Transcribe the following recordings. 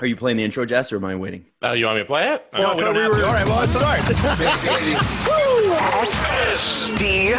Are you playing the intro, Jess, or am I waiting? Oh, you want me to play it? Well, we don't have to. All right, well, let's start. Steve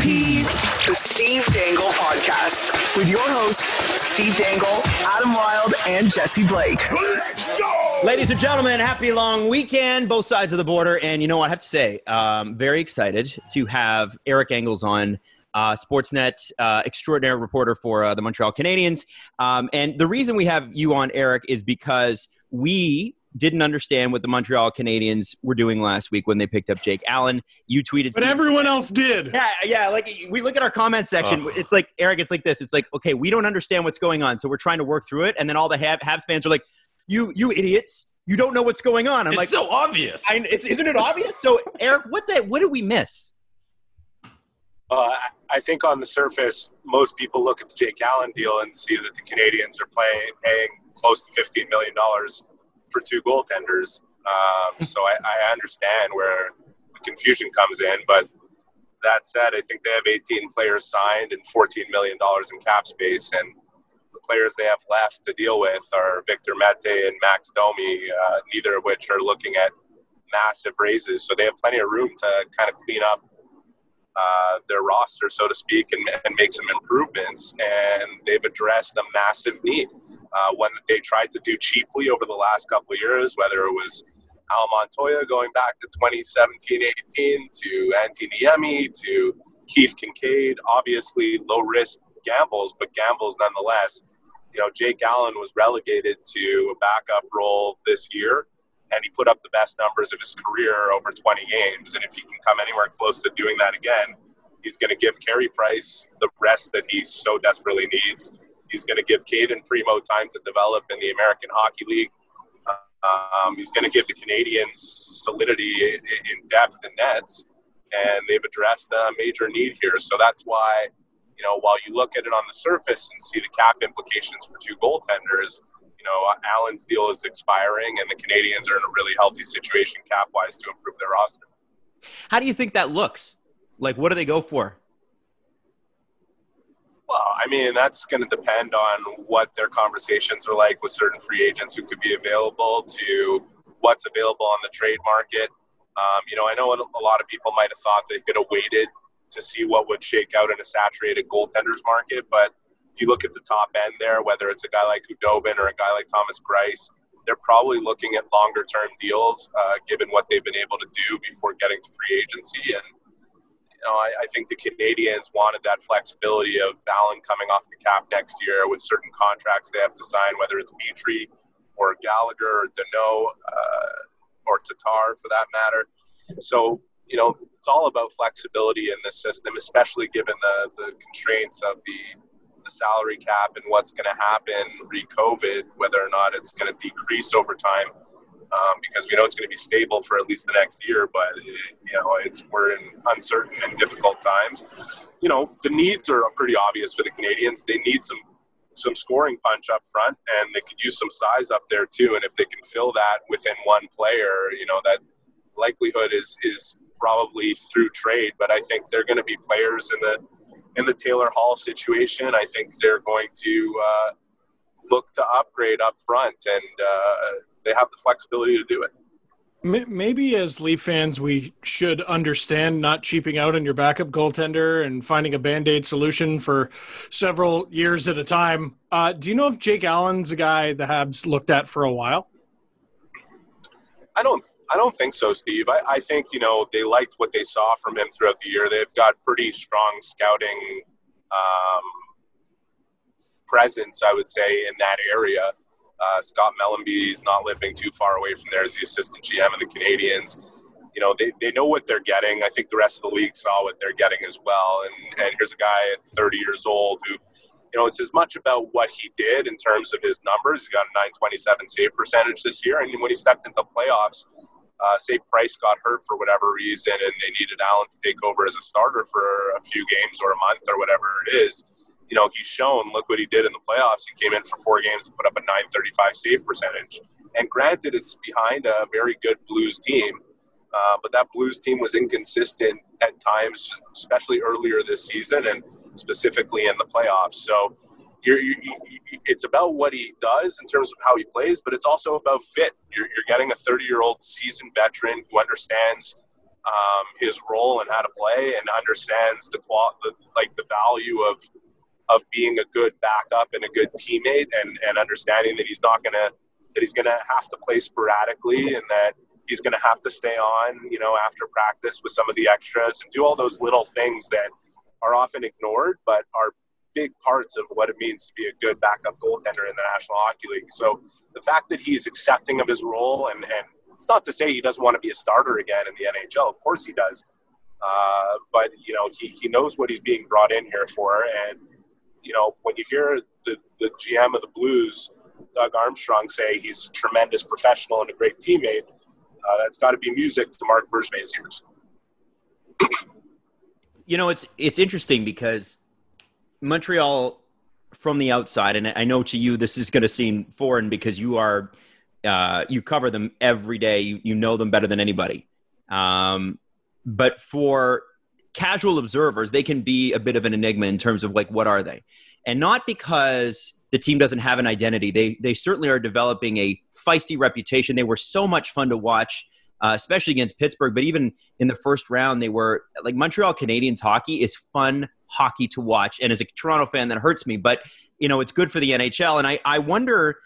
P. The Steve Dangle Podcast with your hosts, Steve Dangle, Adam Wylde, and Jesse Blake. Let's go! Ladies and gentlemen, happy long weekend, both sides of the border. And you know what? I have to say, um, very excited to have Eric Engels on. Uh, Sportsnet uh, extraordinary reporter for uh, the Montreal Canadiens. Um, and the reason we have you on, Eric, is because we didn't understand what the Montreal Canadiens were doing last week when they picked up Jake Allen. You tweeted, but everyone else did. Yeah, yeah. Like we look at our comment section, Ugh. it's like Eric. It's like this. It's like okay, we don't understand what's going on, so we're trying to work through it. And then all the Habs fans are like, "You, you idiots! You don't know what's going on." I'm it's like, so obvious. I, isn't it obvious? So, Eric, what the what did we miss? Uh, I think on the surface, most people look at the Jake Allen deal and see that the Canadiens are playing, paying close to $15 million for two goaltenders. Um, so I, I, understand where the confusion comes in. But that said, I think they have 18 players signed and $14 million in cap space. And the players they have left to deal with are Victor Mete and Max Domi, uh, neither of which are looking at massive raises. So they have plenty of room to kind of clean up uh, their roster, so to speak, and, and, make some improvements. And they've addressed a massive need, uh, that they tried to do cheaply over the last couple of years, whether it was Al Montoya going back to 2017-18 to Antti Niemi to Keith Kinkaid, Obviously, low risk gambles, but gambles nonetheless. You know, Jake Allen was relegated to a backup role this year and he put up the best numbers of his career over 20 games. And if he can come anywhere close to doing that again, he's going to give Carey Price the rest that he so desperately needs. He's going to give Cayden Primeau time to develop in the American Hockey League. Um, he's going to give the Canadiens solidity in depth and nets, and they've addressed a major need here. So that's why, you know, while you look at it on the surface and see the cap implications for two goaltenders – you know, Allen's deal is expiring, and the Canadiens are in a really healthy situation cap wise to improve their roster. How do you think that looks? Like, what do they go for? Well, I mean, that's going to depend on what their conversations are like with certain free agents who could be available to what's available on the trade market. Um, you know, I know a lot of people might have thought they could have waited to see what would shake out in a saturated goaltenders market, but you look at the top end there, whether it's a guy like Khudobin or a guy like Thomas Greiss, they're probably looking at longer term deals uh, given what they've been able to do before getting to free agency. And, you know, I, I, think the Canadiens wanted that flexibility of Allen coming off the cap next year with certain contracts they have to sign, whether it's Petry or Gallagher or Danault uh, or Tatar for that matter. So, you know, it's all about flexibility in this system, especially given the, the constraints of the the salary cap and what's going to happen re-COVID, whether or not it's going to decrease over time, um, because we know it's going to be stable for at least the next year. But it, you know, it's we're in uncertain and difficult times. You know, the needs are pretty obvious for the Canadiens. They need some some scoring punch up front, and they could use some size up there too. And if they can fill that within one player, you know that likelihood is is probably through trade. But I think they're going to be players in the in the Taylor Hall situation, I think they're going to uh, look to upgrade up front, and uh, they have the flexibility to do it. Maybe as Leaf fans, we should understand not cheaping out on your backup goaltender and finding a band aid solution for several years at a time. Uh, do you know if Jake Allen's a guy the Habs looked at for a while? I don't I don't think so, Steve. I, I, think you know they liked what they saw from him throughout the year. They've got pretty strong scouting um, presence, I would say, in that area. Uh, Scott Mellanby is not living too far away from there as the assistant GM of the Canadiens. You know, they, they know what they're getting. I think the rest of the league saw what they're getting as well. And, and here's a guy at 30 years old who you know, it's as much about what he did in terms of his numbers. He got a 927 save percentage this year. And when he stepped into the playoffs, uh, say Price got hurt for whatever reason and they needed Allen to take over as a starter for a few games or a month or whatever it is, you know, he's shown, look what he did in the playoffs. He came in for four games and put up a 935 save percentage. And granted, it's behind a very good Blues team, uh, but that Blues team was inconsistent at times, especially earlier this season and specifically in the playoffs. So, you're, you, it's about what he does in terms of how he plays, but it's also about fit. You're, you're getting a 30 year old seasoned veteran who understands um, his role and how to play, and understands the qual the, like the value of of being a good backup and a good teammate, and and understanding that he's not gonna that he's gonna have to play sporadically, and that he's gonna have to stay on, you know, after practice with some of the extras and do all those little things that are often ignored, but are big parts of what it means to be a good backup goaltender in the National Hockey League. So the fact that he's accepting of his role, and, and it's not to say he doesn't want to be a starter again in the NHL. Of course he does. Uh, but, you know, he, he knows what he's being brought in here for. And, you know, when you hear the, the GM of the Blues, Doug Armstrong, say he's a tremendous professional and a great teammate, uh, that's got to be music to Marc Bergevin's ears. you know, it's it's interesting because Montreal from the outside, and I know to you this is going to seem foreign because you are uh, you cover them every day. You, you know them better than anybody. Um, but for casual observers, they can be a bit of an enigma in terms of like what are they, and not because the team doesn't have an identity. They they certainly are developing a feisty reputation. They were so much fun to watch uh, especially against Pittsburgh. But even in the first round, they were like Montreal Canadiens hockey is fun hockey to watch. And as a Toronto fan, that hurts me, but you know, it's good for the NHL. And I, I wonder,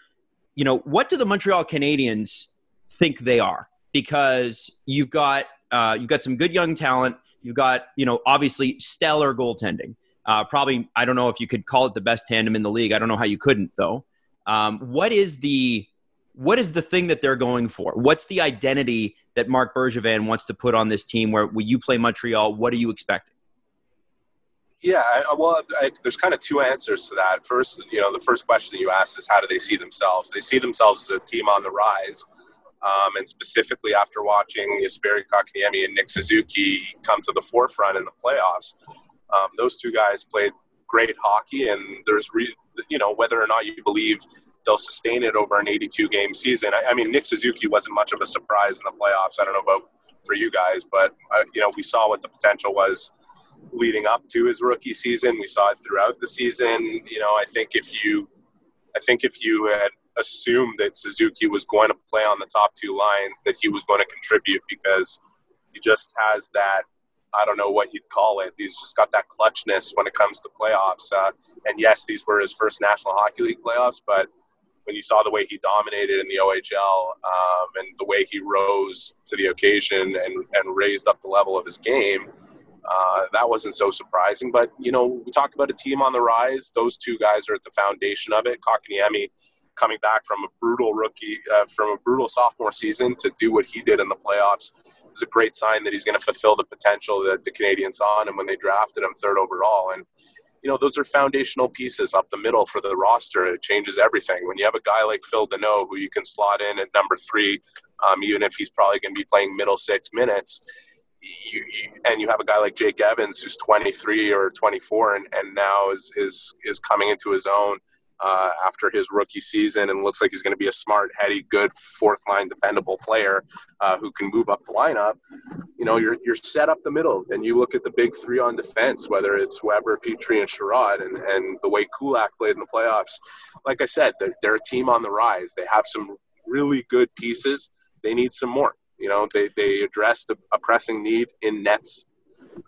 you know, what do the Montreal Canadiens think they are? Because you've got, uh, you've got some good young talent. You've got, you know, obviously stellar goaltending. Uh, probably, I don't know if you could call it the best tandem in the league. I don't know how you couldn't, though. Um, what is the what is the thing that they're going for? What's the identity that Marc Bergevin wants to put on this team? Where when you play Montreal, what are you expecting? Yeah, well, I, there's kind of two answers to that. First, you know, the first question you asked is how do they see themselves? They see themselves as a team on the rise. Um, and specifically after watching Jesperi Kotkaniemi and Nick Suzuki come to the forefront in the playoffs, um, those two guys played great hockey, and there's, re- you know, whether or not you believe they'll sustain it over an 82 game season. I, I, mean, Nick Suzuki wasn't much of a surprise in the playoffs. I don't know about for you guys, but uh, you know, we saw what the potential was leading up to his rookie season. We saw it throughout the season. You know, I think if you, I think if you had assumed that Suzuki was going to play on the top two lines, that he was going to contribute because he just has that I don't know what you'd call it. He's just got that clutchness when it comes to playoffs. Uh, and yes, these were his first National Hockey League playoffs, but when you saw the way he dominated in the OHL um, and the way he rose to the occasion and, and raised up the level of his game, uh, that wasn't so surprising. But, you know, we talk about a team on the rise. Those two guys are at the foundation of it. Kotkaniemi coming back from a brutal rookie, uh, from a brutal sophomore season to do what he did in the playoffs is a great sign that he's going to fulfill the potential that the Canadiens saw in him when they drafted him third overall. And you know, those are foundational pieces up the middle for the roster. It changes everything. When you have a guy like Phil Danault, who you can slot in at number three, um, even if he's probably going to be playing middle six minutes, you, and you have a guy like Jake Evans, who's 23 or 24, and, and now is, is is coming into his own uh, after his rookie season and looks like he's going to be a smart, heady, good fourth line, dependable player uh, who can move up the lineup. You know, you're, you're set up the middle and you look at the big three on defense, whether it's Weber, Petry, and Chiarot, and, and the way Kulak played in the playoffs. Like I said, they're, they're a team on the rise. They have some really good pieces. They need some more. You know, they, they addressed a, a pressing need in nets.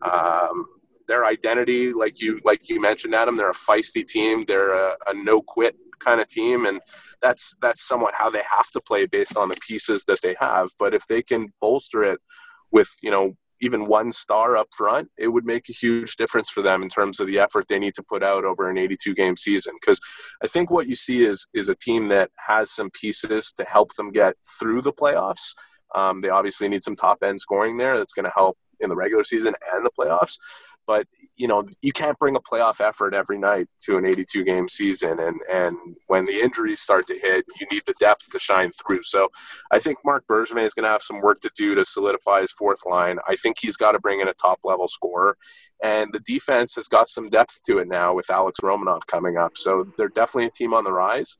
Um, their identity, like you like you mentioned, Adam, they're a feisty team. They're a, a no quit kind of team, and that's that's somewhat how they have to play based on the pieces that they have. But if they can bolster it with you know even one star up front, it would make a huge difference for them in terms of the effort they need to put out over an 82 game season. Because I think what you see is is a team that has some pieces to help them get through the playoffs. Um, they obviously need some top end scoring there that's going to help in the regular season and the playoffs. But you know you can't bring a playoff effort every night to an 82 game season and and when the injuries start to hit you need the depth to shine through. So i think Marc bergevin is going to have some work to do to solidify his fourth line. I think he's got to bring in a top level scorer and the defense has got some depth to it now with alex romanov coming up. So they're definitely a team on the rise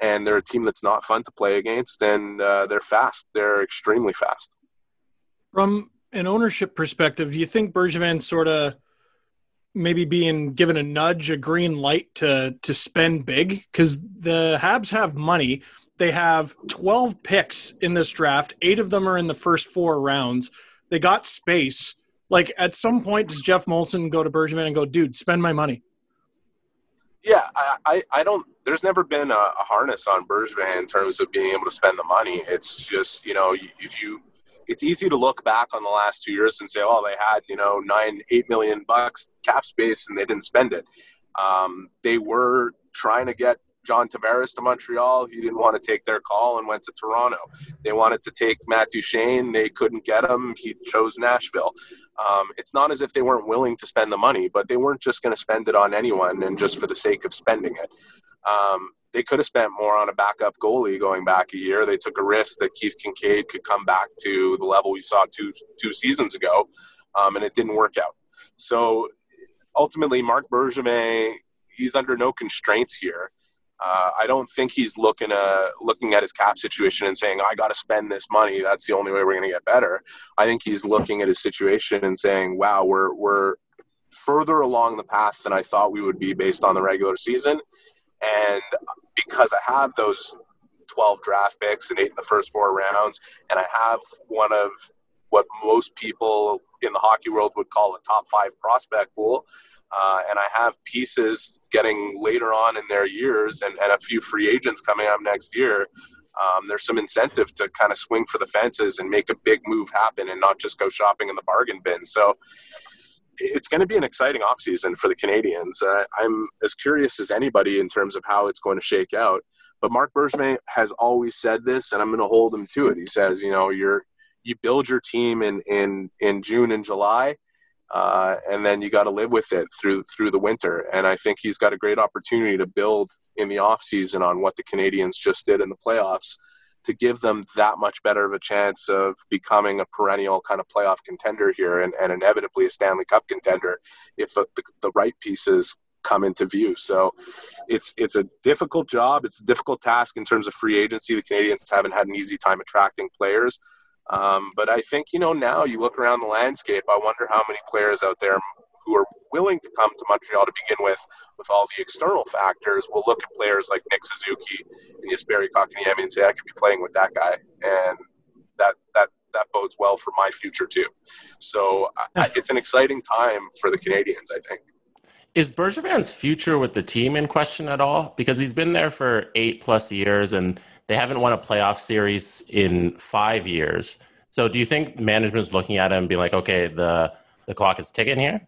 and they're a team that's not fun to play against and uh, they're fast they're extremely fast from an ownership perspective, do you think Bergevin sort of maybe being given a nudge, a green light to to spend big because the Habs have money. They have 12 picks in this draft. Eight of them are in the first four rounds. They got space. Like at some point, does Jeff Molson go to Bergevin and go, dude, spend my money? Yeah, I, I, I don't. There's never been a, a, harness on Bergevin in terms of being able to spend the money. It's just you know if you, it's easy to look back on the last two years and say, oh, they had you know nine, eight million bucks cap space and they didn't spend it. Um, they were trying to get John Tavares to Montreal. He didn't want to take their call and went to Toronto. They wanted to take Matt Duchene. They couldn't get him. He chose Nashville. Um, it's not as if they weren't willing to spend the money, but they weren't just going to spend it on anyone and just for the sake of spending it. Um, they could have spent more on a backup goalie going back a year. They took a risk that Keith Kinkaid could come back to the level we saw two two seasons ago, um, and it didn't work out. So ultimately, Marc Bergevin he's under no constraints here. Uh, I don't think he's looking uh, looking at his cap situation and saying, "I got to spend this money. That's the only way we're going to get better." I think he's looking at his situation and saying, "Wow, we're we're further along the path than I thought we would be based on the regular season." And because I have those 12 draft picks and eight in the first four rounds, and I have one of what most people in the hockey world would call a top five prospect pool. Uh, and I have pieces getting later on in their years and, and a few free agents coming up next year. Um, there's some incentive to kind of swing for the fences and make a big move happen and not just go shopping in the bargain bin. So it's going to be an exciting offseason for the Canadiens. Uh, I'm as curious as anybody in terms of how it's going to shake out. But Marc Bergevin has always said this, and I'm going to hold him to it. He says, you know, you're you build your team in in in June and July, uh, and then you got to live with it through through the winter. And I think he's got a great opportunity to build in the off season on what the Canadiens just did in the playoffs to give them that much better of a chance of becoming a perennial kind of playoff contender here and, and inevitably a Stanley Cup contender if the, the, right pieces come into view. So it's it's a difficult job. It's a difficult task in terms of free agency. The Canadiens haven't had an easy time attracting players. Um, but I think, you know, now you look around the landscape, I wonder how many players out there who are willing to come to Montreal to begin with, with all the external factors, will look at players like Nick Suzuki and Jesperi Kotkaniemi and say, I could be playing with that guy. And that, that, that bodes well for my future too. So I, it's an exciting time for the Canadiens, I think. Is Bergevin's future with the team in question at all? Because he's been there for eight plus years and – they haven't won a playoff series in five years. So do you think management's looking at him and being like, okay, the the clock is ticking here?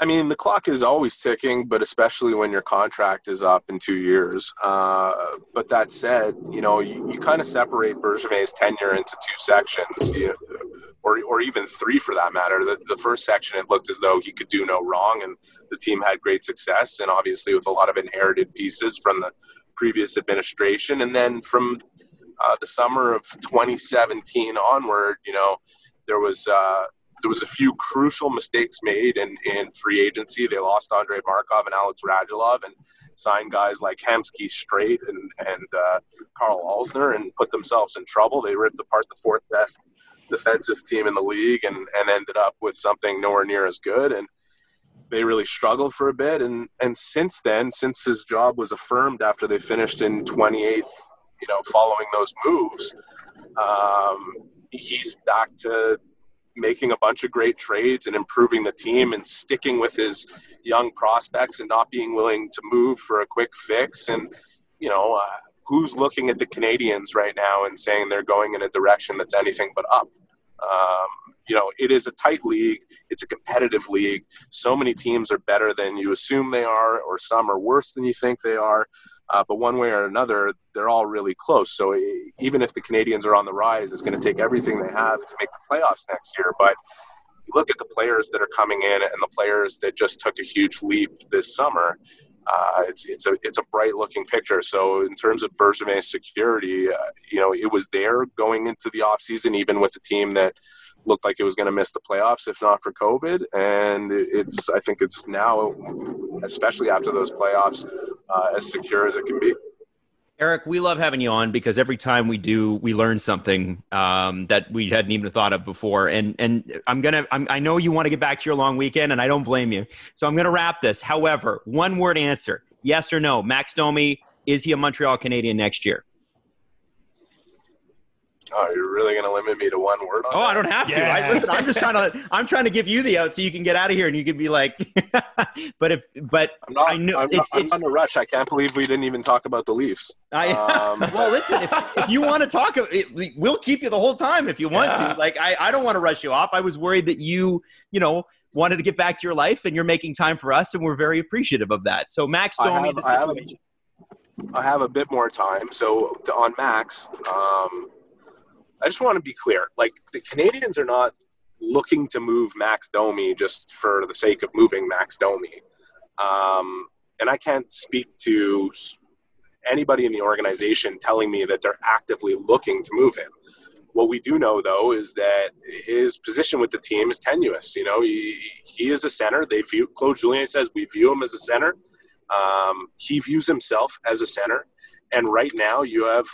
I mean, the clock is always ticking, but especially when your contract is up in two years. Uh, but that said, you know, you, you kind of separate Bergevin's tenure into two sections, you, or, or even three for that matter. The, the first section, it looked as though he could do no wrong, and the team had great success, and obviously with a lot of inherited pieces from the previous administration. And then from uh, the summer of 2017 onward, you know, there was uh, there was a few crucial mistakes made in, in free agency. They lost Andrei Markov and Alex Radulov and signed guys like Hemsky Streit and, and uh, Karl Alzner and put themselves in trouble. They ripped apart the fourth best defensive team in the league and, and ended up with something nowhere near as good. And they really struggled for a bit. And, and since then, since his job was affirmed after they finished in 28th, you know, following those moves, um, he's back to making a bunch of great trades and improving the team and sticking with his young prospects and not being willing to move for a quick fix. And, you know, uh, who's looking at the Canadiens right now and saying they're going in a direction that's anything but up? Um, you know, it is a tight league. It's a competitive league. So many teams are better than you assume they are, or some are worse than you think they are. Uh, but one way or another, they're all really close. So even if the Canadiens are on the rise, it's going to take everything they have to make the playoffs next year. But you look at the players that are coming in and the players that just took a huge leap this summer. Uh, it's it's a it's a bright looking picture. So in terms of Bergevin's security, uh, you know, it was there going into the offseason, even with a team that looked like it was going to miss the playoffs if not for COVID. And it's I think it's now, especially after those playoffs, uh, as secure as it can be. Eric, we love having you on because every time we do, we learn something um, that we hadn't even thought of before. And and I'm gonna, I'm, I know you want to get back to your long weekend, and I don't blame you. So I'm gonna wrap this. However, one word answer: yes or no. Max Domi is he a Montreal Canadian next year? Oh, you're really going to limit me to one word? oh, that? I don't have to. I, listen, I'm just trying to. I'm trying to give you the out so you can get out of here and you can be like. but if, but I'm not. I know I'm, it's, not, I'm it's not in a rush. I can't believe we didn't even talk about the Leafs. I, Um, well, listen, if, if you want to talk, it, we'll keep you the whole time if you want Yeah. to. Like, I, I don't want to rush you off. I was worried that you, you know, wanted to get back to your life and you're making time for us, and we're very appreciative of that. So, Max I Domi, have- the I have- situation. I have a bit more time. So to, on Max, um, I just want to be clear. Like the Canadiens are not looking to move Max Domi just for the sake of moving Max Domi. Um, and I can't speak to anybody in the organization telling me that they're actively looking to move him. What we do know, though, is that his position with the team is tenuous. You know, he, he is a center. They view Claude Julien says we view him as a center. Um, he views himself as a center, and right now you have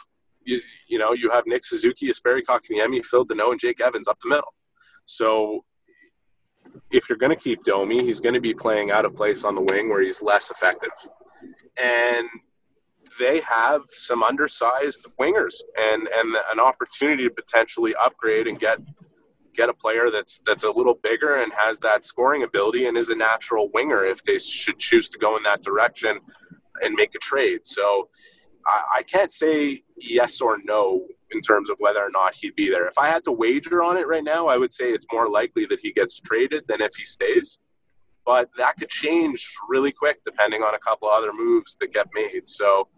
you, you know you have Nick Suzuki, Jesperi Kotkaniemi, Phil Danault, and Jake Evans up the middle. So if you're going to keep Domi, he's going to be playing out of place on the wing where he's less effective, and they have some undersized wingers and and an opportunity to potentially upgrade and get get a player that's that's a little bigger and has that scoring ability and is a natural winger if they should choose to go in that direction and make a trade. So I, I can't say yes or no in terms of whether or not he'd be there. If I had to wager on it right now, I would say it's more likely that he gets traded than if he stays. But that could change really quick depending on a couple other moves that get made. So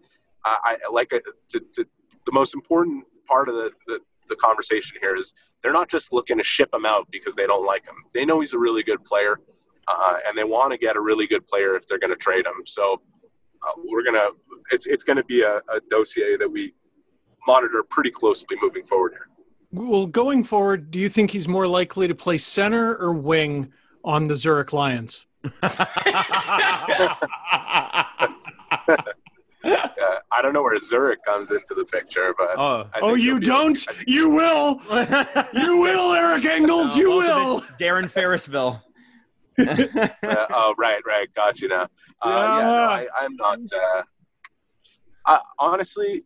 I, I like uh, to, to, the most important part of the, the, the conversation here is they're not just looking to ship him out because they don't like him. They know he's a really good player, uh, and they want to get a really good player if they're going to trade him. So we're gonna it's it's going to be a, a dossier that we monitor pretty closely moving forward here. Well, going forward, do you think he's more likely to play center or wing on the Zurich Lions? Uh, I don't know where Zurich comes into the picture, but oh, Oh, you he'll be- don't? You will. You will, Eric Engels. You will. Darren Ferrisville. Uh, oh, right, right. Got you now. Uh, yeah, no, Yeah. I, I'm not. Uh, I, honestly,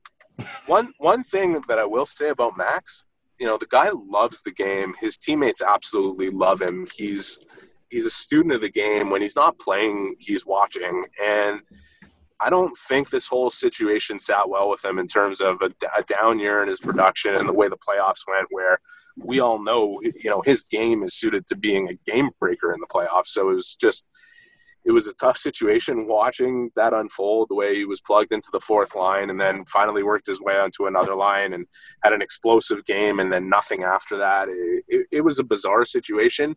one one thing that I will say about Max, you know, the guy loves the game. His teammates absolutely love him. He's he's a student of the game. When he's not playing, he's watching, and I don't think this whole situation sat well with him in terms of a, a down year in his production and the way the playoffs went, where we all know, you know, his game is suited to being a game breaker in the playoffs. So it was just, it was a tough situation watching that unfold the way he was plugged into the fourth line and then finally worked his way onto another line and had an explosive game and then nothing after that. It, it, it was a bizarre situation.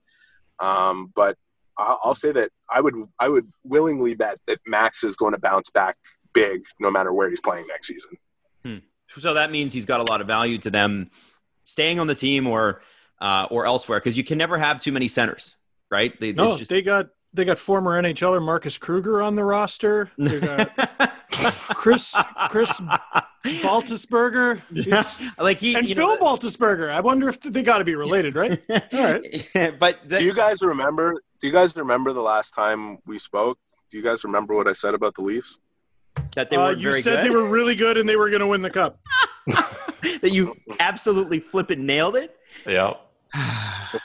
Um, but I'll I'll say that I would I would willingly bet that Max is going to bounce back big no matter where he's playing next season. So that means he's got a lot of value to them staying on the team or uh, or elsewhere because you can never have too many centers, right? They, No, just- they got they got former NHLer Marcus Kruger on the roster. They got Chris Chris Baltisberger Yeah. like he and you Phil know, Baltisberger. I wonder if they got to be related, right? All right. but the, Do you guys remember? Do you guys remember the last time we spoke? Do you guys remember what I said about the Leafs? That they Uh, weren't you said good. they were really good and they were going to win the cup. that you absolutely flip flippin' nailed it. Yeah.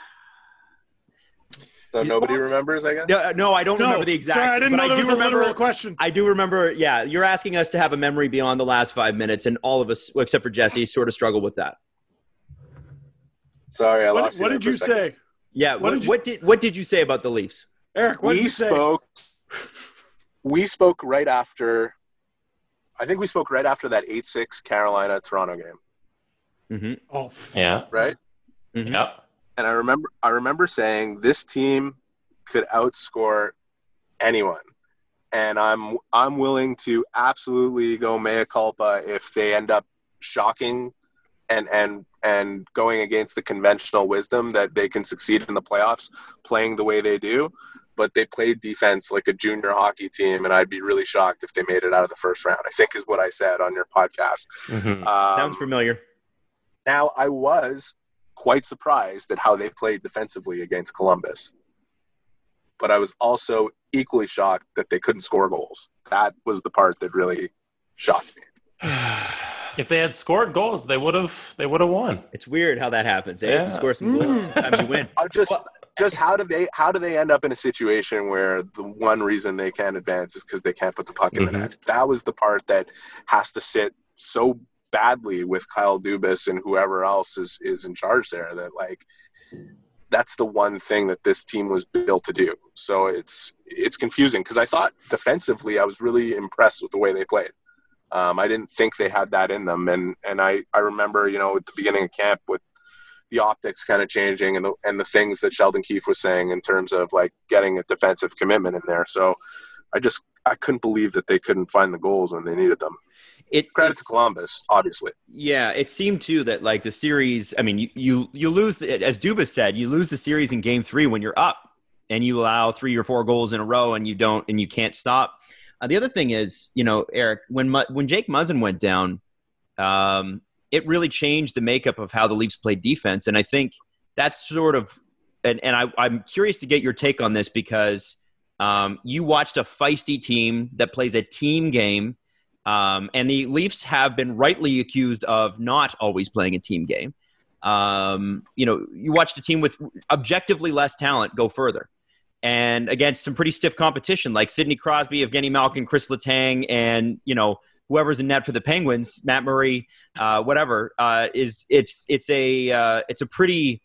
So nobody remembers, I guess. No, uh, no, I don't No, remember the exact. Sorry, I didn't but know that do was a remember, literal question. I do remember. Yeah, you're asking us to have a memory beyond the last five minutes, and all of us, except for Jesse, sort of struggle with that. Sorry, I What, lost what you. did you for a second. say, Yeah. What What, did you- what did what did you say about the Leafs? Eric? What did we you say? spoke. We spoke right after. I think we spoke right after that eight six Carolina Toronto game, Mm-hmm. Oh, Yeah. right? Mhm. Yep. And I remember, I remember saying this team could outscore anyone, and I'm I'm willing to absolutely go mea culpa if they end up shocking and and and going against the conventional wisdom that they can succeed in the playoffs playing the way they do. But they played defense like a junior hockey team, and I'd be really shocked if they made it out of the first round. I think is what I said on your podcast. Mhm. Um, Sounds familiar. now, I was quite surprised at how they played defensively against Columbus, but I was also equally shocked that they couldn't score goals. That was the part that really shocked me. If they had scored goals, they would have they would have won. It's weird how that happens. Eh? Yeah. You score some goals, sometimes you win. Uh, just just how do they how do they end up in a situation where the one reason they can't advance is because they can't put the puck in the Mhm. net? That was the part that has to sit so badly with Kyle Dubas and whoever else is is in charge there. That like that's the one thing that this team was built to do. So it's it's confusing because I thought defensively I was really impressed with the way they played. Um, I didn't think they had that in them, and and I I remember you know at the beginning of camp with the optics kind of changing and the and the things that Sheldon Keefe was saying in terms of like getting a defensive commitment in there. So I just I couldn't believe that they couldn't find the goals when they needed them. It, Credit to Columbus, obviously. Yeah, it seemed too that like the series. I mean, you you, you lose the, as Dubas said, you lose the series in Game Three when you're up, and you allow three or four goals in a row, and you don't, and you can't stop. Uh, the other thing is, you know, Eric, when when Jake Muzzin went down, um, it really changed the makeup of how the Leafs played defense, and I think that's sort of, and and I, I'm curious to get your take on this because um, you watched a feisty team that plays a team game. Um, and the Leafs have been rightly accused of not always playing a team game. Um, you know, you watched a team with objectively less talent go further. And against some pretty stiff competition like Sidney Crosby, Evgeny Malkin, Chris Letang, and, you know, whoever's in net for the Penguins, Matt Murray, uh, whatever, uh, is it's it's a uh, it's a pretty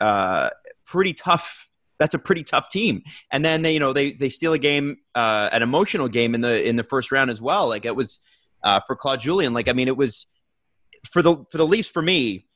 uh, pretty tough that's a pretty tough team. And then they, you know, they they steal a game, uh, an emotional game in the in the first round as well. Like it was uh, for Claude Julien. Like I mean, it was for the for the Leafs. For me,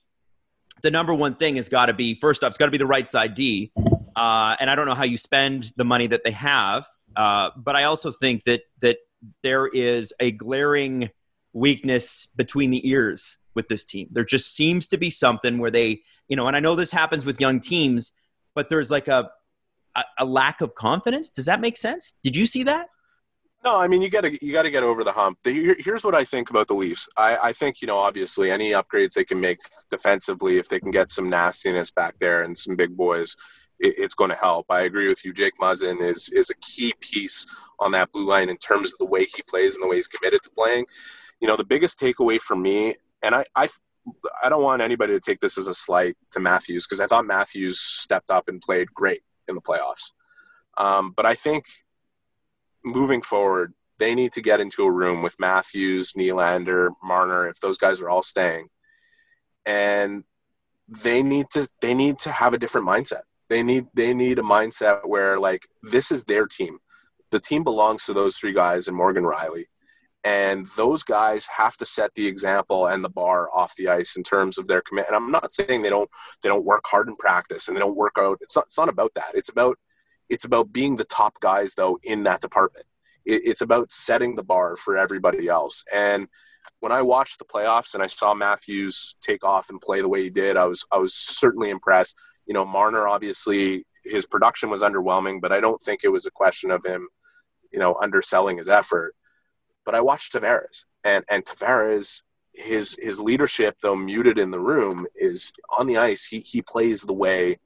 the number one thing has got to be first off, it's got to be the right side D. Uh, and I don't know how you spend the money that they have, uh, but I also think that that there is a glaring weakness between the ears with this team. There just seems to be something where they, you know, and I know this happens with young teams but there's like a, a a lack of confidence. Does that make sense? Did you see that? No, I mean you got to you got to get over the hump. The, here's what I think about the Leafs. I, I think you know obviously any upgrades they can make defensively, if they can get some nastiness back there and some big boys, it, it's going to help. I agree with you. Jake Muzzin is is a key piece on that blue line in terms of the way he plays and the way he's committed to playing. You know, the biggest takeaway for me, and I I I don't want anybody to take this as a slight to Matthews because I thought Matthews stepped up and played great in the playoffs. Um, but I think moving forward, they need to get into a room with Matthews, Nylander, Marner, if those guys are all staying, and they need to they need to have a different mindset. They need they need a mindset where like this is their team. The team belongs to those three guys and Morgan Rielly. And those guys have to set the example and the bar off the ice in terms of their commit. And I'm not saying they don't they don't work hard in practice and they don't work out. It's not, it's not about that. It's about it's about being the top guys though in that department. It, it's about setting the bar for everybody else. And when I watched the playoffs and I saw Matthews take off and play the way he did, I was I was certainly impressed. You know, Marner obviously his production was underwhelming, but I don't think it was a question of him, you know, underselling his effort. But I watched Tavares, and and Tavares, his his leadership, though muted in the room, is on the ice. He he plays the way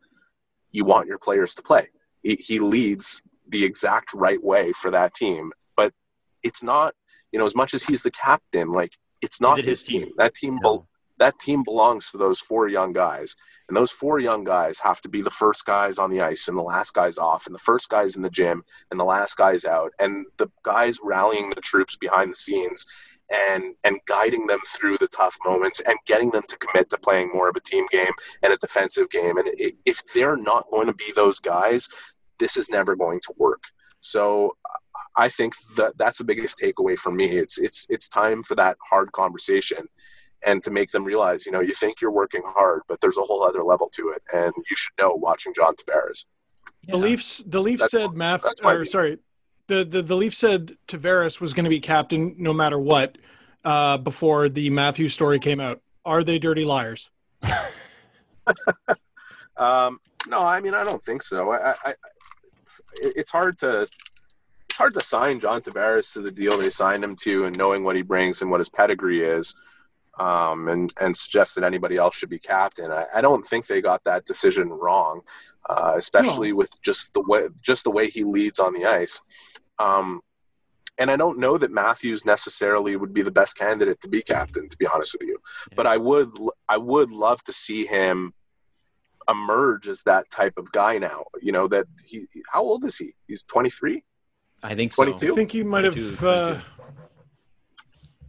you want your players to play. He, he leads the exact right way for that team. But it's not, you know, as much as he's the captain, like it's not it his his team. team? That team, No. That team belongs to those four young guys, and those four young guys have to be the first guys on the ice and the last guys off, and the first guys in the gym and the last guys out, and the guys rallying the troops behind the scenes and and guiding them through the tough moments and getting them to commit to playing more of a team game and a defensive game. And if they're not going to be those guys, this is never going to work. So I think that that's the biggest takeaway for me. It's it's it's time for that hard conversation and to make them realize, you know, you think you're working hard, but there's a whole other level to it, and you should know watching John Tavares. The Leafs, the Leafs That's- said Math, or sorry, the, the the Leafs said Tavares was going to be captain no matter what uh, before the Matthew story came out. Are they dirty liars? Um, no, I mean I don't think so. I, I, it- it's hard to it's hard to sign John Tavares to the deal they signed him to, and knowing what he brings and what his pedigree is, um, and and suggest that anybody else should be captain. I, I don't think they got that decision wrong, uh, especially with just the way just the way he leads on the ice. Um, and I don't know that Matthews necessarily would be the best candidate to be captain, to be honest with you. But I would I would love to see him emerge as that type of guy now. You know that he how old is he? He's 23. I think so. 22? I think he might have. Uh, 22.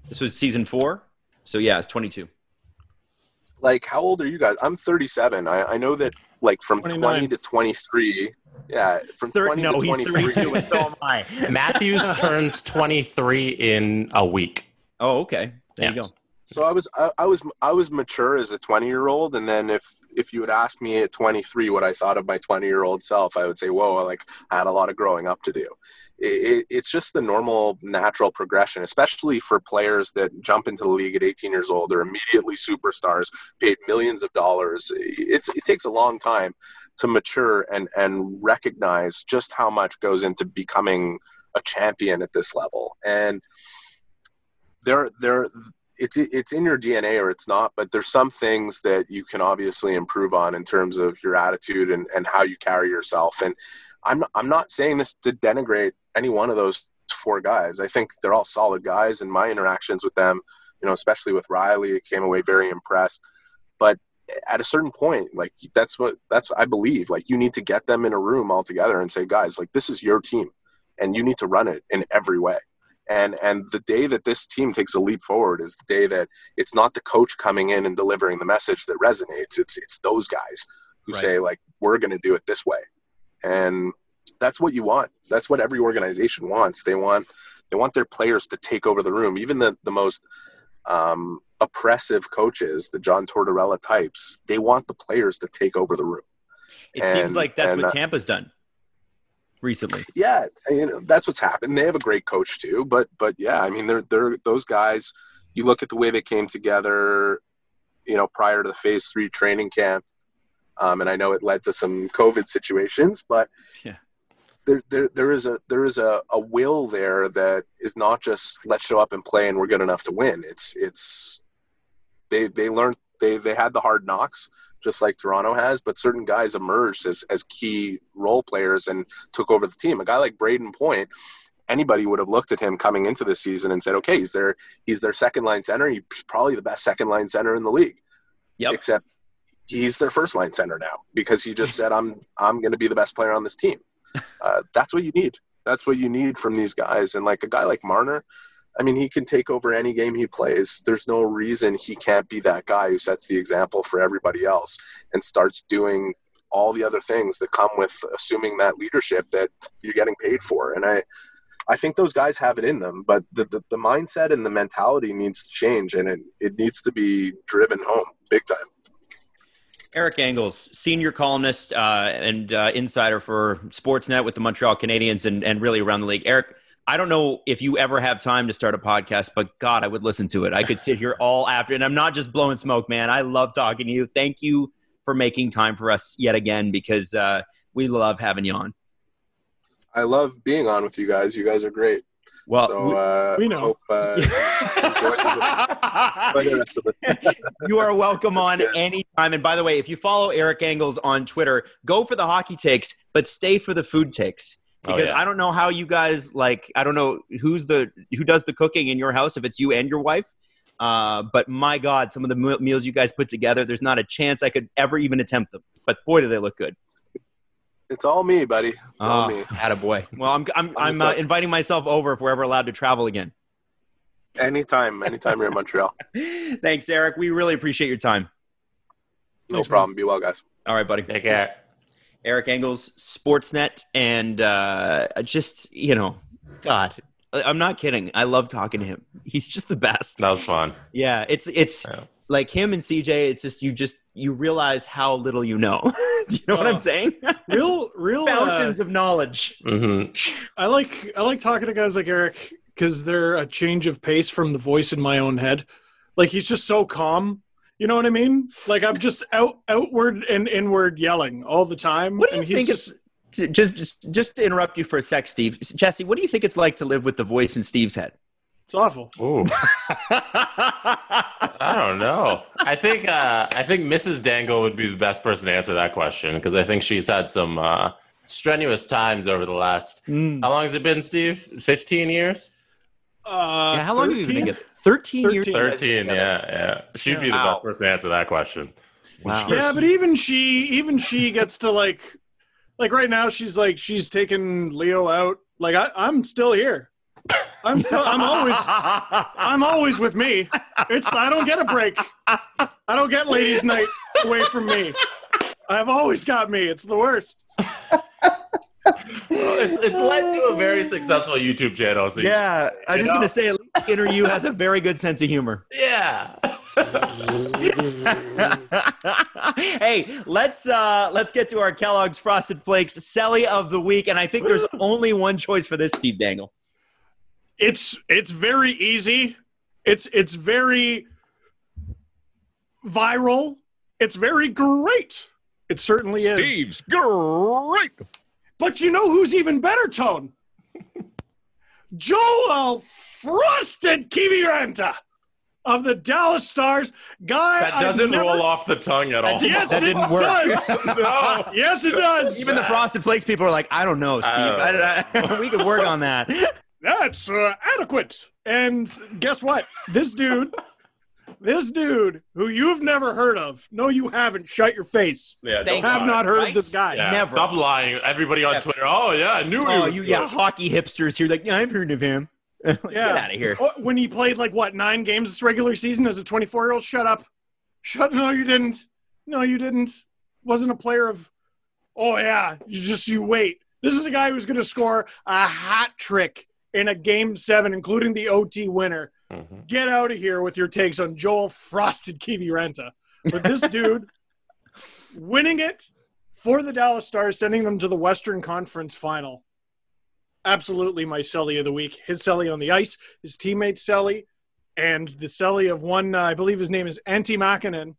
This was season four, so yeah, it's 22. Like how old are you guys? I'm 37. I, I know that like from 20 to 23. Yeah, from 20 no, to he's 32, and so am I. Matthews turns 23 in a week. Oh, okay. There you go. So I was I, I was I was mature as a 20 year old, and then if if you would ask me at 23 what I thought of my 20 year old self, I would say, "Whoa, like I had a lot of growing up to do." It, it, it's just the normal, natural progression, especially for players that jump into the league at 18 years old. They're immediately superstars, paid millions of dollars. It's it takes a long time to mature and and recognize just how much goes into becoming a champion at this level, and there there it's it's in your DNA or it's not, but there's some things that you can obviously improve on in terms of your attitude and, and how you carry yourself. And I'm not, I'm not saying this to denigrate any one of those four guys. I think they're all solid guys, and my interactions with them, you know, especially with Rielly, came away very impressed. But at a certain point, like that's what that's I believe. Like you need to get them in a room all together and say, guys, like this is your team, and you need to run it in every way and and the day that this team takes a leap forward is the day that it's not the coach coming in and delivering the message that resonates. It's it's those guys who Right. say like we're going to do it this way. And that's what you want. That's what every organization wants. They want they want their players to take over the room. Even the the most um, oppressive coaches the john tortorella types they want the players to take over the room. It seems like that's and, what uh, Tampa's done recently. yeah, you know, that's what's happened. They have a great coach too, but but yeah, I mean, they're they're those guys. You look at the way they came together, you know, prior to the phase three training camp, um, and I know it led to some COVID situations, but Yeah. there there, there is a there is a, a will there that is not just let's show up and play and we're good enough to win. It's it's they they learned they they had the hard knocks just like Toronto has, but certain guys emerged as as key role players and took over the team. A guy like Brayden Point, anybody would have looked at him coming into this season and said, "Okay, he's their he's their second line center. He's probably the best second line center in the league." Yep. Except he's their first line center now because he just said, "I'm I'm going to be the best player on this team." Uh, that's what you need. That's what you need from these guys. And like a guy like Marner, I mean, he can take over any game he plays. There's no reason he can't be that guy who sets the example for everybody else and starts doing all the other things that come with assuming that leadership that you're getting paid for. And I, I think those guys have it in them, but the, the, the mindset and the mentality needs to change and it, it needs to be driven home big time. Eric Engels, senior columnist uh, and uh, insider for Sportsnet with the Montreal Canadiens and, and really around the league. Eric, I don't know if you ever have time to start a podcast, but God, I would listen to it. I could sit here all after, and I'm not just blowing smoke, man. I love talking to you. Thank you for making time for us yet again because uh, we love having you on. I love being on with you guys. You guys are great. Well, so uh, we know. Hope, uh, enjoy enjoy the rest of it. you are welcome That's on good. anytime. And by the way, if you follow Eric Engels on Twitter, go for the hockey takes, but stay for the food takes. Oh, Because yeah. I don't know how you guys like. I don't know who's the who does the cooking in your house. If it's you and your wife, uh, but my God, some of the meals you guys put together, there's not a chance I could ever even attempt them. But boy, do they look good. It's all me, buddy. It's all me. Had a boy. Well, I'm I'm, I'm uh, inviting myself over if we're ever allowed to travel again. Anytime, anytime you're in Montreal. Thanks, Eric. We really appreciate your time. No Thanks, man. problem. Be well, guys. All right, buddy. Take care. Eric Engels, Sportsnet, and uh, just you know, God, I- I'm not kidding. I love talking to him. He's just the best. That was fun. Yeah, it's it's Yeah. like him and CJ. It's just you just you realize how little you know. Do you know what Oh. I'm saying? real, real uh, of knowledge. hmm I like I like talking to guys like Eric because they're a change of pace from the voice in my own head. Like he's just so calm. You know what I mean? Like I'm just out outward and inward yelling all the time. What do you and he's think just, is j- just, just, just to interrupt you for a sec, Steve. Jesse, what do you think it's like to live with the voice in Steve's head? It's awful. Ooh. I don't know. I think uh, I think Mrs. Dangle would be the best person to answer that question because I think she's had some uh, strenuous times over the last. Mm. How long has it been, Steve? Fifteen years. Uh, yeah, how long have you been 13? together? 13, years. 13. Yeah, yeah. She'd be the Wow. best person to answer that question. Wow. Yeah, but even she, even she gets to like, like right now, she's like, she's taking Leo out. Like I, I'm still here. I'm still, I'm always, I'm always with me. It's, I don't get a break. I don't get ladies' night away from me. I've always got me. It's the worst. Well, it's, it's led to a very successful YouTube channel. So you- Yeah, I'm You just know? going to say, at least Inner You has a very good sense of humor. yeah. hey, let's uh let's get to our Kellogg's Frosted Flakes Selly of the week, and I think there's only one choice for this, Steve Dangle. It's, it's very easy. It's, it's very viral. It's very great. It certainly is. Steve's great. But you know who's even better, Tone? Joel Frosted Kiviranta of the Dallas Stars. Guy That doesn't never- roll off the tongue at all. Yes, That it didn't work. does. no. yes, it does. Even the Frosted Flakes people are like, I don't know, Steve. I, I- we could work on that. That's uh, adequate. And guess what? This dude, this dude who you've never heard of. No, you haven't. Shut your face. Yeah, Thank don't Have lie. not heard Right? of this guy. Yeah, Never. Stop lying. Everybody on Yeah. Twitter. Oh yeah, I knew Oh, was you good. yeah, hockey hipsters here. Like, yeah, I've heard of him. Like, Yeah. Get out of here. Oh, When he played like what nine games this regular season as a 24 year old, shut up. Shut. No, you didn't. No, you didn't. Wasn't a player of. Oh yeah, you just you wait. This is a guy who's going to score a hat trick in a game seven, including the OT winner. Mhm. Get out of here with your takes on Joel Frosted Kiviranta. But this dude winning it for the Dallas Stars, sending them to the Western Conference final. Absolutely my Selly of the week. His Selly on the ice, his teammate Selly, and the Selly of one, uh, I believe his name is Antti Makinen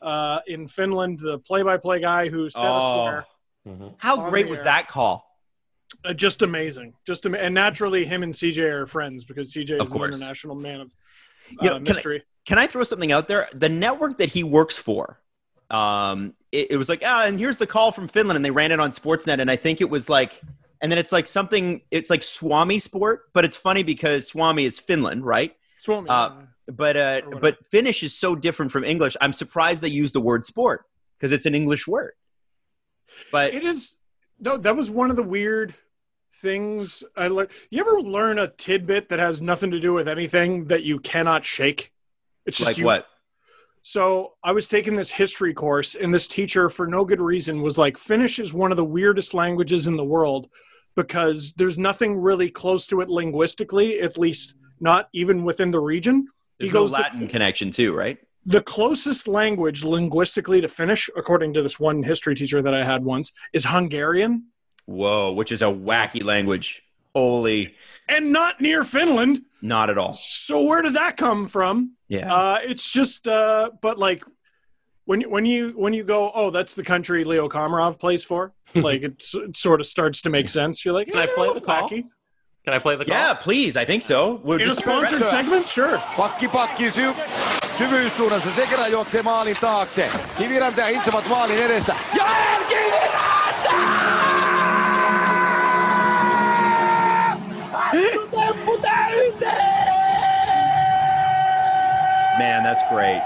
uh, in Finland, the play by play guy who said a swear. Mhm. How great was that call? Uh, just amazing. Just am- And naturally, him and CJ are friends because CJ Of is an international man of You uh, know, can I- mystery. Can I throw something out there? The network that he works for, um, it, it was like, ah, and here's the call from Finland, and they ran it on Sportsnet, and I think it was like, and then it's like something, it's like Swami Sport, but it's funny because Swami is Finland, right? Swami, uh, uh, But uh, but Finnish is so different from English. I'm surprised they use the word sport because it's an English word. But It is. No, that was one of the weird things I learned. You ever learn a tidbit that has nothing to do with anything that you cannot shake? It's just like you, what? So I was taking this history course, and this teacher, for no good reason, was like, "Finnish is one of the weirdest languages in the world because there's nothing really close to it linguistically, at least not even within the region." There's he no goes the- Latin connection too, right? The closest language linguistically to Finnish, according to this one history teacher that I had once, is Hungarian, Whoa, which is a wacky language. Holy, and not near Finland. not at all. So where did that come from? Yeah. Uh, it's just, uh, but like when you- when you when you go, oh, that's the country Leo Komarov plays for. like it's, it sort of starts to make sense. You're like, Can I eh, play the call? wacky. Can I play the call? yeah, please. I think so. We're In a just sponsored segment, sure. Pakki pakki sy- syvyyssuunnassa. Sekerä juoksee maalin taakse. Kiviranta ja Hintsavat maalin edessä. Ja El Kiviranta! Temppu täyteen! Man, that's great.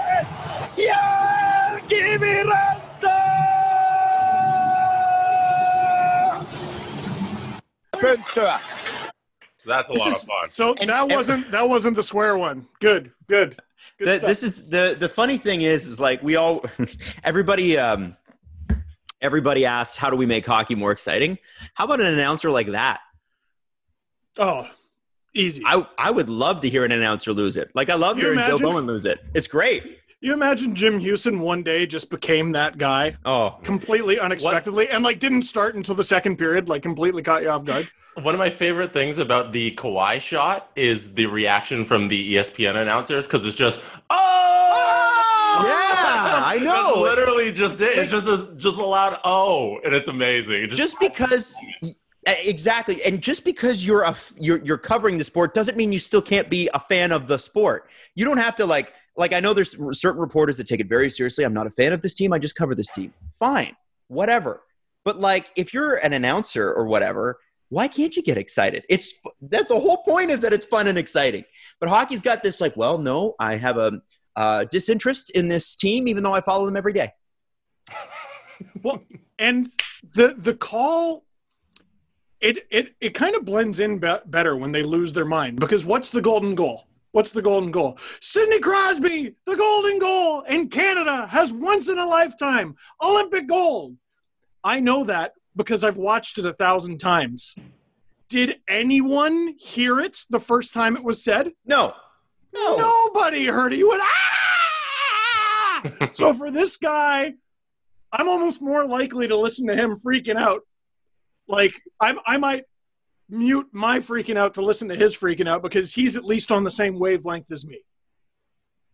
Ja El Kiviranta! Pönttöä. That's a This lot is- of fun. So And- that and- wasn't that wasn't the swear one. Good, good. good The, this is the the funny thing is is like we all everybody um everybody asks how do we make hockey more exciting? How about an announcer like that? oh easy. I I would love to hear an announcer lose it. Like I love You hearing Joe imagine? Bowen lose it. It's great. You imagine Jim Hughson one day just became that guy Oh, completely unexpectedly and like didn't start until the second period, like completely caught you off guard. One of my favorite things about the Kawhi shot is the reaction from the ESPN announcers because it's just, oh! oh! yeah. I That's know. literally just it. It's just a, just a loud oh, and it's amazing. It just because exactly and just because you're a you're you're covering the sport doesn't mean you still can't be a fan of the sport you don't have to like like i know there's certain reporters that take it very seriously. I'm not a fan of this team. I just cover this team. Fine. Whatever. But like if you're an announcer or whatever why can't you get excited? It's that the whole point is that it's fun and exciting. But hockey's got this like well no i have a uh, disinterest in this team even though i follow them every day. Well, and the the call, it it it kind of blends in be- better when they lose their mind. Because what's the golden goal? What's the golden goal? Sidney Crosby, the golden goal in Canada has once in a lifetime Olympic gold. I know that because I've watched it a thousand times. Did anyone hear it the first time it was said? no no Nobody heard it. You went, ah! so for this guy, I'm almost more likely to listen to him freaking out. Like I, I might mute my freaking out to listen to his freaking out because he's at least on the same wavelength as me.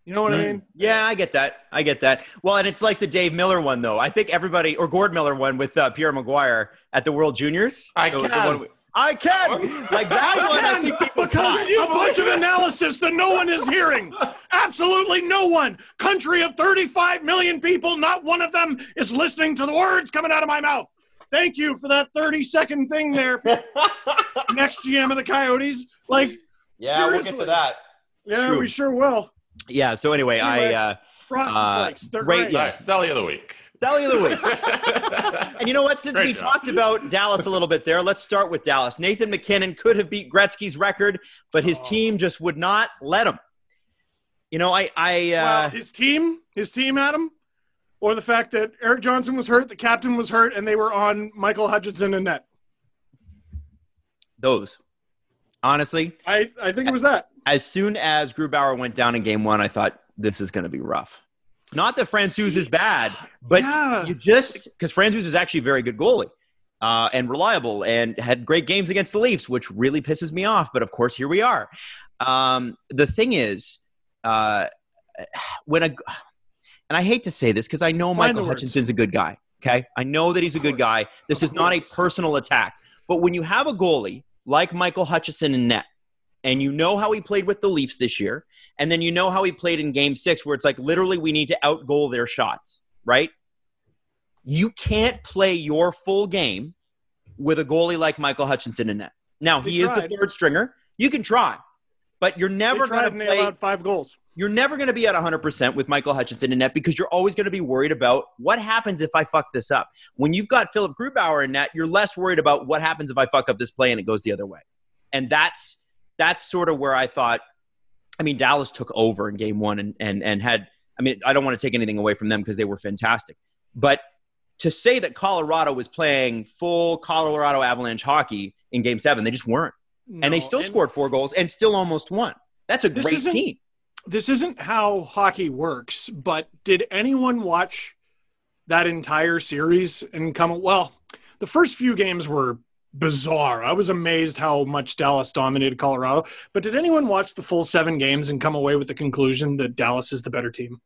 You know what I mean? Yeah, I get that. I get that. Well, and it's like the Dave Miller one, though. I think everybody, or Gord Miller one with uh, Pierre McGuire at the World Juniors. I The- the can. one we- I can. Like that one, I think people because caught. a bunch of analysis that no one is hearing. Absolutely no one. Country of 35 million people, not one of them is listening to the words coming out of my mouth. Thank you for that 30 second thing there. Next GM of the Coyotes. Like, Yeah, we'll get to that. yeah, True. we sure will. Yeah. So anyway, Anyway, I uh, Frosty Uh, Flakes. They're great, great. yeah. All right, Selly of the week. Selly of the week. And you know what? Since Great we job. talked about Dallas a little bit there, let's start with Dallas. Nathan MacKinnon could have beat Gretzky's record, but his team just would not let him. You know, I, I, well, uh, his team, his team, Adam, or the fact that Erik Johnson was hurt, the captain was hurt, and they were on Michael Hutchinson and net. those. Honestly, I, I think it was that. as soon as Grubauer went down in game one, I thought this is going to be rough. Not that Francouz is bad, but Yeah. you just because Francouz is actually a very good goalie uh, and reliable and had great games against the Leafs, which really pisses me off. But of course, here we are. Um, the thing is, uh, when a and I hate to say this because I know Find Michael. Hutchinson's a good guy. Okay, I know that he's a good guy. This is not a personal attack, but when you have a goalie like Michael Hutchinson in net, and you know how he played with the Leafs this year, and then you know how he played in game six, where it's like literally we need to outgoal their shots, right? You can't play your full game with a goalie like Michael Hutchinson in net. Now, he is the third stringer. You can try, but you're never going to play. allowed five goals. You're never going to be at 100% with Michael Hutchinson in net because you're always going to be worried about what happens if I fuck this up. When you've got Philip Grubauer in net, you're less worried about what happens if I fuck up this play and it goes the other way. And that's that's sort of where I thought. I mean, Dallas took over in game one and and and had. I mean, I don't want to take anything away from them because they were fantastic, but to say that Colorado was playing full Colorado Avalanche hockey in game seven, they just weren't. and they No, still scored four goals and still almost won. That's a This great team. This isn't how hockey works, but did anyone watch that entire series and come? Well, the first few games were bizarre. I was amazed how much Dallas dominated Colorado. But did anyone watch the full seven games and come away with the conclusion that Dallas is the better team?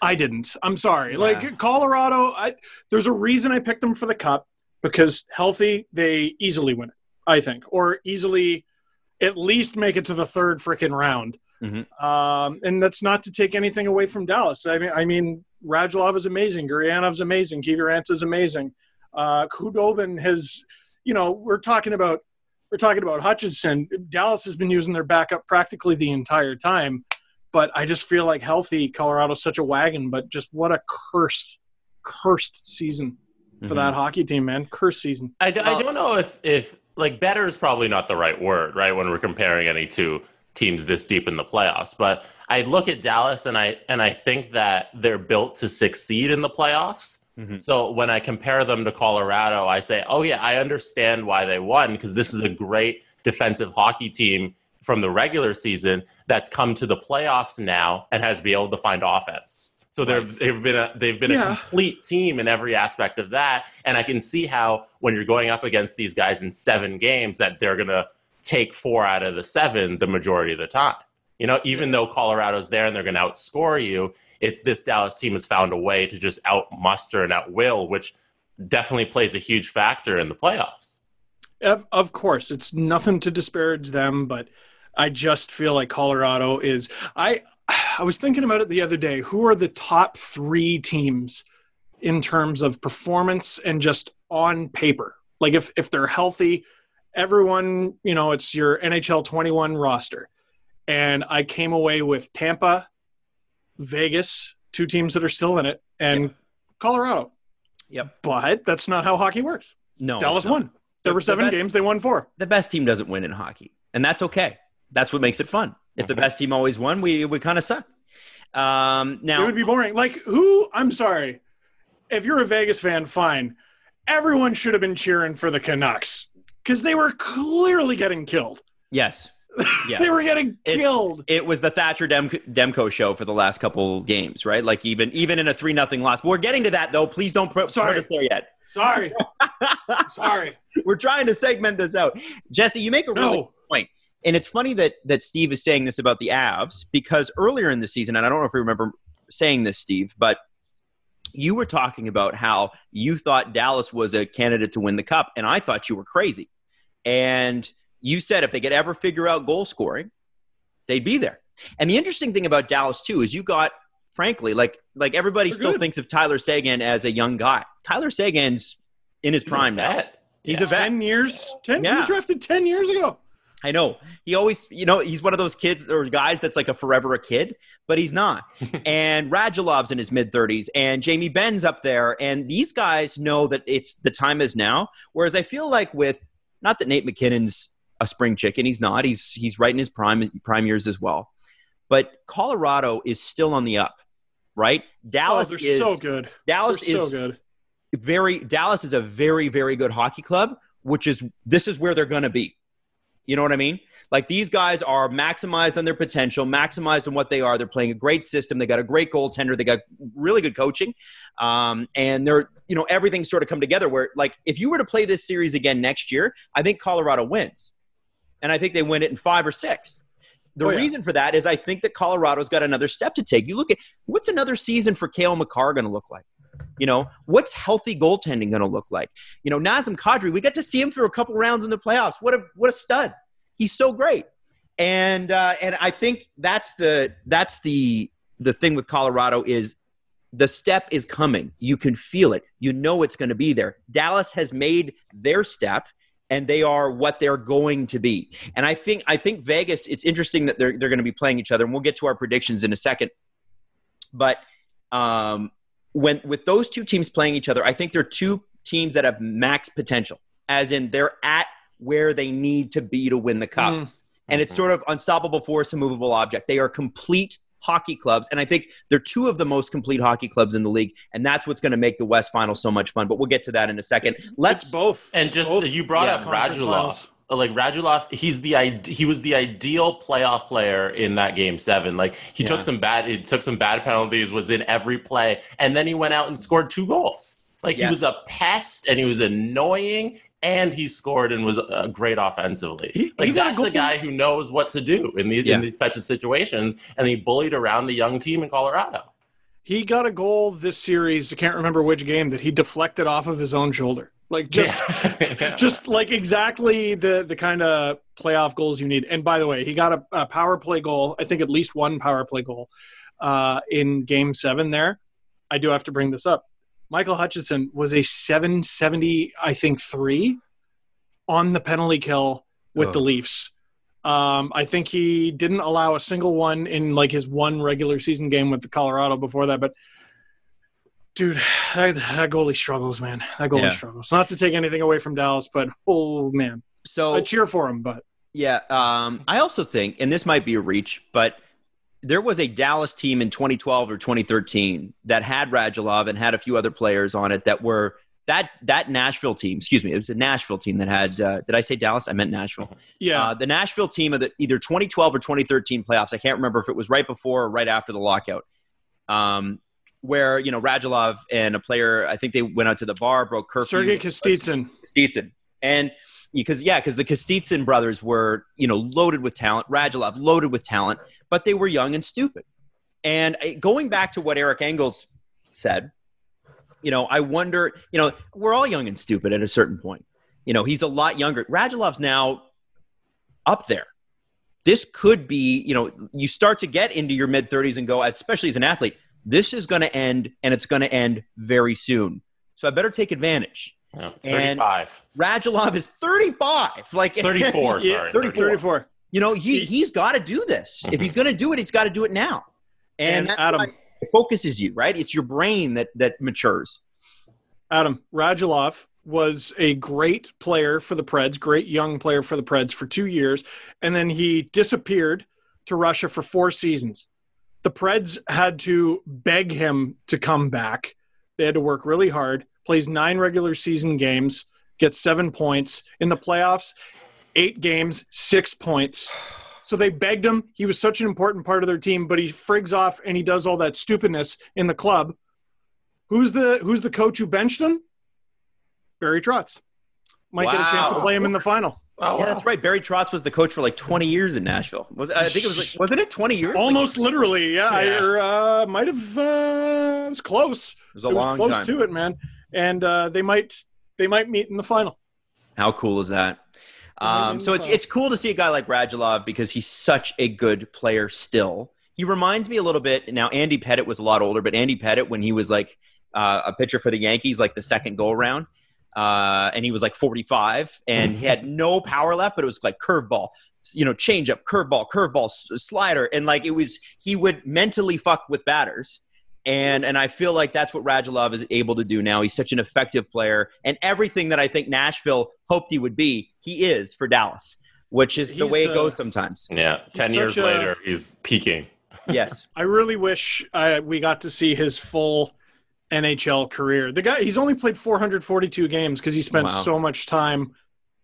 I didn't. I'm sorry. Yeah. Like Colorado, I, there's a reason I picked them for the cup because healthy, they easily win it, I think, or easily at least make it to the third freaking round. Mhm. Um, and that's not to take anything away from Dallas. I mean, I mean, Radulov is amazing. Guryanov's amazing. Kiviranta is amazing. Uh, Khudobin has, you know, we're talking about we're talking about Hutchinson. Dallas has been using their backup practically the entire time, but I just feel like healthy Colorado's such a wagon. But just what a cursed, cursed season for Mhm. that hockey team, man. Cursed season. I, d- I Well- don't know if, if like better is probably not the right word, right? When we're comparing any two teams this deep in the playoffs, but I look at Dallas and I and I think that they're built to succeed in the playoffs. Mhm. So when I compare them to Colorado, I say, oh yeah, I understand why they won because this is a great defensive hockey team from the regular season that's come to the playoffs now and has been able to find offense. So they've been a, they've been a complete team in every aspect of that, and I can see how when you're going up against these guys in seven games that they're gonna take four out of the seven the majority of the time. You know, even though Colorado's there and they're going to outscore you, it's this Dallas team has found a way to just outmuster and outwill, which definitely plays a huge factor in the playoffs. Of, of course, it's nothing to disparage them, but I just feel like Colorado is. I I was thinking about it the other day. Who are the top three teams in terms of performance and just on paper? Like if if they're healthy, everyone you know it's your NHL 21 roster, and I came away with Tampa, Vegas, two teams that are still in it, and Yep. Colorado. Yep. But that's not how hockey works. No, Dallas won. There The- were the seven best- games. They won four. The best team doesn't win in hockey, and that's okay. That's what makes it fun. If the Mhm. best team always won, we would kind of suck. Um, it would be boring. Like who? I'm sorry. If you're a Vegas fan, fine. Everyone should have been cheering for the Canucks because they were clearly getting killed. yes, yeah. They were getting It's- killed. it was the Thatcher Dem- Demko show for the last couple games, right? Like even even in a three nothing loss. We're getting to that though. Please don't put, Sorry. put us there yet. Sorry. sorry. We're trying to segment this out. Jesse, you make a really No. point. And it's funny that that Steve is saying this about the Avs because earlier in the season, and I don't know if you remember saying this, Steve, but you were talking about how you thought Dallas was a candidate to win the cup, and I thought you were crazy. And you said if they could ever figure out goal scoring, they'd be there. And the interesting thing about Dallas too is you got, frankly, like like everybody They're still good. thinks of Tyler Seguin as a young guy. Tyler Seguin's in his He's prime now. He's Yeah. a vet. Ten years. Ten. He Yeah. was drafted ten years ago. I know. He always, you know, he's one of those kids or guys that's like a forever a kid, but he's not. and Radulov's in his mid 30s, and Jamie Benn's up there, and these guys know that it's the time is now. Whereas I feel like with not that Nate MacKinnon's a spring chicken, he's not. He's he's right in his prime prime years as well. But Colorado is still on the up, right? Dallas oh, is so good. Dallas they're is so good. very Dallas is a very very good hockey club, which is this is where they're going to be. You know what I mean? Like these guys are maximized on their potential, maximized on what they are. They're playing a great system. They got a great goaltender. They got really good coaching, um, and they're you know everything's sort of come together. Where like if you were to play this series again next year, I think Colorado wins, and I think they win it in five or six. The Oh, yeah. reason for that is I think that Colorado's got another step to take. You look at what's another season for Cale Makar going to look like? You know, what's healthy goaltending going to look like? You know, Nazem Kadri, we got to see him through a couple rounds in the playoffs. What a what a stud! He's so great, and uh, and I think that's the that's the the thing with Colorado is the step is coming. You can feel it. You know it's going to be there. Dallas has made their step, and they are what they're going to be. And I think I think Vegas. It's interesting that they're they're going to be playing each other, and we'll get to our predictions in a second. But um, when with those two teams playing each other, I think they're two teams that have max potential, as in they're at where they need to be to win the cup. Mm. And it's sort of unstoppable force, immovable object. They are complete hockey clubs, and I think they're two of the most complete hockey clubs in the league, and that's what's going to make the West Final so much fun. But we'll get to that in a second. Let's It's both. And just Both you brought yeah, up Radulov. Uh, like Radulov, he's the ide- he was the ideal playoff player in that game seven. Like he took some bad he took some bad penalties, was in every play, and then he went out and scored two goals. Like he was a pest and he was annoying, and he scored and was uh, great offensively. He- like he got a that's a guy who knows what to do in these Yeah. in these types of situations, and he bullied around the young team in Colorado. He got a goal this series. I can't remember which game that he deflected off of his own shoulder. Like just, Yeah. just like exactly the the kind of playoff goals you need. And by the way, he got a, a power play goal. I think at least one power play goal uh, in Game Seven. There, I do have to bring this up. Michael Hutchinson was a 770, I think, three on the penalty kill with Oh. the Leafs. Um, I think he didn't allow a single one in like his one regular season game with the Colorado before that. But dude, that, that goalie struggles, man. That goalie Yeah. struggles. Not to take anything away from Dallas, but oh man, so I cheer for him. But Yeah, um, I also think, and this might be a reach, but there was a Dallas team in 2012 or 2013 that had Radulov and had a few other players on it that were that that Nashville team. Excuse me, it was a Nashville team that had. Uh, did I say Dallas? I meant Nashville. yeah, Uh, the Nashville team of the either 2012 or 2013 playoffs. I can't remember if it was right before or right after the lockout. Um, where you know Radulov and a player, I think they went out to the bar, broke curfew. Sergei Kostitsyn. Stietzen. And because yeah, because the Kostitsyn brothers were you know loaded with talent, Radulov loaded with talent, but they were young and stupid. And uh, going back to what Eric Engels said, you know, I wonder, you know, we're all young and stupid at a certain point. You know, he's a lot younger. Radulov's now up there. This could be, you know, you start to get into your mid 30s and go, especially as an athlete, this is going to end and it's going to end very soon. So I better take advantage. Yeah, 35. And Radulov is 35. Like 34, sorry. 34. 34. You know, he, he's got to do this. If he's mhm. going to do it, he's got to do it now. And, And Adam- it focuses you, right? It's your brain that, that matures. Adam Radulov was a great player for the Preds, great young player for the Preds for two years, and then he disappeared to Russia for four seasons. The Preds had to beg him to come back. They had to work really hard. Plays nine regular season games, gets seven points in the playoffs. Eight games, six points. So they begged him. He was such an important part of their team, but he frigs off and he does all that stupidness in the club. Who's the Who's the coach who benched him? Barry Trotz. Might get a chance to play him in the final. Oh, Yeah, wow. that's right. Barry Trotz was the coach for like 20 years in Nashville. Was I think it was like, wasn't it 20 years? Like, Almost literally, yeah. I, Yeah. or, uh, might have. Uh, it was close. it was a it was long close time. to it, man. And uh, they might they might meet in the final. How cool is that? Um, so it's it's cool to see a guy like Radulov because he's such a good player still. He reminds me a little bit. Now Andy Pettitte was a lot older, but Andy Pettitte when he was like uh, a pitcher for the Yankees, like the second go around, uh, and he was like 45 and he had no power left, but it was like curveball, you know, changeup, curveball, curveball, slider, and like it was he would mentally fuck with batters. And and I feel like that's what Radulov is able to do now. He's such an effective player, and everything that I think Nashville hoped he would be, he is for Dallas, which is the He's, way it uh, goes sometimes. Yeah, 10 years a- later, he's peaking. yes, I really wish uh, we got to see his full NHL career. The guy, he's only played 442 games because he spent Wow. so much time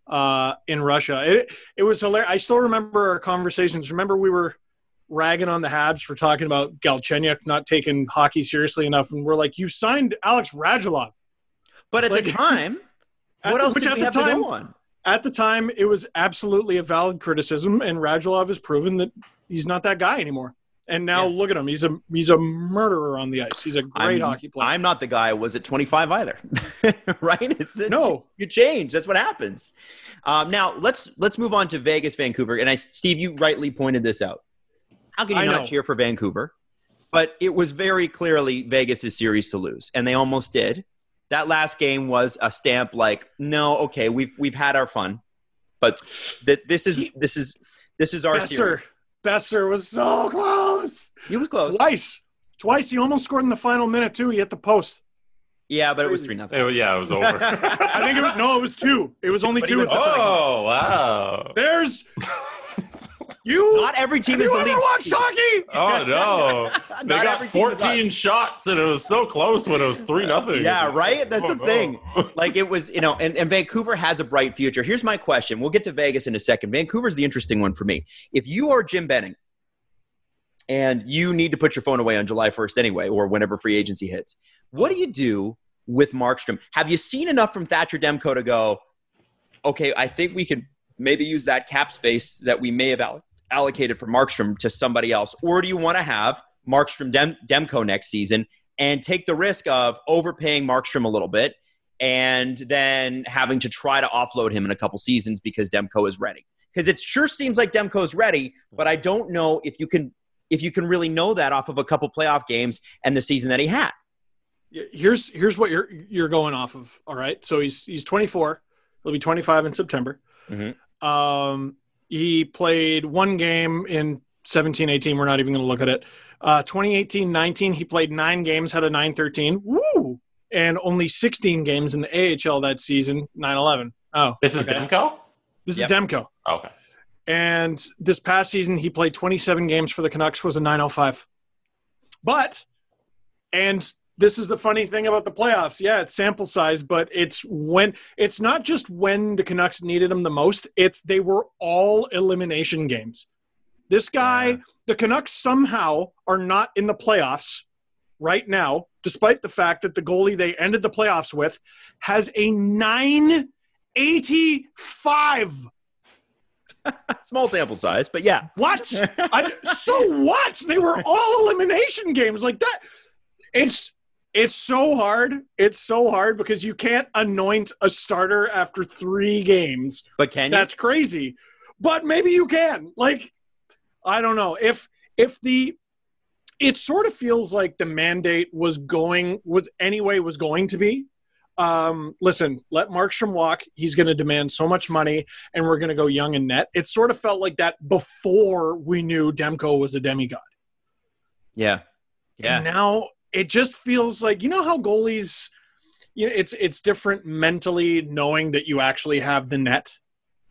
uh, in Russia. It, it was hilarious. I still remember our conversations. Remember, we were ragging on the Habs for talking about Galchenyuk not taking hockey seriously enough, and we're like, "You signed Alex Radulov." but at Like- the time, At what the- else did at we the have time, to go on? At the time, it was absolutely a valid criticism, and Radulov has proven that he's not that guy anymore. And now Yeah. look at him; he's a he's a murderer on the ice. He's a great I'm, hockey player. I'm not the guy I was at 25 either, right? It's, it's No. you change. That's what happens. Um, now let's let's move on to Vegas, Vancouver, and I, Steve, you rightly pointed this out. How can you I not know. cheer for Vancouver? But it was very clearly Vegas' series to lose, and they almost did. That last game was a stamp like, no, okay, we've we've had our fun, but th- this is this is this is our series. Boeser, Boeser was so close. He was close. Twice, twice. He almost scored in the final minute too. He hit the post. Yeah, but it was three nothing. It yeah, it was over. I think it was no, it was two. It was only But two. was- At the time. oh, wow. There's you. Not every team Have is you the ever league. watched hockey? Oh, no. They got every team is 14 shots, and it was so close when it was 3 nothing. Yeah, right. That's Oh, the thing. no. Like it was, you know, and, and Vancouver has a bright future. Here's my question. We'll get to Vegas in a second. Vancouver's the interesting one for me. If you are Jim Benning and you need to put your phone away on July 1st anyway, or whenever free agency hits, what do you do with Markstrom? Have you seen enough from Thatcher Demko to go, okay, I think we could maybe use that cap space that we may have all- allocated for Markstrom to somebody else? Or do you want to have Markstrom Dem- Demko next season and take the risk of overpaying Markstrom a little bit and then having to try to offload him in a couple seasons because Demko is ready? Because it sure seems like Demko is ready, but I don't know if you can if you can really know that off of a couple playoff games and the season that he had. Here's here's what you're you're going off of. All right, so he's he's 24. He'll be 25 in September. Mhm. Um, he played one game in 17, 18. We're not even going to look at it. Uh, 2018, 19. He played nine games, had a 913. Woo! And only 16 games in the AHL that season. 911. Oh, This is okay. Demko? This Yep. is Demko. Okay. And this past season, he played 27 games for the Canucks, was a 905. But, and this is the funny thing about the playoffs. Yeah, it's sample size, but it's when, it's not just when the Canucks needed them the most, it's they were all elimination games. This guy, Yeah. the Canucks somehow are not in the playoffs right now, despite the fact that the goalie they ended the playoffs with has a 985 Small sample size, but yeah. What? I, so what? They were all elimination games like that. It's it's so hard. It's so hard because you can't anoint a starter after three games. But can you? That's crazy. But maybe you can. Like, I don't know. If if the it sort of feels like the mandate was going was anyway was going to be um, listen, let Markstrom walk. He's going to demand so much money, and we're going to go young and net. It sort of felt like that before we knew Demko was a demigod. yeah. Yeah. And now it just feels like you know how goalies, you know, it's it's different mentally knowing that you actually have the net.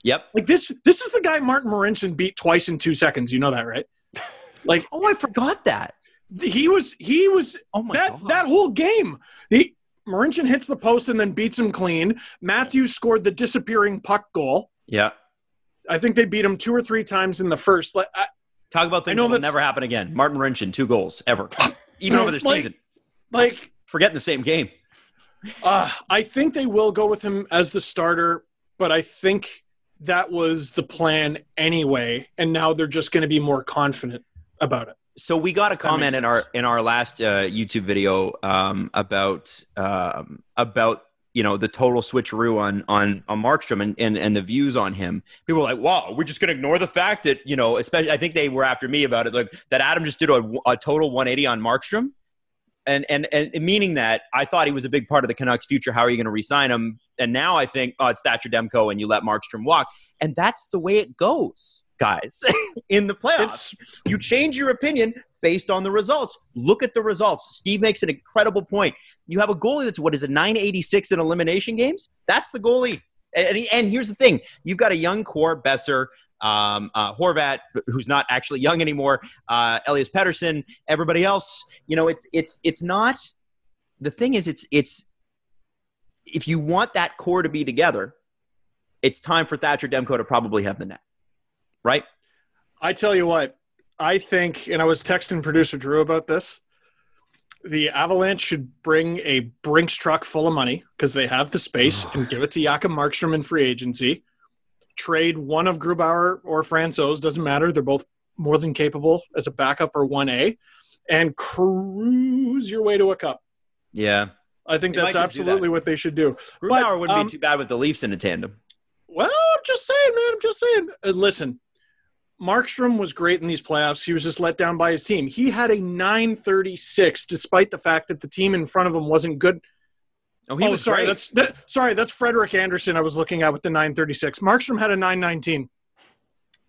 Yep. Like this, this is the guy Martin Marincin beat twice in two seconds. You know that, right? Like Oh, I forgot that. he was, he was Oh my that god. that whole game. He Marincin hits the post and then beats him clean. Matthews scored the disappearing puck goal. yeah. I think they beat him two or three times in the first. Like, I, Talk about things know that will never happen again. Martin Rinchin, two goals ever, even over the Like- season. like Forgetting the same game. Uh, I think they will go with him as the starter, but I think that was the plan anyway, and now they're just going to be more confident about it. So we got a comment in our in our last uh, YouTube video um, about um, about you know the total switcheroo on on on Markstrom and, and and the views on him. People were like, "Wow, we're just going to ignore the fact that you know." Especially, I think they were after me about it, like that Adam just did a, a total 180 on Markstrom, and and and meaning that I thought he was a big part of the Canucks' future. How are you going to resign him? And now I think, oh, it's Thatcher Demko, and you let Markstrom walk, and that's the way it goes, guys. in the playoffs, It's you change your opinion based on the results. Look at the results. Steve makes an incredible point. You have a goalie that's what is it, 986 in elimination games? That's the goalie. And, and here's the thing: you've got a young core, Boeser, um, uh, Horvat, who's not actually young anymore, uh, Elias Pettersson, everybody else. You know, it's it's it's not. The thing is, it's it's if you want that core to be together, it's time for Thatcher Demko to probably have the net, right? I tell you what, I think, and I was texting producer Drew about this. The Avalanche should bring a Brinks truck full of money because they have the space and give it to Jacob Markstrom in free agency. Trade one of Grubauer or Francouz, doesn't matter. They're both more than capable as a backup or 1A, and cruise your way to a cup. Yeah, I think They that's might just do absolutely what they should do. Grubauer wouldn't um, be too bad with the Leafs in a tandem. Well, I'm just saying, man. I'm just saying. Uh, listen, Markstrom was great in these playoffs. He was just let down by his team. He had a 936, despite the fact that the team in front of him wasn't good. Oh, he oh, was sorry. great. That's that, sorry. That's Frederik Andersen. I was looking at with the 936. Markstrom had a 919.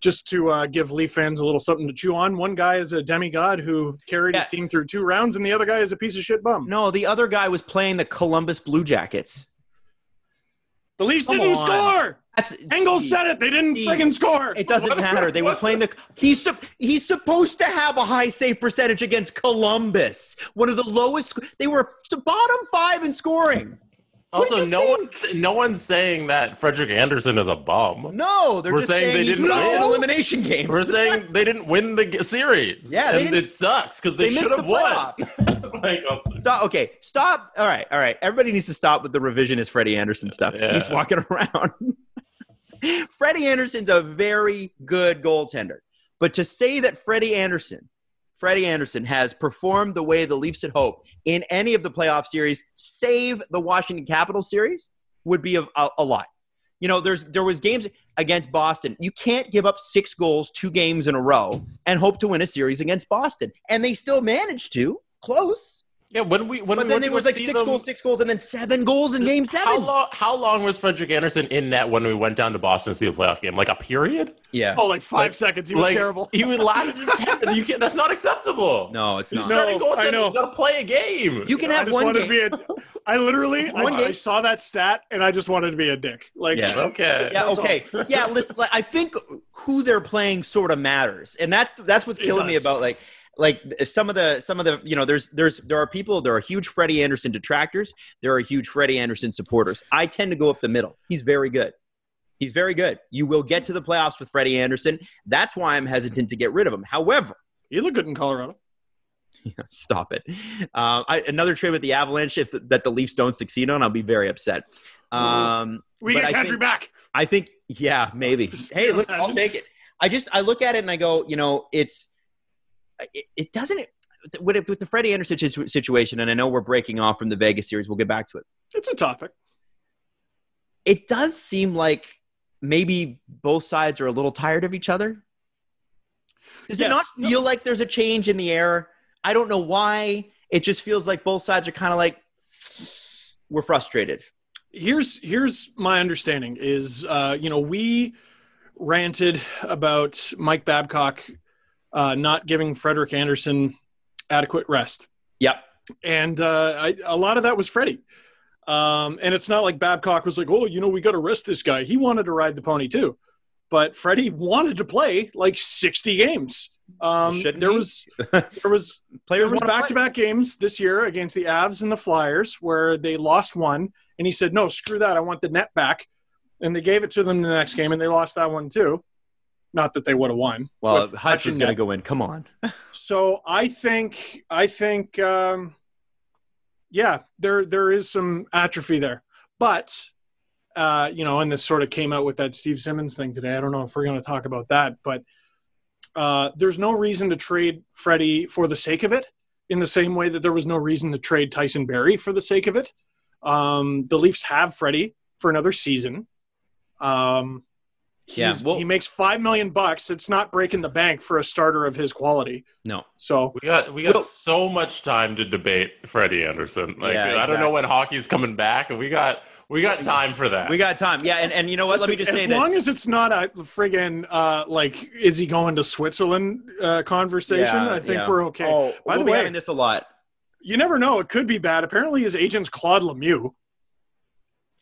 Just to uh, give Leaf fans a little something to chew on. One guy is a demigod who carried Yeah. his team through two rounds, and the other guy is a piece of shit bum. No, the other guy was playing the Columbus Blue Jackets. The Leafs Come didn't on. score. That's Engel said it. They didn't Steve, friggin' score. It doesn't What- matter. They were playing the. He's he's supposed to have a high save percentage against Columbus, one of the lowest. They were bottom five in scoring. Also, no think? one's no one's saying that Frederik Andersen is a bum. No, they're We're just saying saying, they he's didn't not in win. elimination games. We're saying they didn't win the series. Yeah, they and didn't- it sucks because they, they missed should the have won. playoffs. Like, oh, Stop. Okay, stop. All right, all right. Everybody needs to stop with the revisionist Freddie Andersen stuff. Yeah. Steve's walking around. Freddie Andersen's a very good goaltender, but to say that Freddie Andersen, Freddie Andersen has performed the way the Leafs had hoped in any of the playoff series, save the Washington Capitals series, would be a, a, a lot. You know, there's there was games against Boston. You can't give up six goals two games in a row and hope to win a series against Boston, and they still managed to close. Yeah, when we when But we then went there to was go like six them, goals, six goals, and then seven goals in game Seven. How seven. long? How long was Frederik Andersen in net when we went down to Boston to see the playoff game? Like a period? Yeah. Oh, like five Like- seconds. He was like, terrible. He would last ten. You can't. that's not acceptable. No, it's not. No, starting goaltender. I know. He's got to play a game. You can I have just one wanted game. to be a. I literally, I, game. I saw that stat and I just wanted to be a dick. Like, Yeah. okay. yeah, okay. yeah, listen. Like, I think who they're playing sort of matters, and that's that's what's It killing me about like like some of the some of the you know there's there's there are people there are huge Freddie Andersen detractors. There are huge Freddie Andersen supporters. I tend to go up the middle. He's very good. He's very good. You will get to the playoffs with Freddie Andersen. That's why I'm hesitant to get rid of him. However, he looked good in Colorado. Stop it. Um, I, another trade with the Avalanche if the, that the Leafs don't succeed on, I'll be very upset. Um, We get I country think- back. I think, yeah, maybe. hey, listen, I'll take it. I just I look at it and I go, you know, it's it, it doesn't with, with the Freddie Andersen situation, and I know we're breaking off from the Vegas series. We'll get back to it. It's a topic. It does seem like maybe both sides are a little tired of each other. Does it not feel like there's a change in the air? I don't know why. It just feels like both sides are kind of like we're frustrated. here's here's my understanding is uh, you know we ranted about Mike Babcock uh, not giving Frederik Andersen adequate rest, Yep. and uh, I, a lot of that was Freddie. Um, and it's not like Babcock was like, oh, you know, we got to rest this guy. He wanted to ride the pony too, but Freddie wanted to play like sixty games. Um, there he? was there was Players there was wanna play. back-to-back games this year against the Avs and the Flyers where they lost one, and he said, "No, screw that. I want the net back." And they gave it to them the next game, and they lost that one too. Not that they would have won. Well, Hutch is going to go in. Come on. So I think I think um, yeah, there there is some atrophy there, but uh, you know, and this sort of came out with that Steve Simmons thing today. I don't know if we're going to talk about that, but uh, there's no reason to trade Freddie for the sake of it. In the same way that there was no reason to trade Tyson Barrie for the sake of it. Um, the Leafs have Freddie for another season. Um, Yeah, well- he makes five million bucks. It's not breaking the bank for a starter of his quality. No. So We got we got Well- so much time to debate Freddie Andersen. Like Yeah, I don't know when hockey's coming back, and we got we got time for that. We got time. Yeah, and, and you know what? Let me just say as say long as it's not a friggin' uh, like is he going to Switzerland uh, conversation, Yeah, I think yeah. we're okay. Oh, By we'll the be way, having this a lot. you never know; it could be bad. Apparently, his agent's Claude Lemieux.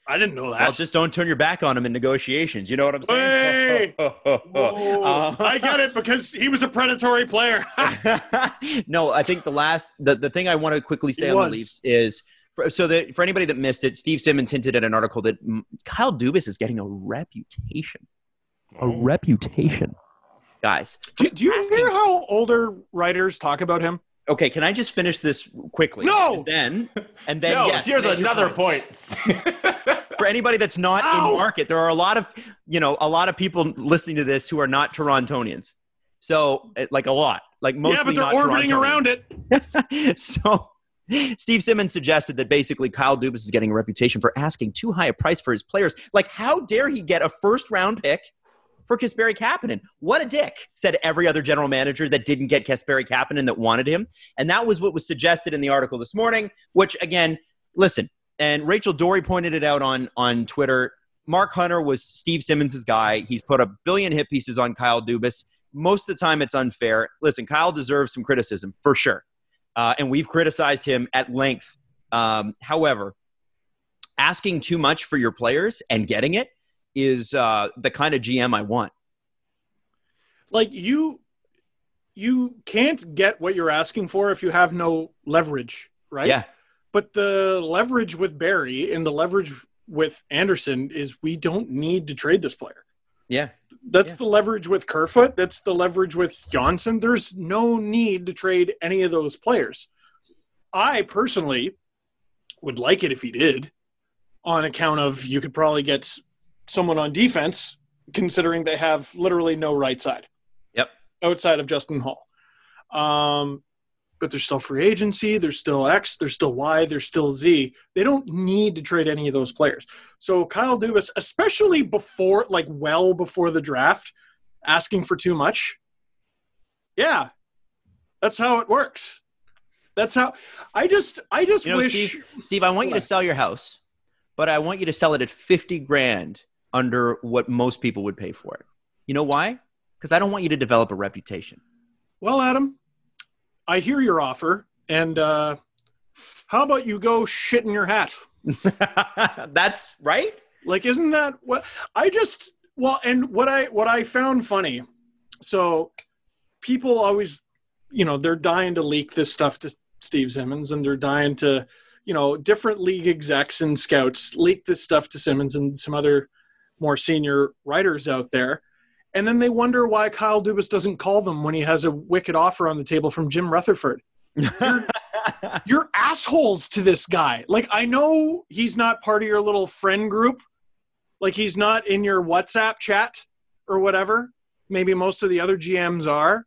I didn't know that. Well, just don't turn your back on him in negotiations. You know what I'm saying? Whoa, Uh, I get it because he was a predatory player. no, I think the last the, the thing I want to quickly say He on was. the Leafs is for, so that for anybody that missed it, Steve Simmons hinted at an article that Kyle Dubas is getting a reputation. A reputation, guys. do, do you Asking- hear how older writers talk about him? Okay, can I just finish this quickly? No! And then, and then no, yes, here's then another point. for anybody that's not Ow! in market, there are a lot of you know a lot of people listening to this who are not Torontonians. So eh, like a lot, like mostly yeah, but they're orbiting around it. so Steve Simmons suggested that basically Kyle Dubas is getting a reputation for asking too high a price for his players. Like, how dare he get a first round pick for Kasperi Kapanen? What a dick, said every other general manager that didn't get Kasperi Kapanen that wanted him. And that was what was suggested in the article this morning, which again, listen, and Rachel Doerrie pointed it out on, on Twitter. Mark Hunter was Steve Simmons' guy. He's put a billion hit pieces on Kyle Dubas. Most of the time, it's unfair. Listen, Kyle deserves some criticism for sure uh, and we've criticized him at length. Um, however, asking too much for your players and getting it is uh, the kind of GM I want. like you you can't get what you're asking for if you have no leverage right? Yeah, but the leverage with barrie and the leverage with andersen is we don't need to trade this player. Yeah, that's Yeah. the leverage with kerfoot. That's the leverage with johnson. There's no need to trade any of those players. I personally would like it if he did on account of you could probably get someone on defense considering they have literally no right side Yep. outside of Justin Holl. Um, but there's still free agency, there's still X, there's still Y, there's still Z. They don't need to trade any of those players. So Kyle Dubas, especially before, like well before the draft, asking for too much. Yeah, that's how it works. That's how I just I just You know, wish Steve, Steve, I want you to sell your house, but I want you to sell it at 50 grand under what most people would pay for it. You know why? Because I don't want you to develop a reputation. Well, Adam, I hear your offer, and uh, how about you go shit in your hat? That's right. Like, isn't that what I just well? And what I what I found funny, so people always, you know, they're dying to leak this stuff to Steve Simmons, and they're dying to, you know, different league execs and scouts leak this stuff to Simmons and some other more senior writers out there. And then they wonder why Kyle Dubas doesn't call them when he has a wicked offer on the table from Jim Rutherford. you're, you're assholes to this guy. Like I know he's not part of your little friend group. Like he's not in your WhatsApp chat or whatever. Maybe most of the other GMs are.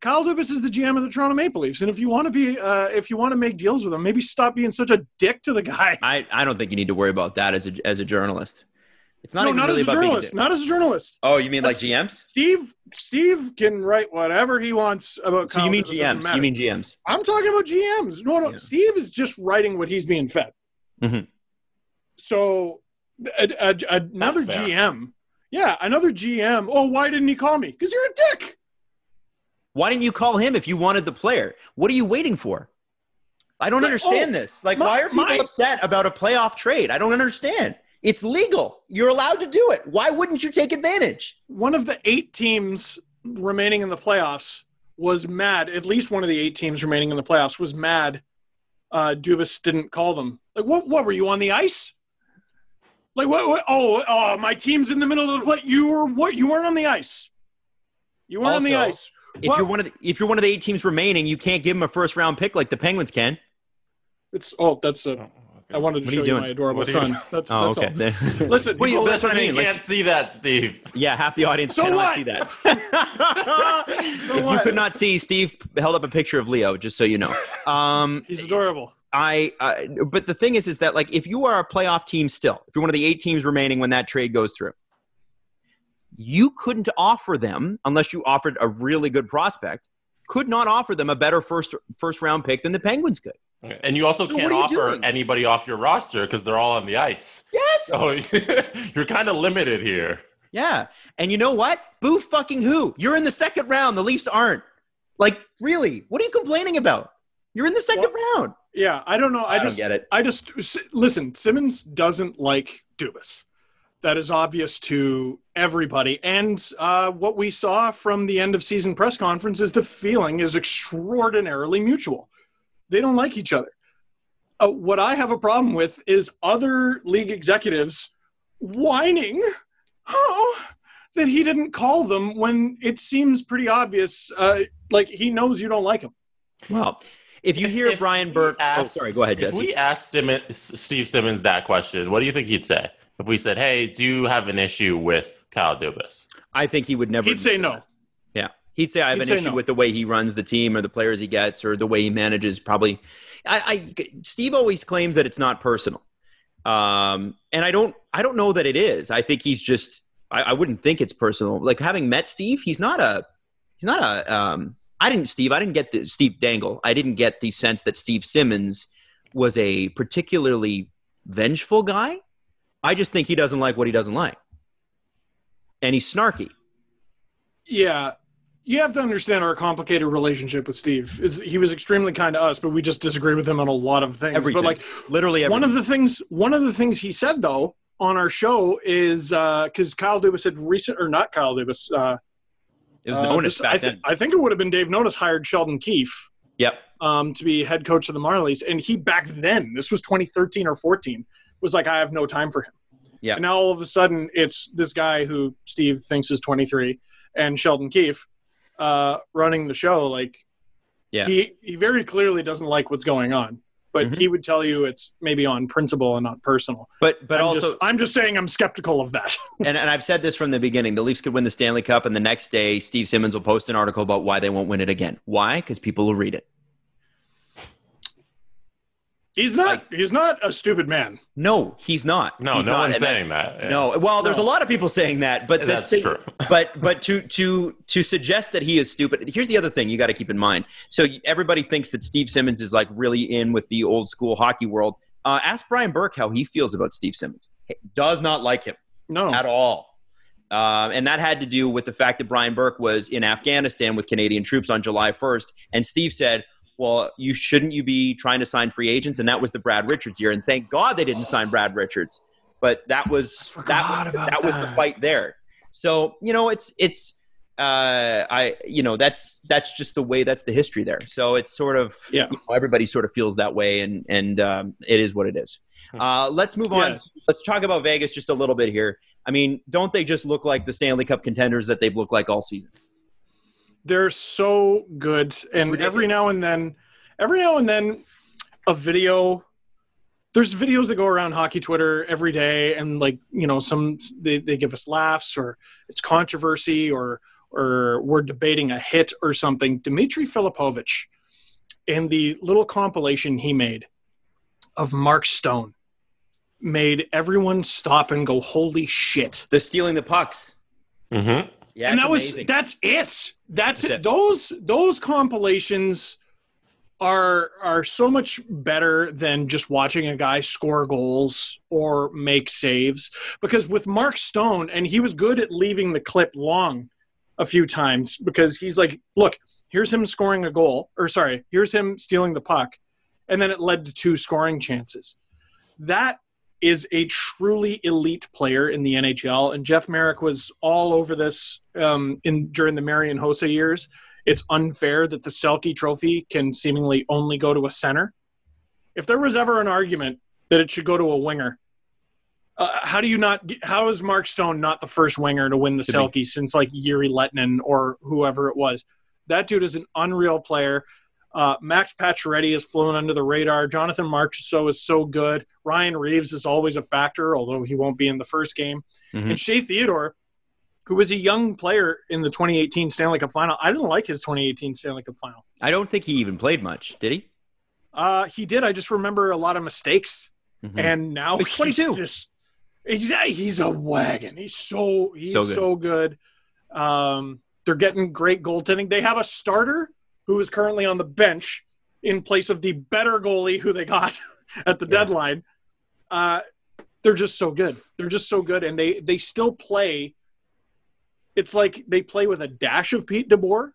Kyle Dubas is the GM of the Toronto Maple Leafs, and if you want to be, uh, if you want to make deals with him, maybe stop being such a dick to the guy. I, I don't think you need to worry about that as a as a journalist. It's not no, not really as a journalist. Not as a journalist. Oh, you mean like GMs? Steve Steve can write whatever he wants about. So you mean Dubas, it doesn't GMs? You mean GMs? I'm talking about GMs. No, no. Yeah. Steve is just writing what he's being fed. Mhm. So a, a- another GM, yeah, another GM. Oh, why didn't he call me? Because you're a dick. Why didn't you call him if you wanted the player? What are you waiting for? I don't Like, understand oh, this. Like, my- why are people my- upset about a playoff trade? I don't understand. It's legal. You're allowed to do it. Why wouldn't you take advantage? One of the eight teams remaining in the playoffs was mad. At least one of the eight teams remaining in the playoffs was mad. Uh, Dubas didn't call them. Like, what? What were you on the ice? Like, what? what oh, oh, my team's in the middle of the play. You were what? You weren't on the ice. You weren't on the ice. If What? you're one of the, if you're one of the eight teams remaining, you can't give them a first round pick like the Penguins can. It's oh, that's a. I wanted to What show you you, my adorable What are you- son. That's, Oh, that's okay. all. Listen, What you- People that's what I listening mean. Like, can't see that, Steve. yeah, half the audience So cannot what? see that. if you could not see, Steve held up a picture of Leo, just so you know. Um, he's adorable. I, uh, but the thing is, is that like if you are a playoff team still, if you're one of the eight teams remaining when that trade goes through, you couldn't offer them unless you offered a really good prospect. Could not offer them a better first first round pick than the Penguins could. And you also So can't what are you offer doing? anybody off your roster because they're all on the ice. Yes. So you're kind of limited here. Yeah. And you know what? Boo fucking who? You're in the second round. The Leafs aren't. Like, really? What are you complaining about? You're in the second round. Yeah, I don't know. I, I don't just get it. I just listen. Simmons doesn't like Dubas. That is obvious to everybody. And uh, what we saw from the end of season press conference is the feeling is extraordinarily mutual. They don't like each other. Uh, what I have a problem with is other league executives whining, oh, that he didn't call them when it seems pretty obvious. Uh, like he knows you don't like him. Well, if you hear if Brian Burke, asked- oh, sorry, go ahead, If Jesse. we asked Simmons, Steve Simmons that question, what do you think he'd say? If we said, "Hey, do you have an issue with Kyle Dubas?" I think he would never. He'd say admit no. He'd say I have He'd an issue no. with the way he runs the team or the players he gets or the way he manages. Probably, I, I Steve always claims that it's not personal, um, and I don't. I don't know that it is. I think he's just. I, I wouldn't think it's personal. Like having met Steve, he's not a. He's not a. Um, I didn't Steve. I didn't get the Steve Dangle. I didn't get the sense that Steve Simmons was a particularly vengeful guy. I just think he doesn't like what he doesn't like, and he's snarky. Yeah. You have to understand our complicated relationship with Steve. Is he was extremely kind to us, but we just disagree with him on a lot of things. Everything. But like Literally everything. one of the things one of the things he said though on our show is because Kyle Dubas had recent or not Kyle Dubas. Uh, it was uh, this- back I, thi- then. I think it would have been Dave Nonis hired Sheldon Keefe Yep. um, to be head coach of the Marlies, and he back then this was 2013 or 14 was like I have no time for him. Yeah. And now all of a sudden it's this guy who Steve thinks is 23 and Sheldon Keefe uh, running the show. Like, Yeah. he he very clearly doesn't like what's going on, but Mhm. he would tell you it's maybe on principle and not personal. But but I'm also just, I'm just saying I'm skeptical of that. and, and I've said this from the beginning, the Leafs could win the Stanley Cup and the next day Steve Simmons will post an article about why they won't win it again. Why? Because people will read it. He's not he's not a stupid man. No, he's not. No, He's no not, one's and saying that. Yeah. No, well, there's a lot of people saying that, but That's the- true. but but to to to suggest that he is stupid. Here's the other thing you got to keep in mind. So everybody thinks that Steve Simmons is like really in with the old school hockey world. Uh, ask Brian Burke how he feels about Steve Simmons. He does not like him. No, at all. Um, and that had to do with the fact that Brian Burke was in Afghanistan with Canadian troops on July 1st. And Steve said, well, you shouldn't you be trying to sign free agents? And that was the Brad Richards year. And thank God they didn't sign Brad Richards. But that was that was about that was the fight there. So you know, it's it's uh, I you know that's that's just the way that's the history there. So it's sort of Yeah. you know, everybody sort of feels that way, and and um, it is what it is. Hmm. Uh, let's move on. Yeah. Let's talk about Vegas just a little bit here. I mean, don't they just look like the Stanley Cup contenders that they've looked like all season? They're so good, and ridiculous. every now and then, every now and then, a video. There's videos that go around hockey Twitter every day, and like you know, some they, they give us laughs, or it's controversy, or or we're debating a hit or something. Dmitry Filipovich, in the little compilation he made of Mark Stone, made everyone stop and go, "Holy shit!" The stealing the pucks. Mm-hmm. Yeah, and that was amazing. that's it. That's, it. Those those compilations are are so much better than just watching a guy score goals or make saves because with Mark Stone and he was good at leaving the clip long a few times because he's like look here's him scoring a goal or sorry here's him stealing the puck and then it led to two scoring chances that is a truly elite player in the NHL, and Jeff Marek was all over this um, in during the Marian Hossa years. It's unfair that the Selke Trophy can seemingly only go to a center. If there was ever an argument that it should go to a winger, uh, how do you not? How is Mark Stone not the first winger to win the. Selke since like Jere Lehtinen or whoever it was? That dude is an unreal player. Uh, Max Pacioretty has flown under the radar. Jonathan Marchessault is so good. Ryan Reaves is always a factor, although he won't be in the first game. Mhm. And Shea Theodore, who was a young player in the 2018 Stanley Cup final, I didn't like his 2018 Stanley Cup final. I don't think he even played much, did he? Uh, he did. I just remember a lot of mistakes, Mhm. and now He's 22. just he's, he's a wagon. He's so he's So so good. good. Um, they're getting great goaltending. They have a starter who is currently on the bench in place of the better goalie who they got at the Yeah. deadline. Uh, they're just so good. They're just so good, and they they still play. It's like they play with a dash of Pete DeBoer,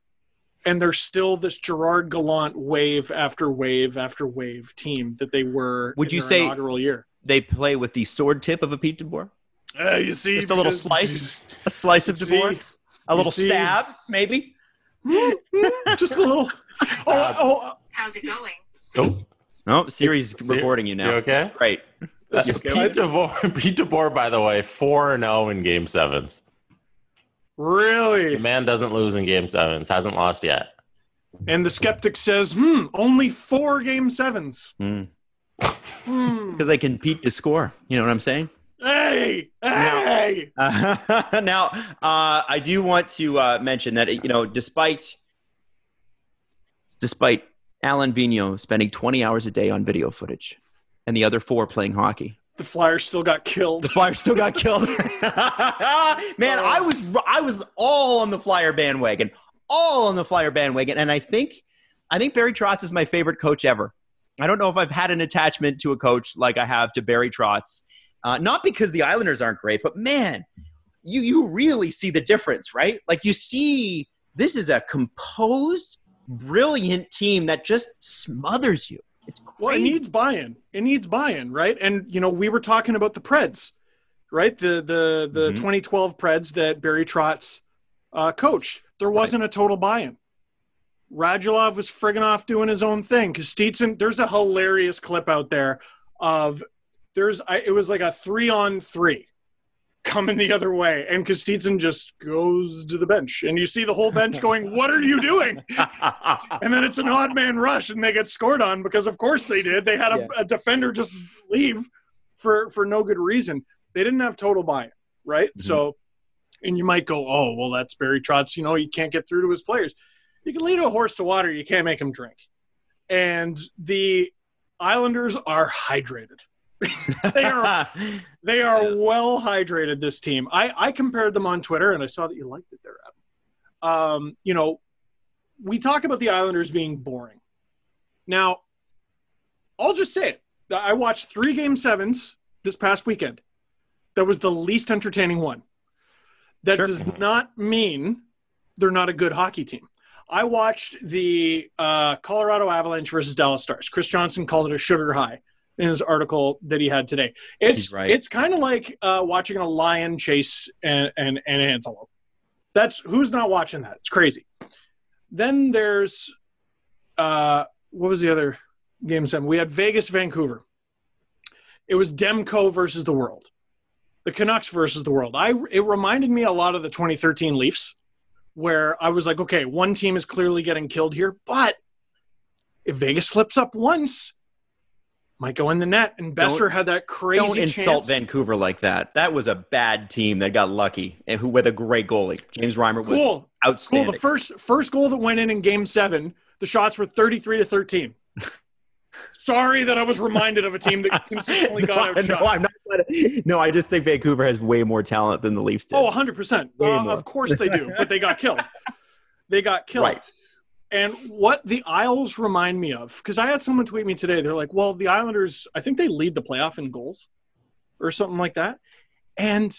and they're still this Gerard Gallant wave after wave after wave team that they were. Would you say- inaugural year? they play with the sword tip of a Pete DeBoer. Uh, you see, Just a little slice, a slice of See? DeBoer, a little see? stab, maybe. Just a little. Oh, oh, How's it going? Oh, No, Siri's Ser- recording you now. you okay? Great. this Yeah, is Pete good. DeBoer, Pete DeBoer, by the way, four and zero in Game Sevens. The Really? man doesn't lose in Game Sevens. Hasn't lost yet. And the skeptic says, "Hmm, only four game sevens. Mm. Hmm. Because they can beat the score. You know what I'm saying? Hey, hey! Uh, now, uh, I do want to uh, mention that you know, despite despite Alan Vigneault spending 20 hours a day on video footage, and the other four playing hockey, The Flyers still got killed. the Flyers still got killed. Man, I was I was all on the Flyer bandwagon, all on the Flyer bandwagon, and I think I think Barry Trotz is my favorite coach ever. I don't know if I've had an attachment to a coach like I have to Barry Trotz. Uh, not because the Islanders aren't great, but man, you you really see the difference, right? Like you see, this is a composed, brilliant team that just smothers you. It's great. Well, it needs buy-in. It needs buy-in, right? And you know, we were talking about the Preds, right? The the the Mhm. 2012 Preds that Barry Trotz uh, coached. There wasn't a total buy-in. Radulov was friggin' off doing his own thing. Kostitsin, there's a hilarious clip out there of there's I, it was like a three on three coming the other way, and Kostitsin just goes to the bench, and you see the whole bench going, "What are you doing?" and then it's an odd man rush and they get scored on because of course they did. They had a, Yeah. a defender just leave for for no good reason. They didn't have total buy-in right? Mhm. so and you might go oh well that's barry trotz. You know you can't get through to his players. You can lead a horse to water. You can't make him drink. And the islanders are hydrated they are they are well hydrated this team. I i compared them on twitter and i saw that you liked it there um you know we talk about the islanders being boring. Now i'll just say it. I watched three game sevens this past weekend. That was the least entertaining one. That Sure. does not mean they're not a good hockey team. I watched the uh, colorado avalanche versus dallas stars. Chris Johnston called it a sugar high in his article that he had today. It's right. it's kind of like uh, watching a lion chase an, an, an antelope. That's who's not watching that. It's crazy. Then there's uh, what was the other game seven? We had Vegas, Vancouver. It was Demko versus the World, the Canucks versus the World. I it reminded me a lot of the 2013 Leafs, where I was like, okay, one team is clearly getting killed here, but if Vegas slips up once, might go in the net. And Boeser had that crazy Don't insult chance. Vancouver like that. That was a bad team that got lucky and who with a great goalie. James Reimer was Cool. Cool. The first first goal that went in in Game Seven, the shots were thirty-three to thirteen. Sorry that I was reminded of a team that consistently got no, outshot. no, I'm not. No, I just think Vancouver has way more talent than the Leafs did. Oh, 100%. Uh, of course they do, but they got killed. They got killed. Right. And what the Isles remind me of, because I had someone tweet me today, they're like, well, the Islanders, I think they lead the playoff in goals or something like that. And,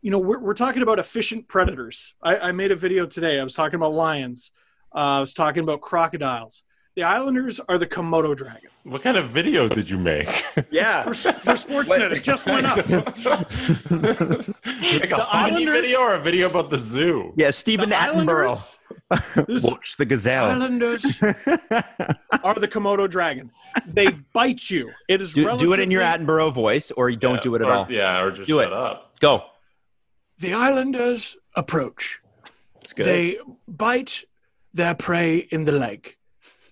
you know, we're, we're talking about efficient predators. I, I made a video today. I was talking about lions, uh, I was talking about crocodiles. The Islanders are the Komodo dragon. What kind of video did you make? yeah. For, for Sportsnet, it just went up. like a funny Islanders- video or a video about the zoo? Yeah, Stephen The Attenborough. Islanders, this- Watch the gazelle. Islanders are the Komodo dragon. They bite you. It is do, do it in your relatively- Attenborough voice, or you don't Yeah, do it at or- all. Yeah, or just Do shut it. up. Go. The Islanders approach. It's good. They bite their prey in the leg.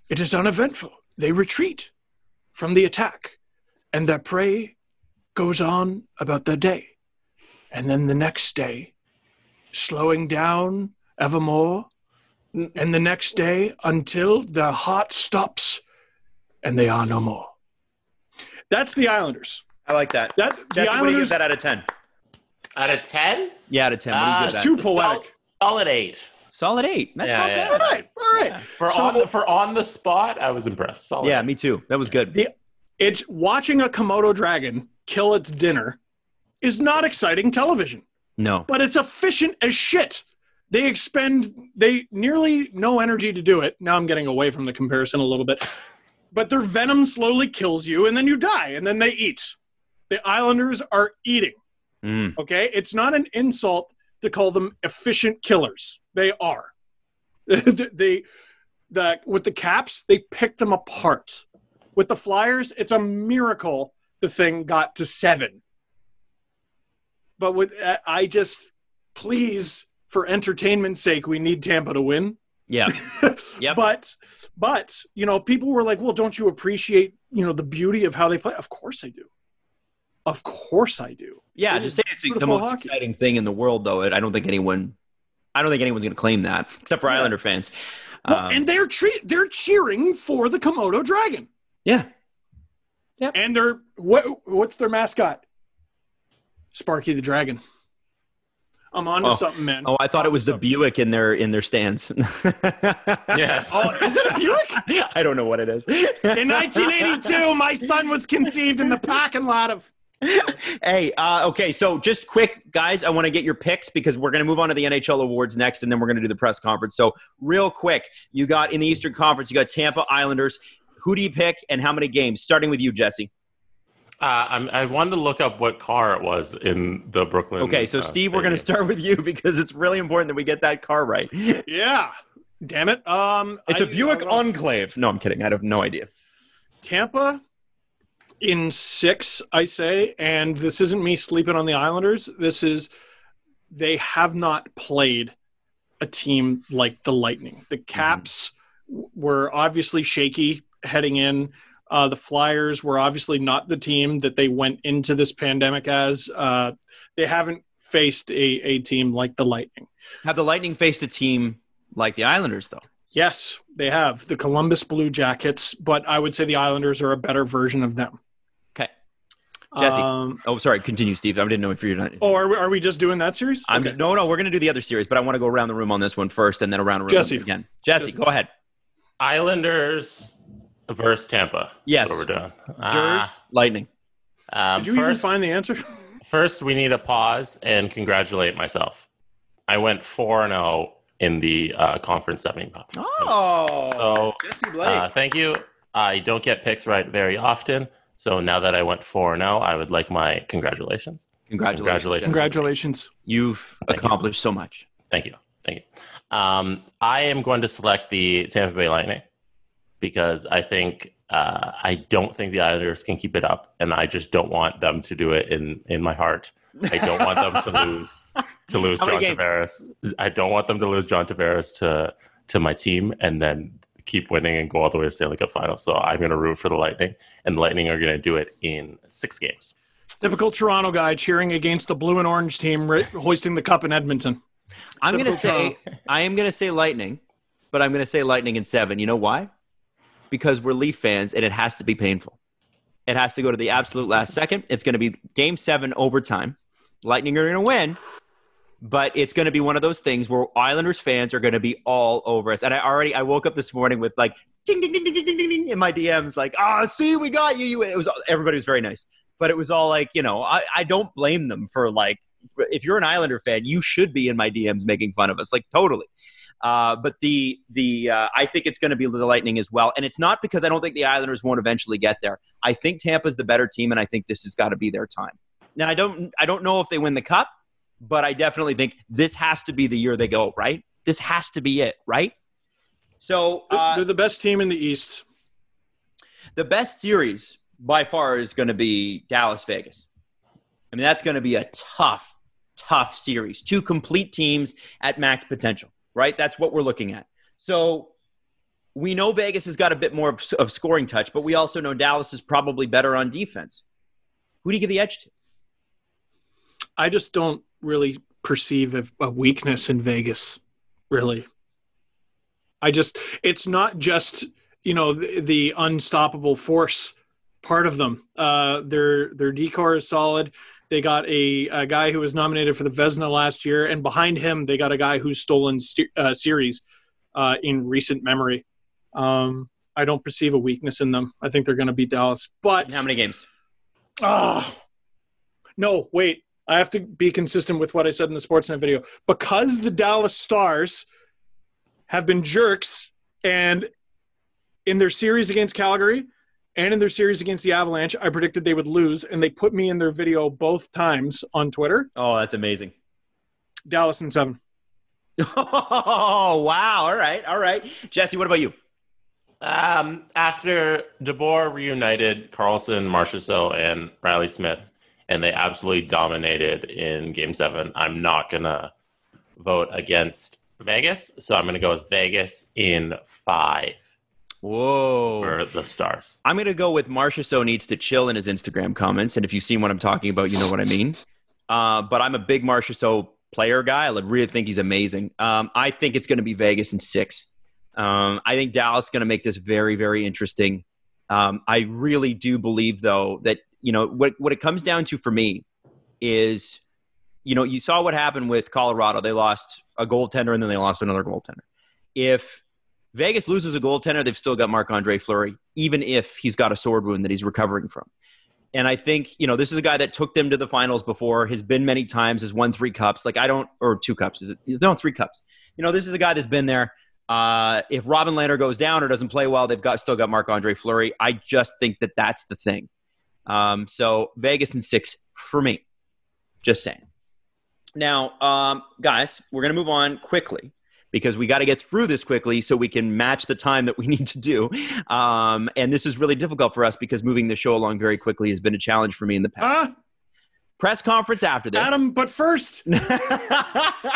It is uneventful. They retreat from the attack, and their prey goes on about their day. And then the next day, slowing down evermore, and the next day until the heart stops and they are no more. That's the Islanders. I like that. That's the Jesse, what do you give that out of 10? Out of 10? Yeah, out of 10. What do you Uh, give that? too poetic. Solid 8. Solid 8. That's Yeah, not yeah. bad. All right, all right. For, So- on the, for on the spot, I was impressed. Solid Yeah, eight. me too. That was good. The, it's watching a Komodo dragon kill its dinner is not exciting television, No. but it's efficient as shit. They expend they nearly no energy to do it. Now I'm getting away from the comparison a little bit. But their venom slowly kills you and then you die and then they eat. The Islanders are eating. Mm. Okay? It's not an insult to call them efficient killers. They are. they the with the caps, they pick them apart. With the Flyers, it's a miracle the thing got to 7. But with I just please for entertainment's sake, we need Tampa to win. Yeah. yeah. But but you know, people were like, "Well, don't you appreciate you know the beauty of how they play?" Of course I do. Of course I do. Yeah, It to say it's the most hockey. exciting thing in the world, though, I don't think anyone, I don't think anyone's going to claim that, except for Yeah. Islander fans. Well, Um, and they're tre- they're cheering for the Komodo dragon, Yeah. yeah, and they're what what's their mascot? Sparky the dragon. I'm on to Oh. something, man. Oh, I thought it was the Something. Buick in their in their stands. Yeah. Oh, is it a Buick? I don't know what it is. In 1982, my son was conceived in the parking lot of. hey, uh, okay, so just quick, guys, I want to get your picks because we're going to move on to the NHL awards next, and then we're going to do the press conference. So, real quick, you got in the Eastern Conference, you got Tampa Islanders. Who do you pick, and how many games? Starting with you, Jesse. Uh, I'm, I wanted to look up what car it was in the Brooklyn. Okay, so uh, Steve, we're going to start with you because it's really important that we get that car right. Yeah. Damn it. Um, a I- Buick I don't know. Enclave. No, I'm kidding. I have no idea. Tampa in six, I say, and this isn't me sleeping on the Islanders. This is they have not played a team like the Lightning. The Caps w- were obviously shaky heading in. Uh, the Flyers were obviously not the team that they went into this pandemic as. Uh, they haven't faced a, a team like the Lightning. Have the Lightning faced a team like the Islanders, though? Yes, they have the Columbus Blue Jackets, but I would say the Islanders are a better version of them. Okay. Jesse. Um, Oh, sorry. Continue, Steve. I didn't know if you're not. oh, are we, are we just doing that series? I'm Okay. just, no, no. We're going to do the other series, but I want to go around the room on this one first, and then around the room Jesse. again. Jesse, Jesse. go ahead. Islanders versus Tampa. Yes. That's what we're doing. Durs, Uh, Lightning. um, Did you first, even find the answer? first, we need a pause and congratulate myself. I went 4 0 in the uh, conference semi. Oh, So, Jesse uh, thank you. I don't get picks right very often. So now that I went 4 0, I would like my congratulations. congratulations. congratulations. Congratulations. You've Thank you. accomplished so much. Thank you. Thank you. Um, I am going to select the Tampa Bay Lightning because I think uh, I don't think the Islanders can keep it up, and I just don't want them to do it in in my heart. I don't want them to lose to lose John games? Tavares. I don't want them to lose John Tavares to to my team, and then keep winning and go all the way to Stanley Cup final. So I'm going to root for the Lightning, and the Lightning are going to do it in six games. Typical Toronto guy cheering against the blue and orange team ri- hoisting the cup in Edmonton. I'm going to Typical say I am going to say Lightning, but I'm going to say Lightning in seven. You know why? Because we're Leaf fans, and it has to be painful. It has to go to the absolute last second. It's going to be Game Seven overtime. Lightning are going to win, but it's going to be one of those things where Islanders fans are going to be all over us. And I already I woke up this morning with like ding ding ding ding ding ding, ding in my DMs, like ah, see, we got you. You. It was everybody was very nice, but it was all like you know I I don't blame them for like if you're an Islander fan, you should be in my DMs making fun of us, like totally. Uh, but the the uh, I think it's going to be the Lightning as well, and it's not because I don't think the Islanders won't eventually get there. I think Tampa's the better team, and I think this has got to be their time. Now I don't I don't know if they win the cup, but I definitely think this has to be the year they go right. This has to be it, right? So uh, They're the best team in the East. the best series by far is going to be Dallas Vegas. I mean, that's going to be a tough, tough series. Two complete teams at max potential, right? That's what we're looking at. So we know Vegas has got a bit more of, of scoring touch, but we also know Dallas is probably better on defense. Who do you give the edge to? I just don't really perceive a, a weakness in Vegas. Really, I just it's not just you know the, the unstoppable force part of them. Uh, their their decor is solid. They got a, a guy who was nominated for the Vezina last year, and behind him they got a guy who's stolen st- uh, series uh, in recent memory. Um, I don't perceive a weakness in them. I think they're going to beat Dallas, but How many games? Ah, no, wait. I have to be consistent with what I said in the Sportsnet video. Because the Dallas Stars have been jerks and in their series against Calgary and in their series against the Avalanche, I predicted they would lose, and they put me in their video both times on Twitter. Oh, that's amazing. Dallas in seven. Oh, wow. All right. All right. Jesse, what about you? Um, after DeBoer reunited Karlsson, Marchessault, and Riley Smith, and they absolutely dominated in Game Seven, I'm not gonna vote against Vegas, so I'm gonna go with Vegas in five Whoa. for the Stars. I'm going to go with Marchessault needs to chill in his Instagram comments. And if you've seen what I'm talking about, you know what I mean. Uh, but I'm a big Marchessault player guy. I really think he's amazing. Um, I think it's going to be Vegas in six. Um, I think Dallas is going to make this very, very interesting. Um, I really do believe, though, that, you know, what, what it comes down to for me is, you know, you saw what happened with Colorado. They lost a goaltender and then they lost another goaltender. If Vegas loses a goaltender, they've still got Marc Andre Fleury, even if he's got a sword wound that he's recovering from. And I think, you know, this is a guy that took them to the finals before, has been many times, has won three cups. Like, I don't, or two cups, is it? No, three cups. You know, this is a guy that's been there. Uh, if Robin Lehner goes down or doesn't play well, they've got still got Marc Andre Fleury. I just think that that's the thing. Um, so Vegas and six for me. Just saying. Now, um, guys, we're going to move on quickly because we got to get through this quickly so we can match the time that we need to do. Um, and this is really difficult for us because moving the show along very quickly has been a challenge for me in the past. Ah, Press conference after this. Adam, but first, I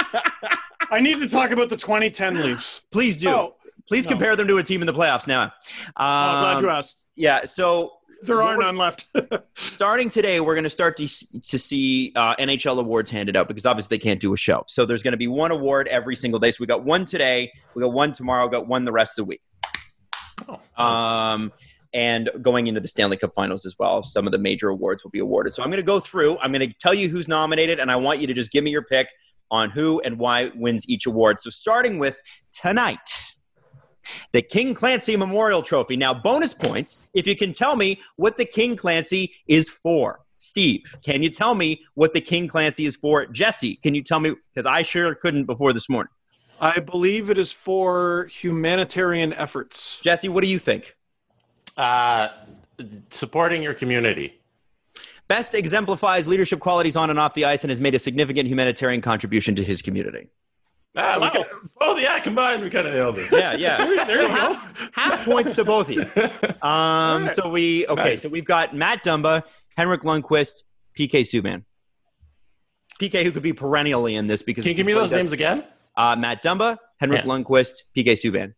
need to talk about the 2010 Leafs. Please do. Oh, Please no. compare them to a team in the playoffs now. Oh, I'm glad you Um, asked. yeah. So There are none left. starting today, we're going to start to, to see uh, NHL awards handed out because obviously they can't do a show. So there's going to be one award every single day. So we got one today, we got one tomorrow, we got one the rest of the week. Um, and going into the Stanley Cup Finals as well, some of the major awards will be awarded. So I'm going to go through. I'm going to tell you who's nominated, and I want you to just give me your pick on who and why wins each award. So starting with tonight the King Clancy Memorial Trophy. Now, bonus points if you can tell me what the King Clancy is for. Steve, can you tell me what the King Clancy is for? Jesse, can you tell me? Because I sure couldn't before this morning. I believe it is for humanitarian efforts. Jesse, what do you think? Uh, supporting your community. Best exemplifies leadership qualities on and off the ice and has made a significant humanitarian contribution to his community. Ah, we Wow. kinda- both, yeah, combined, we kind of nailed it. Yeah, yeah. There you go. half, half points to both of you. Um, so we okay. Nice. So we've got Matt Dumba, Henrik Lundqvist, PK Subban. PK, who could be perennially in this because Can you give me those names again? Uh, Matt Dumba, Henrik Yeah. Lundqvist, PK Subban.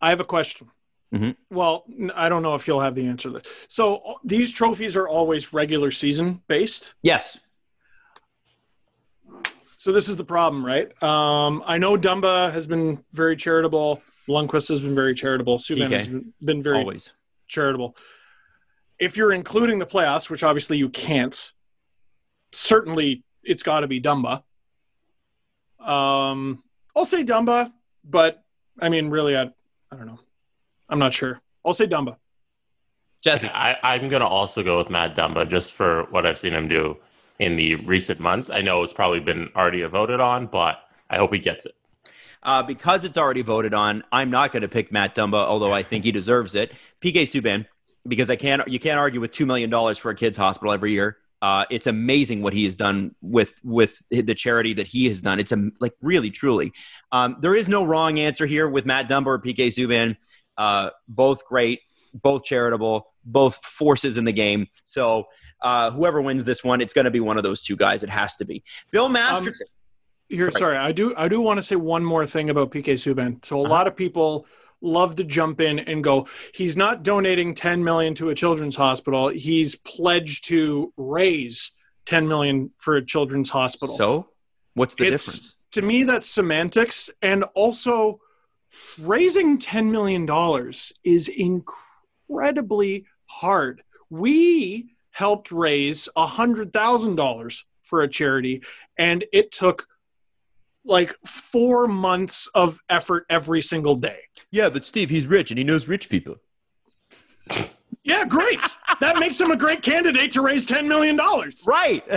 I have a question. Mhm. Well, I don't know if you'll have the answer to this. So uh, these trophies are always regular season based. Yes. So this is the problem, right? Um, I know Dumba has been very charitable. Lundqvist has been very charitable. Subban has been, been very Always. charitable. If you're including the playoffs, which obviously you can't, certainly it's got to be Dumba. Um, I'll say Dumba, but I mean, really, I, I don't know. I'm not sure. I'll say Dumba. Jesse. I, I'm going to also go with Matt Dumba just for what I've seen him do in the recent months. I know it's probably been already voted on, but I hope he gets it. Uh, because it's already voted on, I'm not going to pick Matt Dumba, although I think he deserves it. PK Subban, because I can't, you can't argue with two million dollars for a kids' hospital every year. Uh, it's amazing what he has done with with the charity that he has done. It's a, like really, truly. Um, there is no wrong answer here with Matt Dumba or PK Subban. Uh, both great, both charitable, both forces in the game. So uh, whoever wins this one, it's going to be one of those two guys. It has to be Bill Masterton. Here, Right. sorry, I do I do want to say one more thing about PK Subban. So a Uh-huh. lot of people love to jump in and go, he's not donating 10 million to a children's hospital. He's pledged to raise 10 million for a children's hospital. so what's the It's- difference? to me that's semantics and also raising 10 million dollars is incredibly hard. We helped raise a $100,000 for a charity and it took like 4 months of effort every single day. Yeah, but Steve, he's rich and he knows rich people. Yeah, great. that makes him a great candidate to raise 10 million dollars. Right.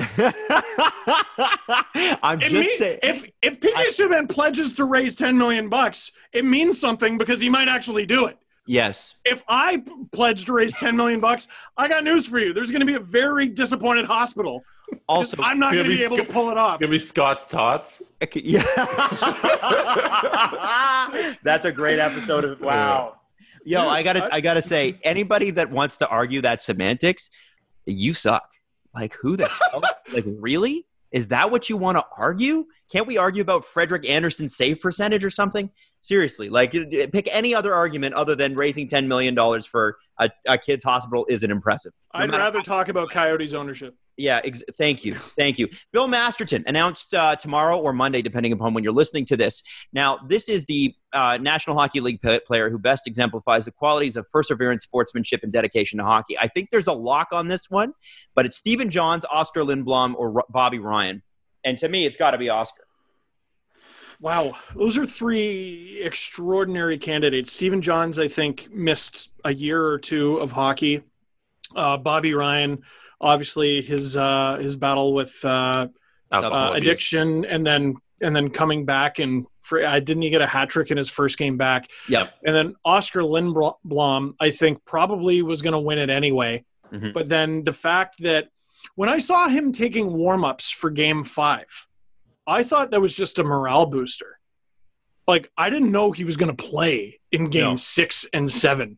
I'm It just mean- saying. if if PK Subban pledges to raise 10 million bucks, it means something because he might actually do it. Yes. if I pledged to raise 10 million bucks, I got news for you. There's going to be a very disappointed hospital. Also, I'm not Gonna be be able sc- to pull it off. Give me Scott's Tots. yeah. That's a great episode of Wow. Yo, I gotta, I gotta say, anybody that wants to argue that semantics, you suck. Like, who the hell? Like, really? Is that what you want to argue? Can't we argue about Frederik Andersen's save percentage or something? Seriously, like, pick any other argument other than raising ten million dollars for a, a kid's hospital isn't impressive. No I'd rather talk about Coyotes ownership. Yeah, ex- thank you. Thank you. Bill Masterton announced uh, tomorrow or Monday, depending upon when you're listening to this. Now, this is the uh, National Hockey League p- player who best exemplifies the qualities of perseverance, sportsmanship, and dedication to hockey. I think there's a lock on this one, but it's Stephen Johns, Oscar Lindblom, or R- Bobby Ryan. And to me, it's got to be Oscar. Wow. Those are three extraordinary candidates. Stephen Johns, I think, missed a year or two of hockey. Uh, Bobby Ryan, obviously, his uh, his battle with uh, uh, abuse. addiction and then and then coming back and for I didn't he get a hat trick in his first game back. Yep. And then Oscar Lindblom, I think probably was going to win it anyway. Mhm. But then the fact that when I saw him taking warm ups for game five, I thought that was just a morale booster. Like I didn't know he was going to play in game No. six and seven.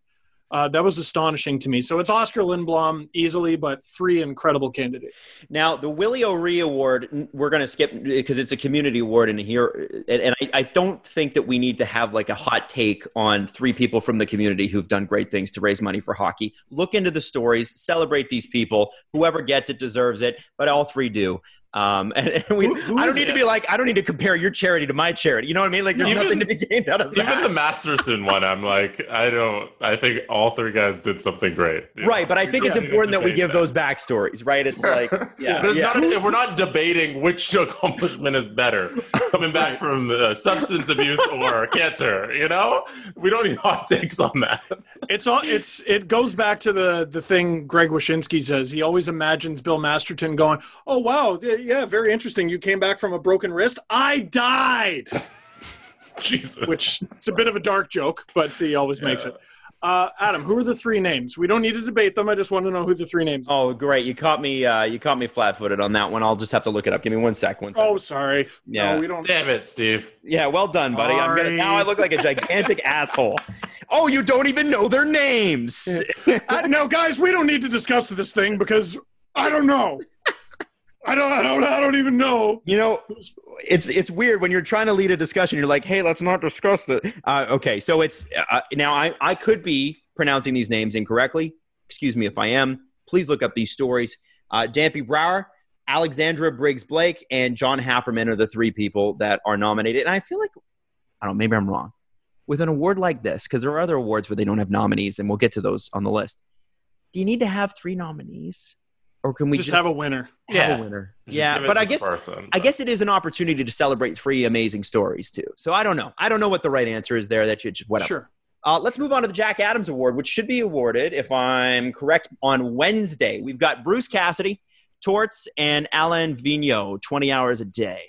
Uh, that was astonishing to me. So it's Oscar Lindblom easily, but three incredible candidates. Now, the Willie O'Ree Award, we're going to skip because it's a community award in here. And, and I, I don't think that we need to have like a hot take on three people from the community who've done great things to raise money for hockey. Look into the stories, celebrate these people. Whoever gets it deserves it, but all three do. Um, and, and we, Who- who I don't need it? to be like, I don't need to compare your charity to my charity. You know what I mean? Like, there's Even- nothing to be gained out of that. Even the Masterton one, I'm like, I don't. I think all three guys did something great. Right, but I think it's important that we give that. those backstories, right? It's like, yeah, yeah. Not, we're not debating which accomplishment is better, coming back from uh, substance abuse or cancer. You know, we don't need hot takes on that. It's all it's it goes back to the the thing Greg Wyshynski says. He always imagines Bill Masterton going, "Oh wow, yeah, yeah, very interesting. You came back from a broken wrist. I died." Jesus. Which it's a bit of a dark joke, but he always makes it. Uh, Adam, who are the three names? We don't need to debate them. I just want to know who the three names. are. Oh, great! You caught me. Uh, you caught me flat-footed on that one. I'll just have to look it up. Give me one sec. One sec. Oh, sorry. Yeah. No, we don't. Damn it, Steve. Yeah, well done, buddy. I'm gonna, Sorry. now I look like a gigantic asshole. Oh, you don't even know their names. Uh, no, guys, we don't need to discuss this thing because I don't know. I don't. I don't. I don't even know. You know, it's it's weird when you're trying to lead a discussion. You're like, hey, let's not discuss that. Uh, okay, so it's uh, now I I could be pronouncing these names incorrectly. Excuse me if I am. Please look up these stories. Uh, Dampy Brower, Alexandra Briggs Blake, and John Hafferman are the three people that are nominated. And I feel like I don't. know, Maybe I'm wrong. With an award like this, because there are other awards where they don't have nominees, and we'll get to those on the list. Do you need to have three nominees, or can we just, just, have a winner. have Yeah. a winner? Just Yeah, but I guess person, I guess it is an opportunity to celebrate three amazing stories too. So I don't know. I don't know what the right answer is there. That you just whatever. Sure. Uh, let's move on to the Jack Adams Award, which should be awarded, if I'm correct, on Wednesday. We've got Bruce Cassidy, Torts, and Alan Vigneault, 20 hours a day.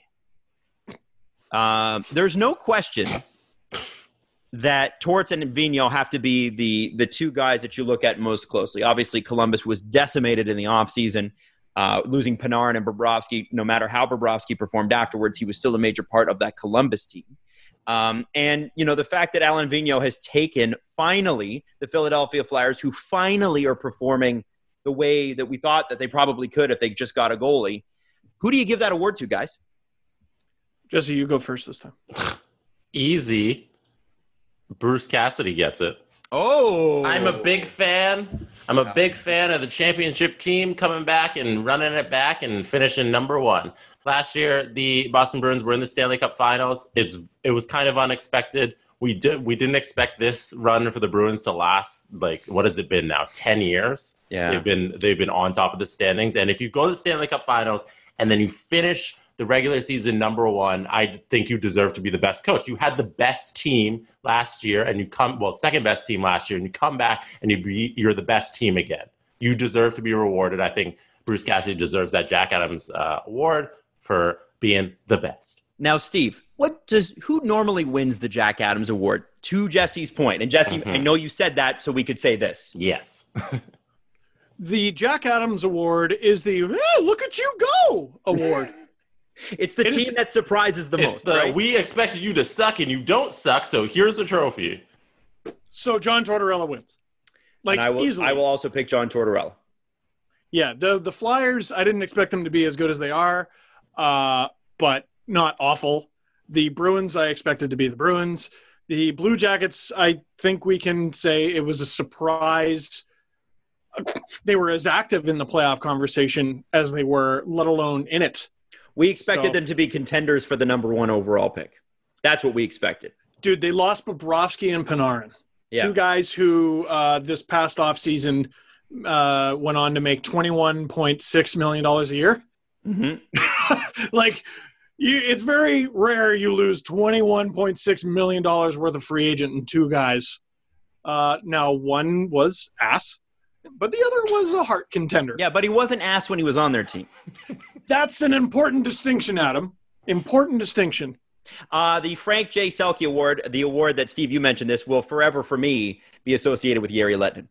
Um, there's no question that Torts and Vigneault have to be the the two guys that you look at most closely. Obviously, Columbus was decimated in the offseason, uh, losing Panarin and Bobrovsky. No matter how Bobrovsky performed afterwards, he was still a major part of that Columbus team. Um, and you know the fact that Alan Vigneault has taken finally the Philadelphia Flyers, who finally are performing the way that we thought that they probably could if they just got a goalie. Who do you give that award to, guys? Jesse, you go first this time. Easy. Bruce Cassidy gets it. Oh, I'm a big fan. I'm a big fan of the championship team coming back and running it back and finishing number one. Last year, the Boston Bruins were in the Stanley Cup Finals. It's it was kind of unexpected. We did we didn't expect this run for the Bruins to last like what has it been now? Ten years. Yeah. They've been they've been on top of the standings. And if you go to the Stanley Cup Finals and then you finish the regular season number one, I think you deserve to be the best coach. You had the best team last year, and you come well second best team last year, and you come back and you be, you're the best team again. You deserve to be rewarded. I think Bruce Cassidy deserves that Jack Adams uh, award for being the best. Now, Steve, what does who normally wins the Jack Adams Award? To Jesse's point, and Jesse, I know you said that, so we could say this. Yes. The Jack Adams Award is the "Eh, "Look at you go" award. It's the It is- team that surprises the it's most, the right? we expected you to suck and you don't suck, so here's a trophy. so John Tortorella wins, like and I will, easily. I will also pick John Tortorella. Yeah, the the Flyers. I didn't expect them to be as good as they are, uh, but not awful. The Bruins. I expected to be the Bruins. The Blue Jackets. I think we can say it was a surprise. They were as active in the playoff conversation as they were, let alone in it. We expected So- them to be contenders for the number one overall pick. That's what we expected. Dude, they lost Bobrovsky and Panarin. Yeah. Two guys who uh, this past offseason uh, went on to make $21.6 million a year. Mm-hmm. like you, it's very rare you lose 21.6 million dollars worth of free agent and two guys uh now one was ass but the other was a heart contender Yeah, but he wasn't ass when he was on their team. that's an important distinction adam important distinction Uh, the Frank J. Selke Award, the award that Steve you mentioned this, will forever for me be associated with Jere Lehtinen.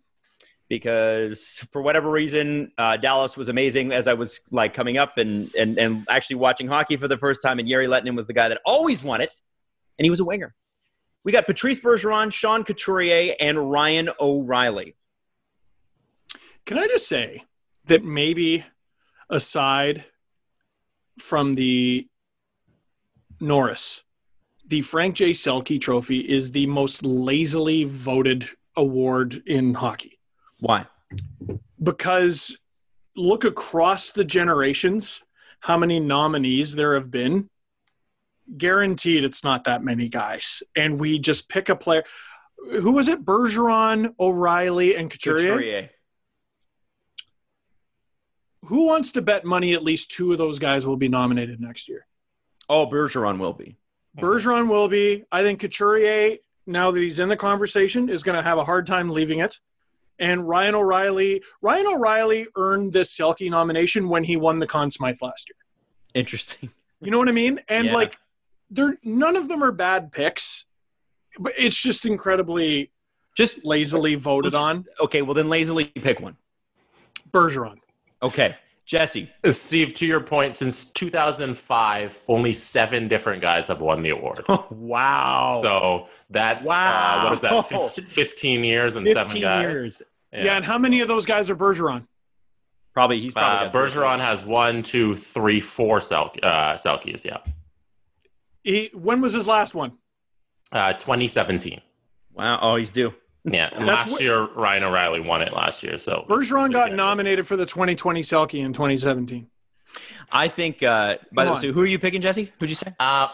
Because for whatever reason, uh, Dallas was amazing as I was like coming up and, and and actually watching hockey for the first time, and Jere Lehtinen was the guy that always won it, and he was a winger. We got Patrice Bergeron, Sean Couturier, and Ryan O'Reilly. can i just say that maybe aside from the norris. The frank j. Selke trophy is the most lazily voted award in hockey. Why? because look across the generations how many nominees there have been. Guaranteed it's not that many guys. And we just pick a player. Who was it? Bergeron o'reilly and couturier, Couturier. Who wants to bet money at least two of those guys will be nominated next year Oh, Bergeron will be. bergeron will be i think couturier now that he's in the conversation is going to have a hard time leaving it and Ryan O'Reilly, Ryan O'Reilly earned this Selke nomination when he won the Conn Smythe last year. Interesting. You know what I mean? And Yeah. like, they're none of them are bad picks, but it's just incredibly Just lazily voted just- on. okay. Well, then lazily pick one. Bergeron. Okay, Jesse. Steve, to your point, since 2005, only seven different guys have won the award. wow. So that's Wow. uh, what is that? fif- 15 years and seven guys. years. Yeah. and how many of those guys are Bergeron? Probably he's probably Uh, got three. Bergeron has one, two, three, four Sel- uh, Selkes. Yeah, He, when was his last one? uh, 2017. Wow. Oh, he's due. Yeah, and last what- year Ryan O'Reilly won it last year. So Bergeron got nominated for the 2020 Selke in 2017. I think. Uh, by the way, so who are you picking, Jesse? Who'd you say? Uh,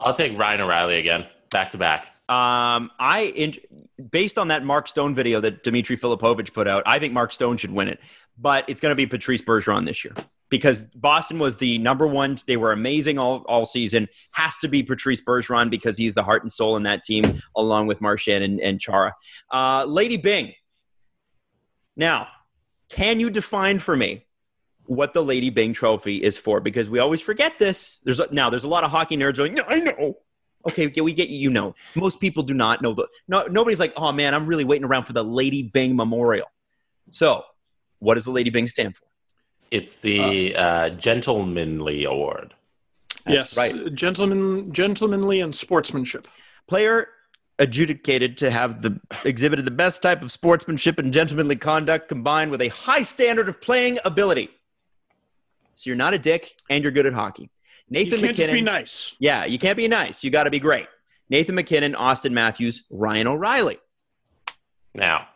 I'll take Ryan O'Reilly again, back to back. Um, I in, based on that Mark Stone video that Dmitry Filipovich put out, I think Mark Stone should win it, but it's going to be Patrice Bergeron this year because Boston was the number one. They were amazing all, all season. Has to be Patrice Bergeron because he's the heart and soul in that team, along with Marchand and, and Chara. Uh, Lady Byng. Now, can you define for me what the Lady Byng Trophy is for? Because we always forget this. There's now there's a lot of hockey nerds going, "No, I know. Okay, we get you. You know, most people do not know the. No, nobody's like, oh man, I'm really waiting around for the Lady Byng Memorial. So, what does the Lady Byng stand for? It's the uh, Gentlemanly Award. That's yes, right. gentleman, gentlemanly and sportsmanship. Player adjudicated to have the exhibited the best type of sportsmanship and gentlemanly conduct combined with a high standard of playing ability. So you're not a dick and you're good at hockey. Nathan MacKinnon. You can't MacKinnon. just be nice. Yeah, you can't be nice. You got to be great. Nathan MacKinnon, Auston Matthews, Ryan O'Reilly. Now,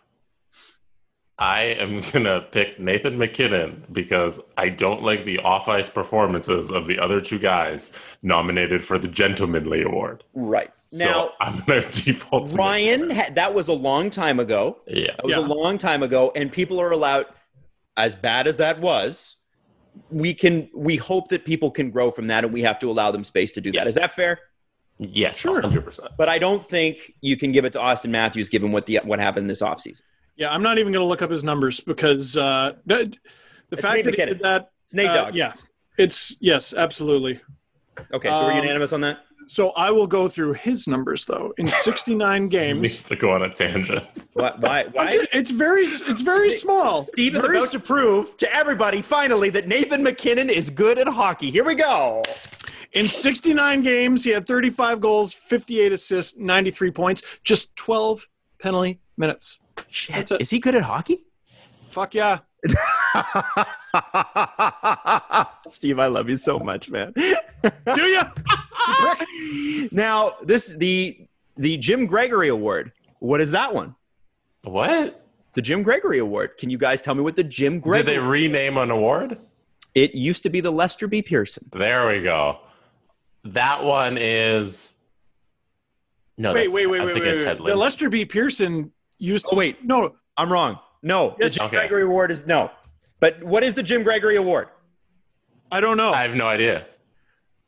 I am gonna pick Nathan MacKinnon because I don't like the off-ice performances of the other two guys nominated for the Gentlemanly Award. Right. So Now, I'm gonna default to Ryan, ha- that was a long time ago. Yeah. That was Yeah. a long time ago, and people are allowed, as bad as that was, we can we hope that people can grow from that, and we have to allow them space to do that. Yes. Is that fair? Yes, Sure. 100%. But I don't think you can give it to Auston Matthews, given what the what happened this offseason. Yeah, I'm not even going to look up his numbers because uh, the, the It's fact Nate that he did that. It's Nate uh, Dogg. Yeah, it's yes, absolutely. Okay, so we're Um, unanimous on that. So I will go through his numbers though. In 69 He games, needs to go on a tangent. Why? Why? Why? just- it's very it's very small. Steve is Very about to prove to everybody finally that Nathan MacKinnon is good at hockey. Here we go. In 69 games, he had 35 goals, 58 assists, 93 points, just 12 penalty minutes. Shit, That's it. is he good at hockey? Fuck yeah. Steve, I love you so much, man. Do you? You now, this the the Jim Gregory Award. What is that one? What? The Jim Gregory Award. Can you guys tell me what the Jim Gregory? Did they rename an award? it used to be the Lester B. Pearson. There we go. That one is. No, Wait, that's- wait, wait, I'm wait, thinking wait. it's wait. The Lester B. Pearson used. Oh wait, No, I'm wrong. No, Yes. the Jim Okay. Gregory Award is no. But what is the Jim Gregory Award? I don't know. I have no idea.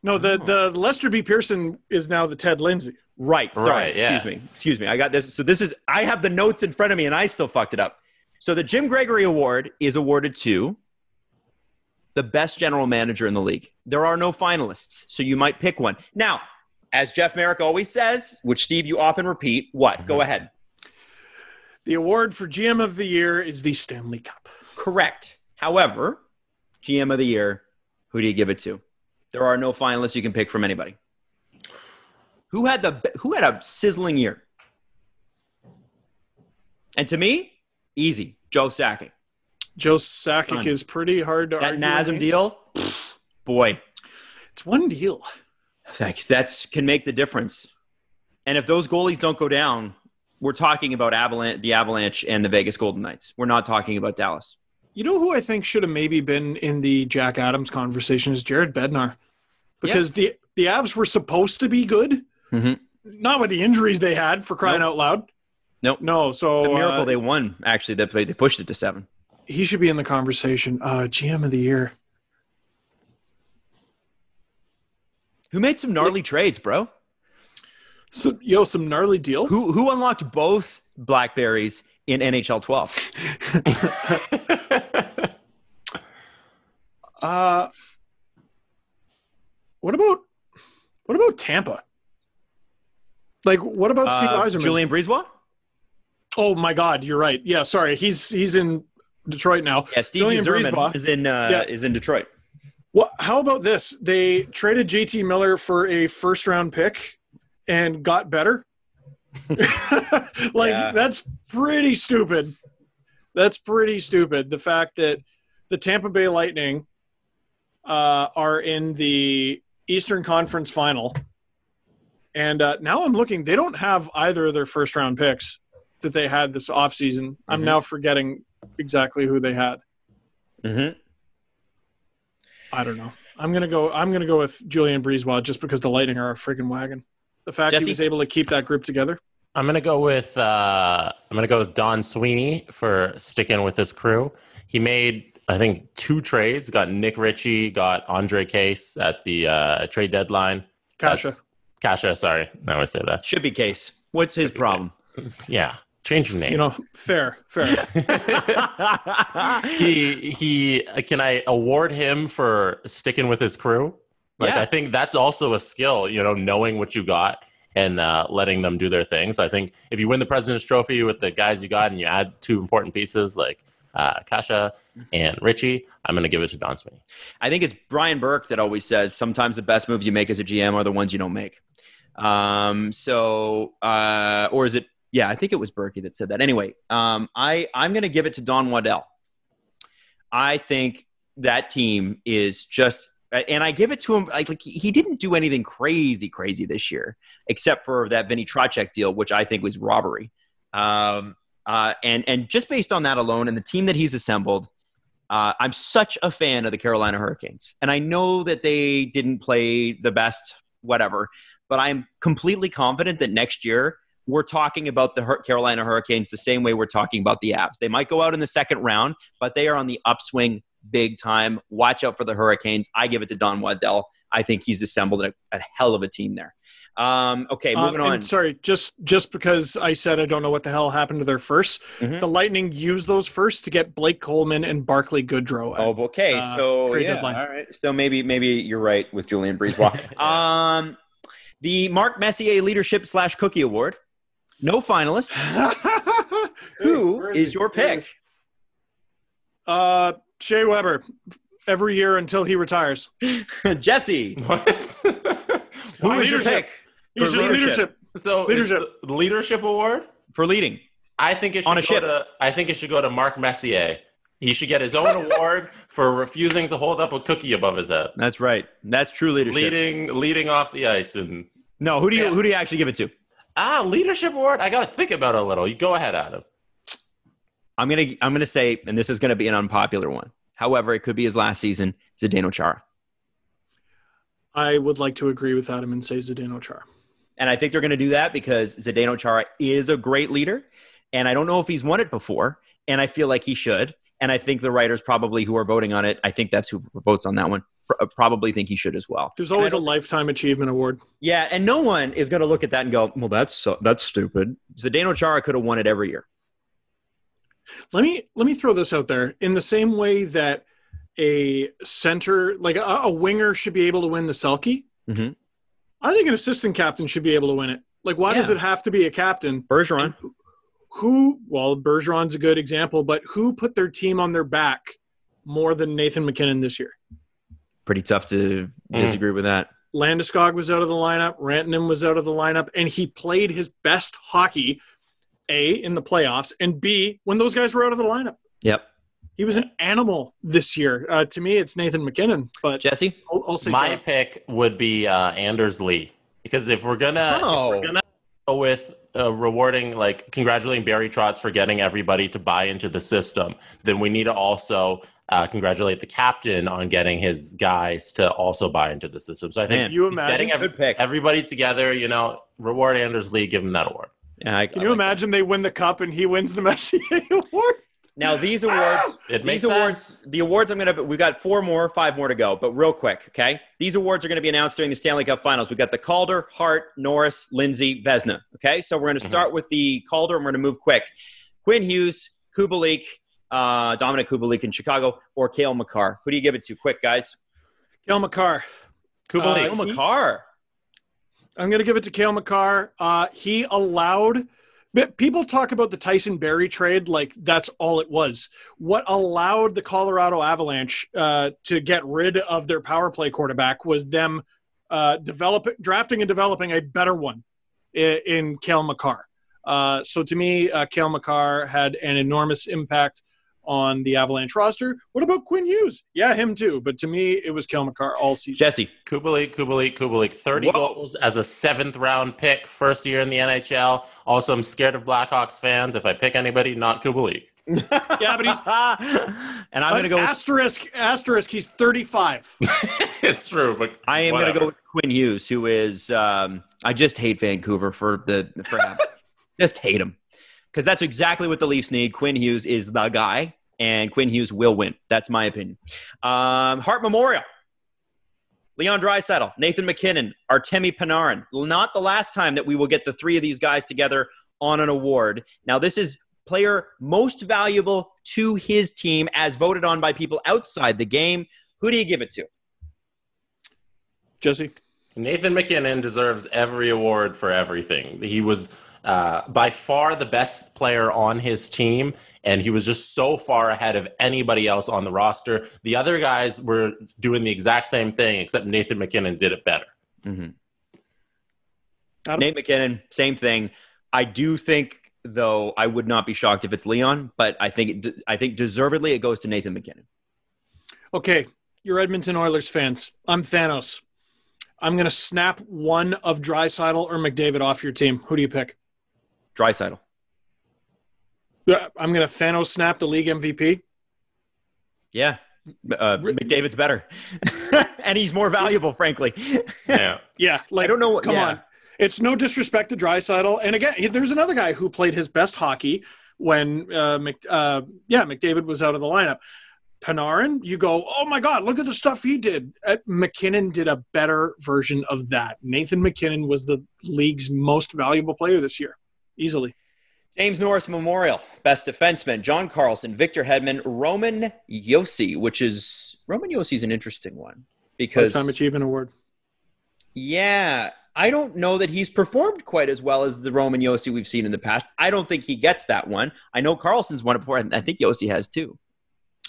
no, the hmm. the Lester B. Pearson is now the Ted Lindsay. Right. Sorry. Right, yeah. Excuse me. Excuse me. I got this. So this is I have the notes in front of me and I still fucked it up. So the Jim Gregory Award is awarded to the best general manager in the league. There are no finalists, so you might pick one. Now, as Jeff Marek always says, which Steve you often repeat, what? Go mm-hmm. ahead. The award for GM of the year is the Stanley Cup. Correct. However, GM of the year, who do you give it to? There are no finalists you can pick from anybody. Who had the who had a sizzling year? And to me, easy. Joe Sakic. Joe Sakic is pretty hard to That argue Nazem against. deal, boy, It's one deal. Thanks. that can make the difference. And if those goalies don't go down, we're talking about Avalanche, the Avalanche, and the Vegas Golden Knights. We're not talking about Dallas. You know who I think should have maybe been in the Jack Adams conversation is Jared Bednar, because the the Avs were supposed to be good, Mhm. not with the injuries they had for crying Nope. out loud. Nope. No, so The miracle uh, they won. Actually, that they they pushed it to seven. he should be in the conversation. Uh, GM of the year. Who made some gnarly trades, bro? So, yo, some gnarly deals. Who who unlocked both blackberries in NHL 12? Uh, what about what about Tampa? Like, what about Steve Uh, Yzerman? Julien BriseBois? Oh my God, you're right. Yeah, sorry. He's he's in Detroit now. Yeah, Steve Julian Zerman is in uh, Yeah. is in Detroit. Well, how about this? They traded JT Miller for a first round pick and got better. like Yeah. that's pretty stupid. That's pretty stupid. The fact that the Tampa Bay Lightning uh, are in the Eastern Conference Final, and uh, now I'm looking. They don't have either of their first round picks that they had this offseason. I'm Mhm. now forgetting exactly who they had. Mm-hmm. I don't know. I'm gonna go. I'm gonna go with Julien BriseBois just because the Lightning are a freaking wagon. The fact Jesse? he was able to keep that group together. I'm gonna go with uh, I'm gonna go with Don Sweeney for sticking with his crew. He made I think two trades. Got Nick Ritchie, got Ondrej Kase at the uh, trade deadline. Kasha. That's- Kasha, sorry, now I always say that. Should be case. What's his problem? Yeah, change your name. You know, fair, fair. he he can I award him for sticking with his crew? Like Yeah. I think that's also a skill, you know, knowing what you got and uh, letting them do their thing. So I think if you win the President's Trophy with the guys you got and you add two important pieces like uh, Kasha and Ritchie, I'm going to give it to Don Sweeney. I think it's Brian Burke that always says sometimes the best moves you make as a GM are the ones you don't make. Um, so, uh, or is it? Yeah, I think it was Berkey that said that. Anyway, um, I I'm going to give it to Don Waddell. I think that team is just, and I give it to him. Like, like he didn't do anything crazy, crazy this year, except for that Vinny Trocheck deal, which I think was robbery. Um, uh, and and just based on that alone, and the team that he's assembled, uh, I'm such a fan of the Carolina Hurricanes, and I know that they didn't play the best, whatever, but I'm completely confident that next year we're talking about the Carolina Hurricanes the same way we're talking about the Avs. They might go out in the second round, but they are on the upswing big time. Watch out for the Hurricanes. I give it to Don Waddell. I think he's assembled a, a hell of a team there. Um, okay, Um, moving and on. sorry, just just because I said I don't know what the hell happened to their 1st Mhm. the Lightning used those first to get Blake Coleman and Barclay Goodrow. Oh, okay. uh, so yeah, deadline. all right. So maybe maybe you're right with Julien BriseBois. um, the Mark Messier Leadership slash Cookie Award. No finalists. Who is he? your pick? Uh, Shea Weber, every year until he retires. Jesse. What? Who Why is your leadership? pick He's just leadership. leadership. so Leadership. the leadership award? for leading? I think it should On a go ship. to I think it should go to Mark Messier. He should get his own award for refusing to hold up a cookie above his head. That's right. That's true leadership. Leading leading off the ice and No, who do you Yeah. who do you actually give it to? ah leadership award. I gotta think about it a little. You go ahead, Adam. I'm gonna I'm gonna say, and this is gonna be an unpopular one. However, it could be his last season. Zdeno Chara, I would like to agree with Adam and say Zdeno Char. and I think they're gonna do that because Zdeno Chara is a great leader, and I don't know if he's won it before, and I feel like he should. And I think the writers probably who are voting on it, I think that's who votes on that one, uh, probably think he should as well. There's always a lifetime achievement award. Yeah, and no one is going to look at that and go, "Well, that's so, that's stupid." Zdeno Chara could have won it every year. Let me let me throw this out there. In the same way that a center, like a, a winger, should be able to win the Selke, Mhm. I think an assistant captain should be able to win it. Like, why does it have to be a captain? Bergeron, Who? Well, Bergeron's a good example, but who put their team on their back more than Nathan MacKinnon this year? pretty tough to Mm. disagree with that. Landeskog was out of the lineup. Rantanen was out of the lineup, and he played his best hockey. A in the playoffs, and B when those guys were out of the lineup. Yep, He was an animal this year. Uh, to me, it's Nathan MacKinnon, but Jesse. I'll, I'll say My Chara. pick would be uh, Anders Lee because if we're gonna Oh. if we're gonna go with uh, rewarding like congratulating Barry Trotz for getting everybody to buy into the system, then we need to also uh, congratulate the captain on getting his guys to also buy into the system. So I think Man, you imagine? getting every, pick. everybody together. You know, reward Anders Lee, give him that award. Yeah, I, Can you imagine they win the cup and he wins the Messier Award? Now these awards, It these awards, the awards. I'm gonna. We've got four more, five more to go, but real quick, okay? These awards are going to be announced during the Stanley Cup Finals. We've got the Calder, Hart, Norris, Lindsay, Vezina. Okay, so we're going to start with the Calder, and we're going to move quick. Quinn Hughes, Kubalik, uh, Dominik Kubalik in Chicago, or Cale Makar. Who do you give it to? Quick, guys. Cale Makar. Kubalik. Cale he- Makar. I'm going to give it to Cale Makar. Uh, he allowed people talk about the Tyson Barrie trade like that's all it was. What allowed the Colorado Avalanche uh, to get rid of their power play quarterback was them uh, develop, drafting and developing a better one in, in Cale Makar. Uh, so to me, uh, Cale Makar had an enormous impact on the Avalanche roster. What about Quinn Hughes? Yeah, him too. But to me, it was Cale Makar all season. Jesse. Kubalik, Kubalik, Kubalik. 30 Whoa. goals as a seventh round pick, first year in the NHL. Also, I'm scared of Blackhawks fans. If I pick anybody, not Kubalik. Yeah, but he's and I'm going to go. With, asterisk asterisk. He's 35. it's true, but I am going to go with Quinn Hughes, who is. Um, I just hate Vancouver for the for just hate him because that's exactly what the Leafs need. Quinn Hughes is the guy, and Quinn Hughes will win. That's my opinion. Um, Hart Memorial. Leon Draisaitl, Nathan MacKinnon, Artemi Panarin. Not the last time that we will get the three of these guys together on an award. Now, this is player most valuable to his team as voted on by people outside the game. Who do you give it to? Jesse. Nathan MacKinnon deserves every award for everything. He was uh, by far the best player on his team, and he was just so far ahead of anybody else on the roster. The other guys were doing the exact same thing, except Nathan MacKinnon did it better. Adam? Nate MacKinnon, same thing. I do think, though, I would not be shocked if it's Leon, but I think it, I think deservedly it goes to Nathan MacKinnon. Okay, you're Edmonton Oilers fans. I'm Thanos. I'm going to snap one of Draisaitl or McDavid off your team. Who do you pick? Draisaitl. Yeah, I'm going to Thanos snap the league MVP. Yeah. Uh, McDavid's better. and he's more valuable, frankly. Yeah. Yeah, like I don't know what- Come yeah. on, it's no disrespect to Draisaitl. And again, there's another guy who played his best hockey when uh, Mc, uh, yeah McDavid was out of the lineup. Panarin, you go, oh my God, look at the stuff he did. Uh, MacKinnon did a better version of that. Nathan MacKinnon was the league's most valuable player this year, easily. James Norris Memorial, best defenseman, John Carlson, Victor Hedman, Roman Josi, which is Roman Josi's an interesting one because Lifetime Achievement Award. Yeah, I don't know that he's performed quite as well as the Roman Josi we've seen in the past. I don't think he gets that one. I know Carlson's won it before. and I think Josi has too.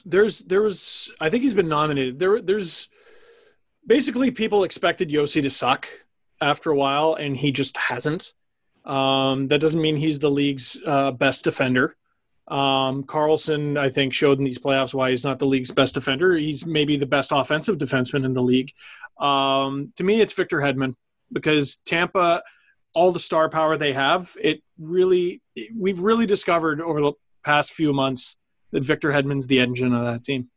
There's there was I think he's been nominated. There there's basically people expected Josi to suck after a while, and he just hasn't. Um, that doesn't mean he's the league's uh, best defender. Um, Carlson, I think, showed in these playoffs why he's not the league's best defender. He's maybe the best offensive defenseman in the league. Um, to me, it's Victor Hedman because Tampa, all the star power they have, it really we've really discovered over the past few months that Victor Hedman's the engine of that team.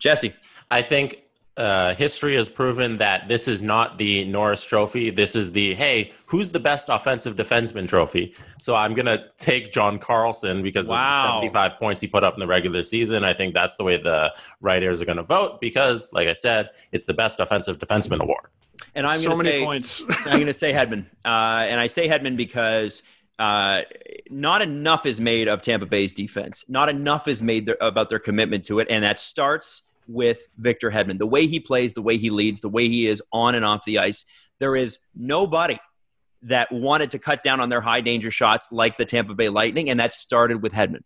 Jesse, I think uh, history has proven that this is not the Norris Trophy. This is the hey, who's the best offensive defenseman trophy? So I'm gonna take John Carlson because Wow. of the 75 points he put up in the regular season. I think that's the way the writers are gonna vote because, like I said, it's the best offensive defenseman award. and I'm so going to many say points. I'm going to say Hedman, uh, and I say Hedman because uh, not enough is made of Tampa Bay's defense. Not enough is made there, about their commitment to it, and that starts with Victor Hedman. The way he plays, the way he leads, the way he is on and off the ice. There is nobody that wanted to cut down on their high danger shots like the Tampa Bay Lightning, and that started with Hedman.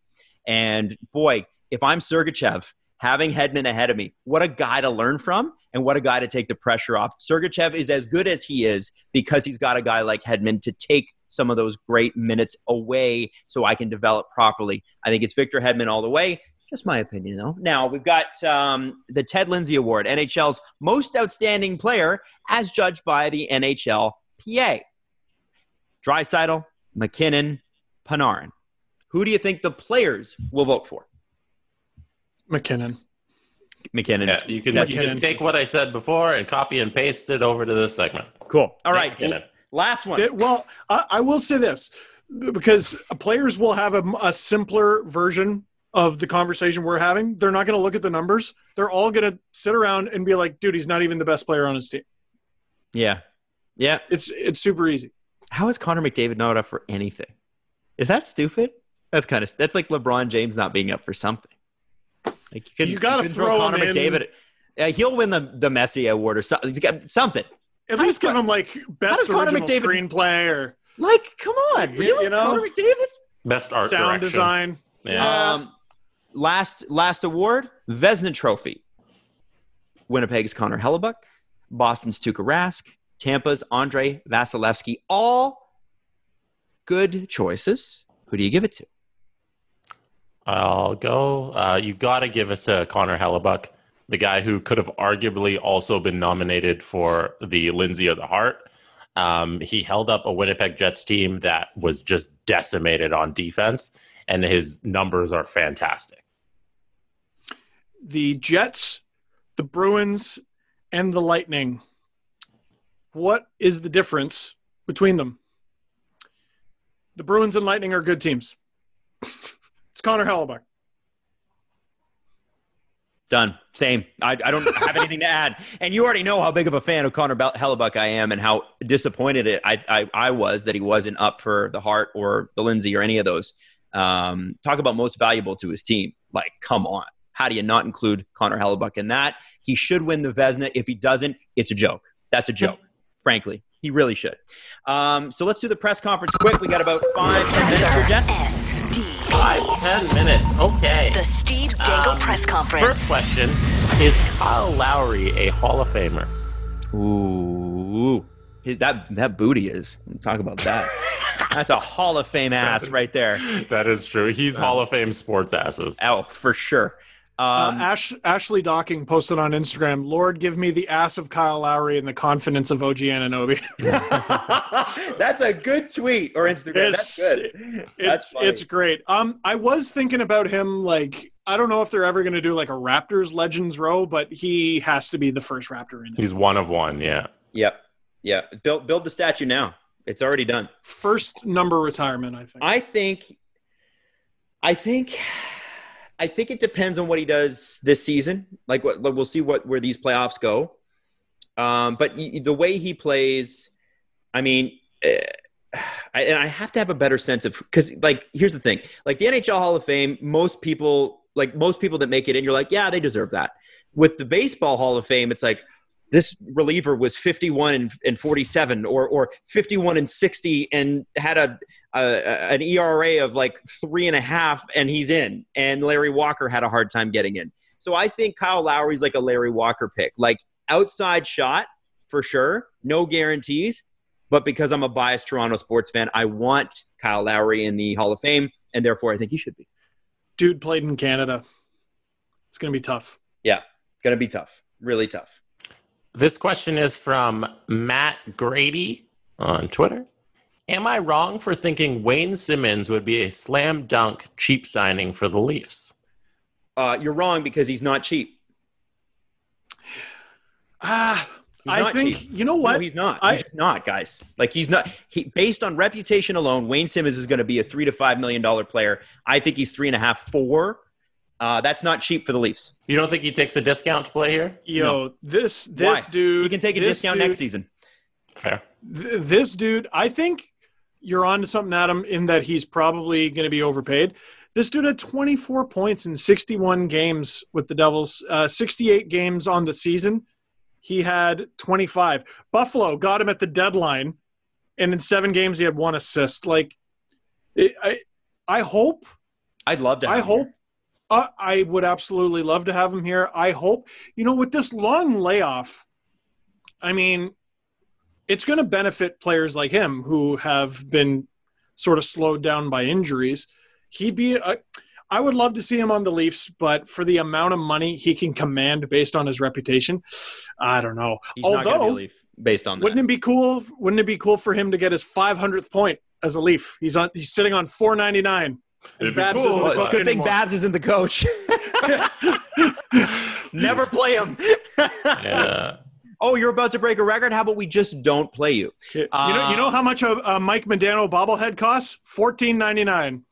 And boy, if I'm Sergachev, having Hedman ahead of me, what a guy to learn from and what a guy to take the pressure off. Sergachev is as good as he is because he's got a guy like Hedman to take some of those great minutes away so I can develop properly. I think it's Victor Hedman all the way. Just my opinion, though. Now we've got um, the Ted Lindsay Award, NHL's most outstanding player, as judged by the NHLPA. Draisaitl, MacKinnon, Panarin. Who do you think the players will vote for? MacKinnon. MacKinnon. Yeah, you can, Jesse. you can take what I said before and copy and paste it over to this segment. Cool. All right. MacKinnon. Last one. It- well, I, I will say this because players will have a, a simpler version of the conversation we're having. They're not going to look at the numbers. They're all going to sit around and be like, "Dude, he's not even the best player on his team." Yeah. Yeah. It's it's super easy. How is Connor McDavid not up for anything? Is that stupid? That's kind of that's like LeBron James not being up for something. Like you, You gotta could throw Connor him in. McDavid. Uh, he'll win the the Messi award or something. He's got something. At How least give him like best Connor original McDavid- screenplay or Like, come on, really, you know? Connor McDavid? Best art sound direction. design. Yeah. Um, last last award, Vezina Trophy. Winnipeg's Connor Hellebuyck, Boston's Tuukka Rask, Tampa's Andrei Vasilevskiy. All good choices. Who do you give it to? I'll go. Uh, you got to give it to Connor Hellebuyck, the guy who could have arguably also been nominated for the Lindsay of the Heart. Um, he held up a Winnipeg Jets team that was just decimated on defense, and his numbers are fantastic. The Jets, the Bruins, and the Lightning. What is the difference between them? The Bruins and Lightning are good teams. it's Connor Hellebuyck. Done. Same. I, I don't have anything to add. And you already know how big of a fan of Connor Hellebuyck I am and how disappointed it, I, I, I was that he wasn't up for the Hart or the Lindsay or any of those. Um, talk about most valuable to his team. Like, come on. How do you not include Connor Hellebuyck in that? He should win the Vezina. If he doesn't, it's a joke. That's a joke, frankly. He really should. Um, so let's do the press conference quick. We got about five, ten minutes for Jess. SD. Five, ten minutes. Okay. The Steve Dangle Um, Press Conference. First question Is Kyle Lowry a Hall of Famer? Ooh, His, that that booty is. Talk about that. That's a Hall of Fame ass right there. That is true. He's Hall of Fame sports asses. Oh, for sure. Uh, Um, Ash, Ashley Docking posted on Instagram, Lord, give me the ass of Kyle Lowry and the confidence of OG Anunoby. that's a good tweet or Instagram. That's good. That's It's funny. it's great. Um, I was thinking about him. Like, I don't know if they're ever going to do like a Raptors Legends row, but he has to be the first Raptor in it. He's one of one, yeah. Yep. Yep. Build build the statue now. It's already done. First number retirement, I think. I think. I think. I think it depends on what he does this season. Like, what we'll see what where these playoffs go. Um, but y- the way he plays, I mean, eh, I, and I have to have a better sense of because, like, here's the thing: like the NHL Hall of Fame, most people, like most people that make it in, you're like, yeah, they deserve that. With the Baseball Hall of Fame, it's like this reliever was 51 and, and 47 or or 51 and 60 and had a, a an ERA of like three and a half and he's in and Larry Walker had a hard time getting in. So I think Kyle Lowry's like a Larry Walker pick. Like outside shot for sure, no guarantees, but because I'm a biased Toronto sports fan, I want Kyle Lowry in the Hall of Fame and therefore I think he should be. Dude played in Canada. It's going to be tough. Yeah, going to be tough. Really tough. This question is from Matt Grady on Twitter. Am I wrong for thinking Wayne Simmonds would be a slam dunk cheap signing for the Leafs? Uh, you're wrong because he's not cheap. Ah, He's I not think cheap. you know what? No, he's not. I- he's not, guys. Like he's not. He based on reputation alone, Wayne Simmonds is going to be a three to five million dollar player. I think he's three and a half, four. Uh, that's not cheap for the Leafs. You don't think he takes a discount to play here? Yo, this this Why? dude. he can take a discount dude- next season. Fair. th- this dude, I think you're on to something, Adam, in that he's probably going to be overpaid. This dude had 24 points in 61 games with the Devils, uh, 68 games on the season. He had 25. Buffalo got him at the deadline, and in seven games he had one assist. Like, it, I, I hope I'd love to. I him hope. here. Uh, I would absolutely love to have him here. I hope, you know, with this long layoff, I mean, it's going to benefit players like him who have been sort of slowed down by injuries. He'd be, a, I would love to see him on the Leafs, but for the amount of money he can command based on his reputation, I don't know. He's not going to Although, based on that. wouldn't it be cool? Wouldn't it be cool for him to get his 500th point as a Leaf? He's on. He's sitting on 499. It'd be Babs cool. Well, it's a coach good thing anymore. Babs isn't the coach. Never play him. Yeah. oh, you're about to break a record. How about we just don't play you? you know, you know how much a, a Mike Modano bobblehead costs? Fourteen ninety nine.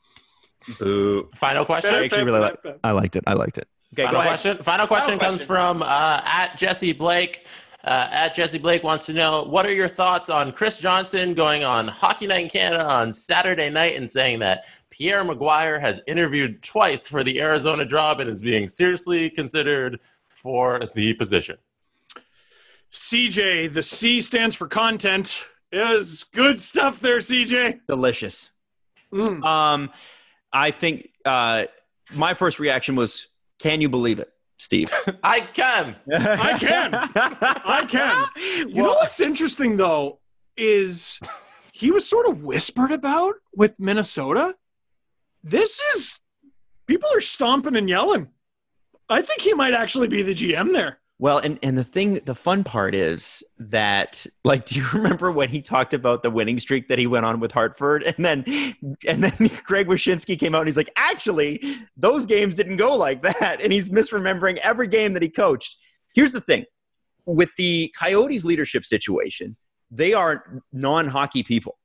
Boo. Final question. I actually really like. I liked it. I liked it. Okay, Final question. Final question Final comes question. from uh, at Jesse Blake. Uh, at Jesse Blake wants to know what are your thoughts on Chris Johnston going on Hockey Night in Canada on Saturday night and saying that Pierre McGuire has interviewed twice for the Arizona job and is being seriously considered for the position. CJ, the C stands for content. Is good stuff there, CJ. Delicious. Mm. Um, I think uh, my first reaction was, "Can you believe it, Steve?" I can. I can. I can. You know what's interesting though is he was sort of whispered about with Minnesota. This is people are stomping and yelling. I think he might actually be the GM there. Well, and and the thing, the fun part is that, like, do you remember when he talked about the winning streak that he went on with Hartford, and then and then Greg Wyshynski came out and he's like, actually, those games didn't go like that, and he's misremembering every game that he coached. Here's the thing, with the Coyotes leadership situation, they are non-hockey people,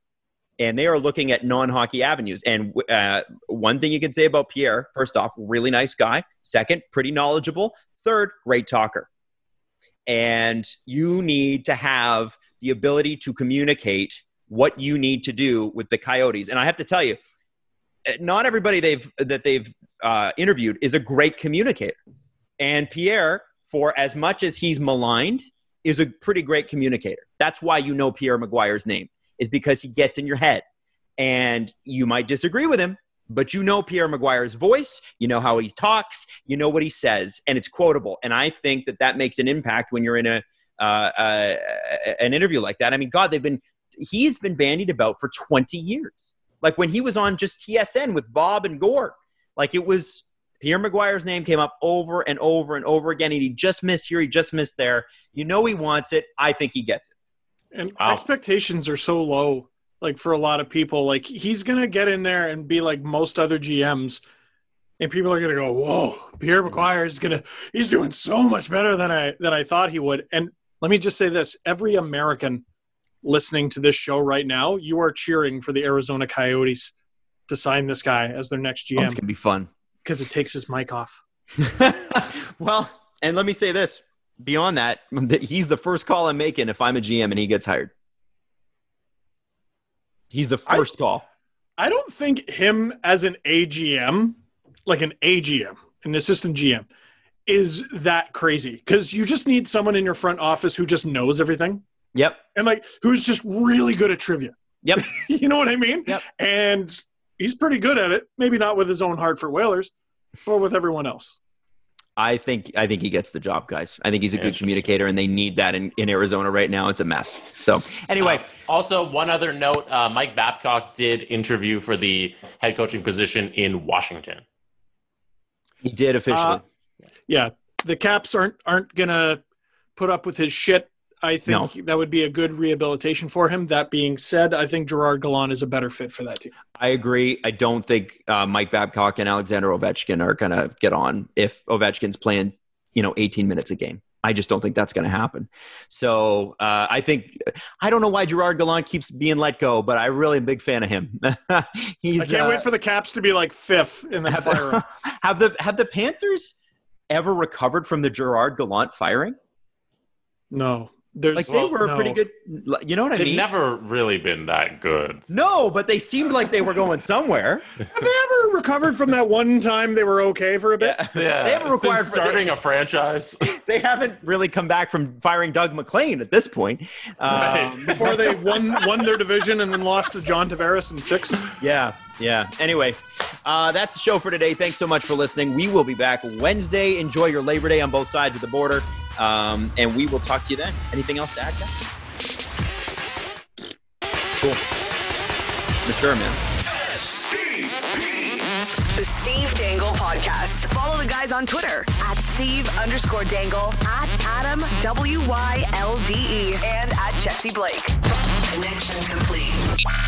and they are looking at non-hockey avenues. And uh, one thing you can say about Pierre, first off, really nice guy. Second, pretty knowledgeable. Third, great talker and you need to have the ability to communicate what you need to do with the coyotes and i have to tell you not everybody they've that they've uh, interviewed is a great communicator and pierre for as much as he's maligned is a pretty great communicator that's why you know pierre mcguire's name is because he gets in your head and you might disagree with him but you know Pierre McGuire's voice, you know how he talks, you know what he says, and it's quotable. And I think that that makes an impact when you're in a uh, an interview like that. I mean, God, they've been he's been bandied about for 20 years. Like when he was on just TSN with Bob and Gord, like it was Pierre McGuire's name came up over and over and over again. And he just missed here, he just missed there. You know he wants it. I think he gets it. And Wow. expectations are so low, like for a lot of people. Like he's gonna get in there and be like most other GMs, and people are gonna go, "Whoa, Pierre McGuire is gonna he's doing so much better than I than I thought he would." And let me just say this: every American listening to this show right now, you are cheering for the Arizona Coyotes to sign this guy as their next Oh, it's gonna be fun. because it takes his mic off. well, and let me say this beyond that, he's the first call I'm making if I'm a GM and he gets hired. He's the I- first call. I don't think him as an AGM, like an AGM, an assistant GM, is that crazy because you just need someone in your front office who just knows everything Yep. and like who's just really good at trivia. Yep. you know what I mean? Yep. And he's pretty good at it. Maybe not with his own Hartford Whalers, but with everyone else. I think I think he gets the job, guys. I think he's a good communicator, and they need that in, in Arizona right now. It's a mess. So anyway, Uh, also, one other note: uh, Mike Babcock did interview for the head coaching position in Washington. he did officially. Uh, Yeah, the Caps aren't aren't gonna put up with his shit. I think that would be a good rehabilitation for him. That being said, I think Gerard Gallant is a better fit for that team. I agree. I don't think uh, Mike Babcock and Alexander Ovechkin are going to get on if Ovechkin's playing, you know, 18 minutes a game. I just don't think that's going to happen. So uh, I think I don't know why Gerard Gallant keeps being let go, but I really am a big fan of him. He's I can't uh, wait for the Caps to be like fifth in the have, fire. have the have the Panthers ever recovered from the Gerard Gallant firing? No, there's Like they Well, were a pretty good. You know what I mean? They've never really been that good. no, but they seemed like they were going somewhere. Have they ever recovered from that one time they were okay for a bit? Yeah. Yeah, They haven't required since starting a franchise. they haven't really come back from firing Doug MacLean at this point. Um, Before they won won their division and then lost to John Tavares in six. yeah, yeah. Anyway, uh, that's the show for today. Thanks so much for listening. We will be back Wednesday. Enjoy your Labor Day on both sides of the border, um, and we will talk to you then. Anything else to add, guys? Cool. Mature, man. The Steve Dangle Podcast. Follow the guys on Twitter at Steve underscore Dangle, at Adam W Y L D E, and at Jesse Blake. Connection complete.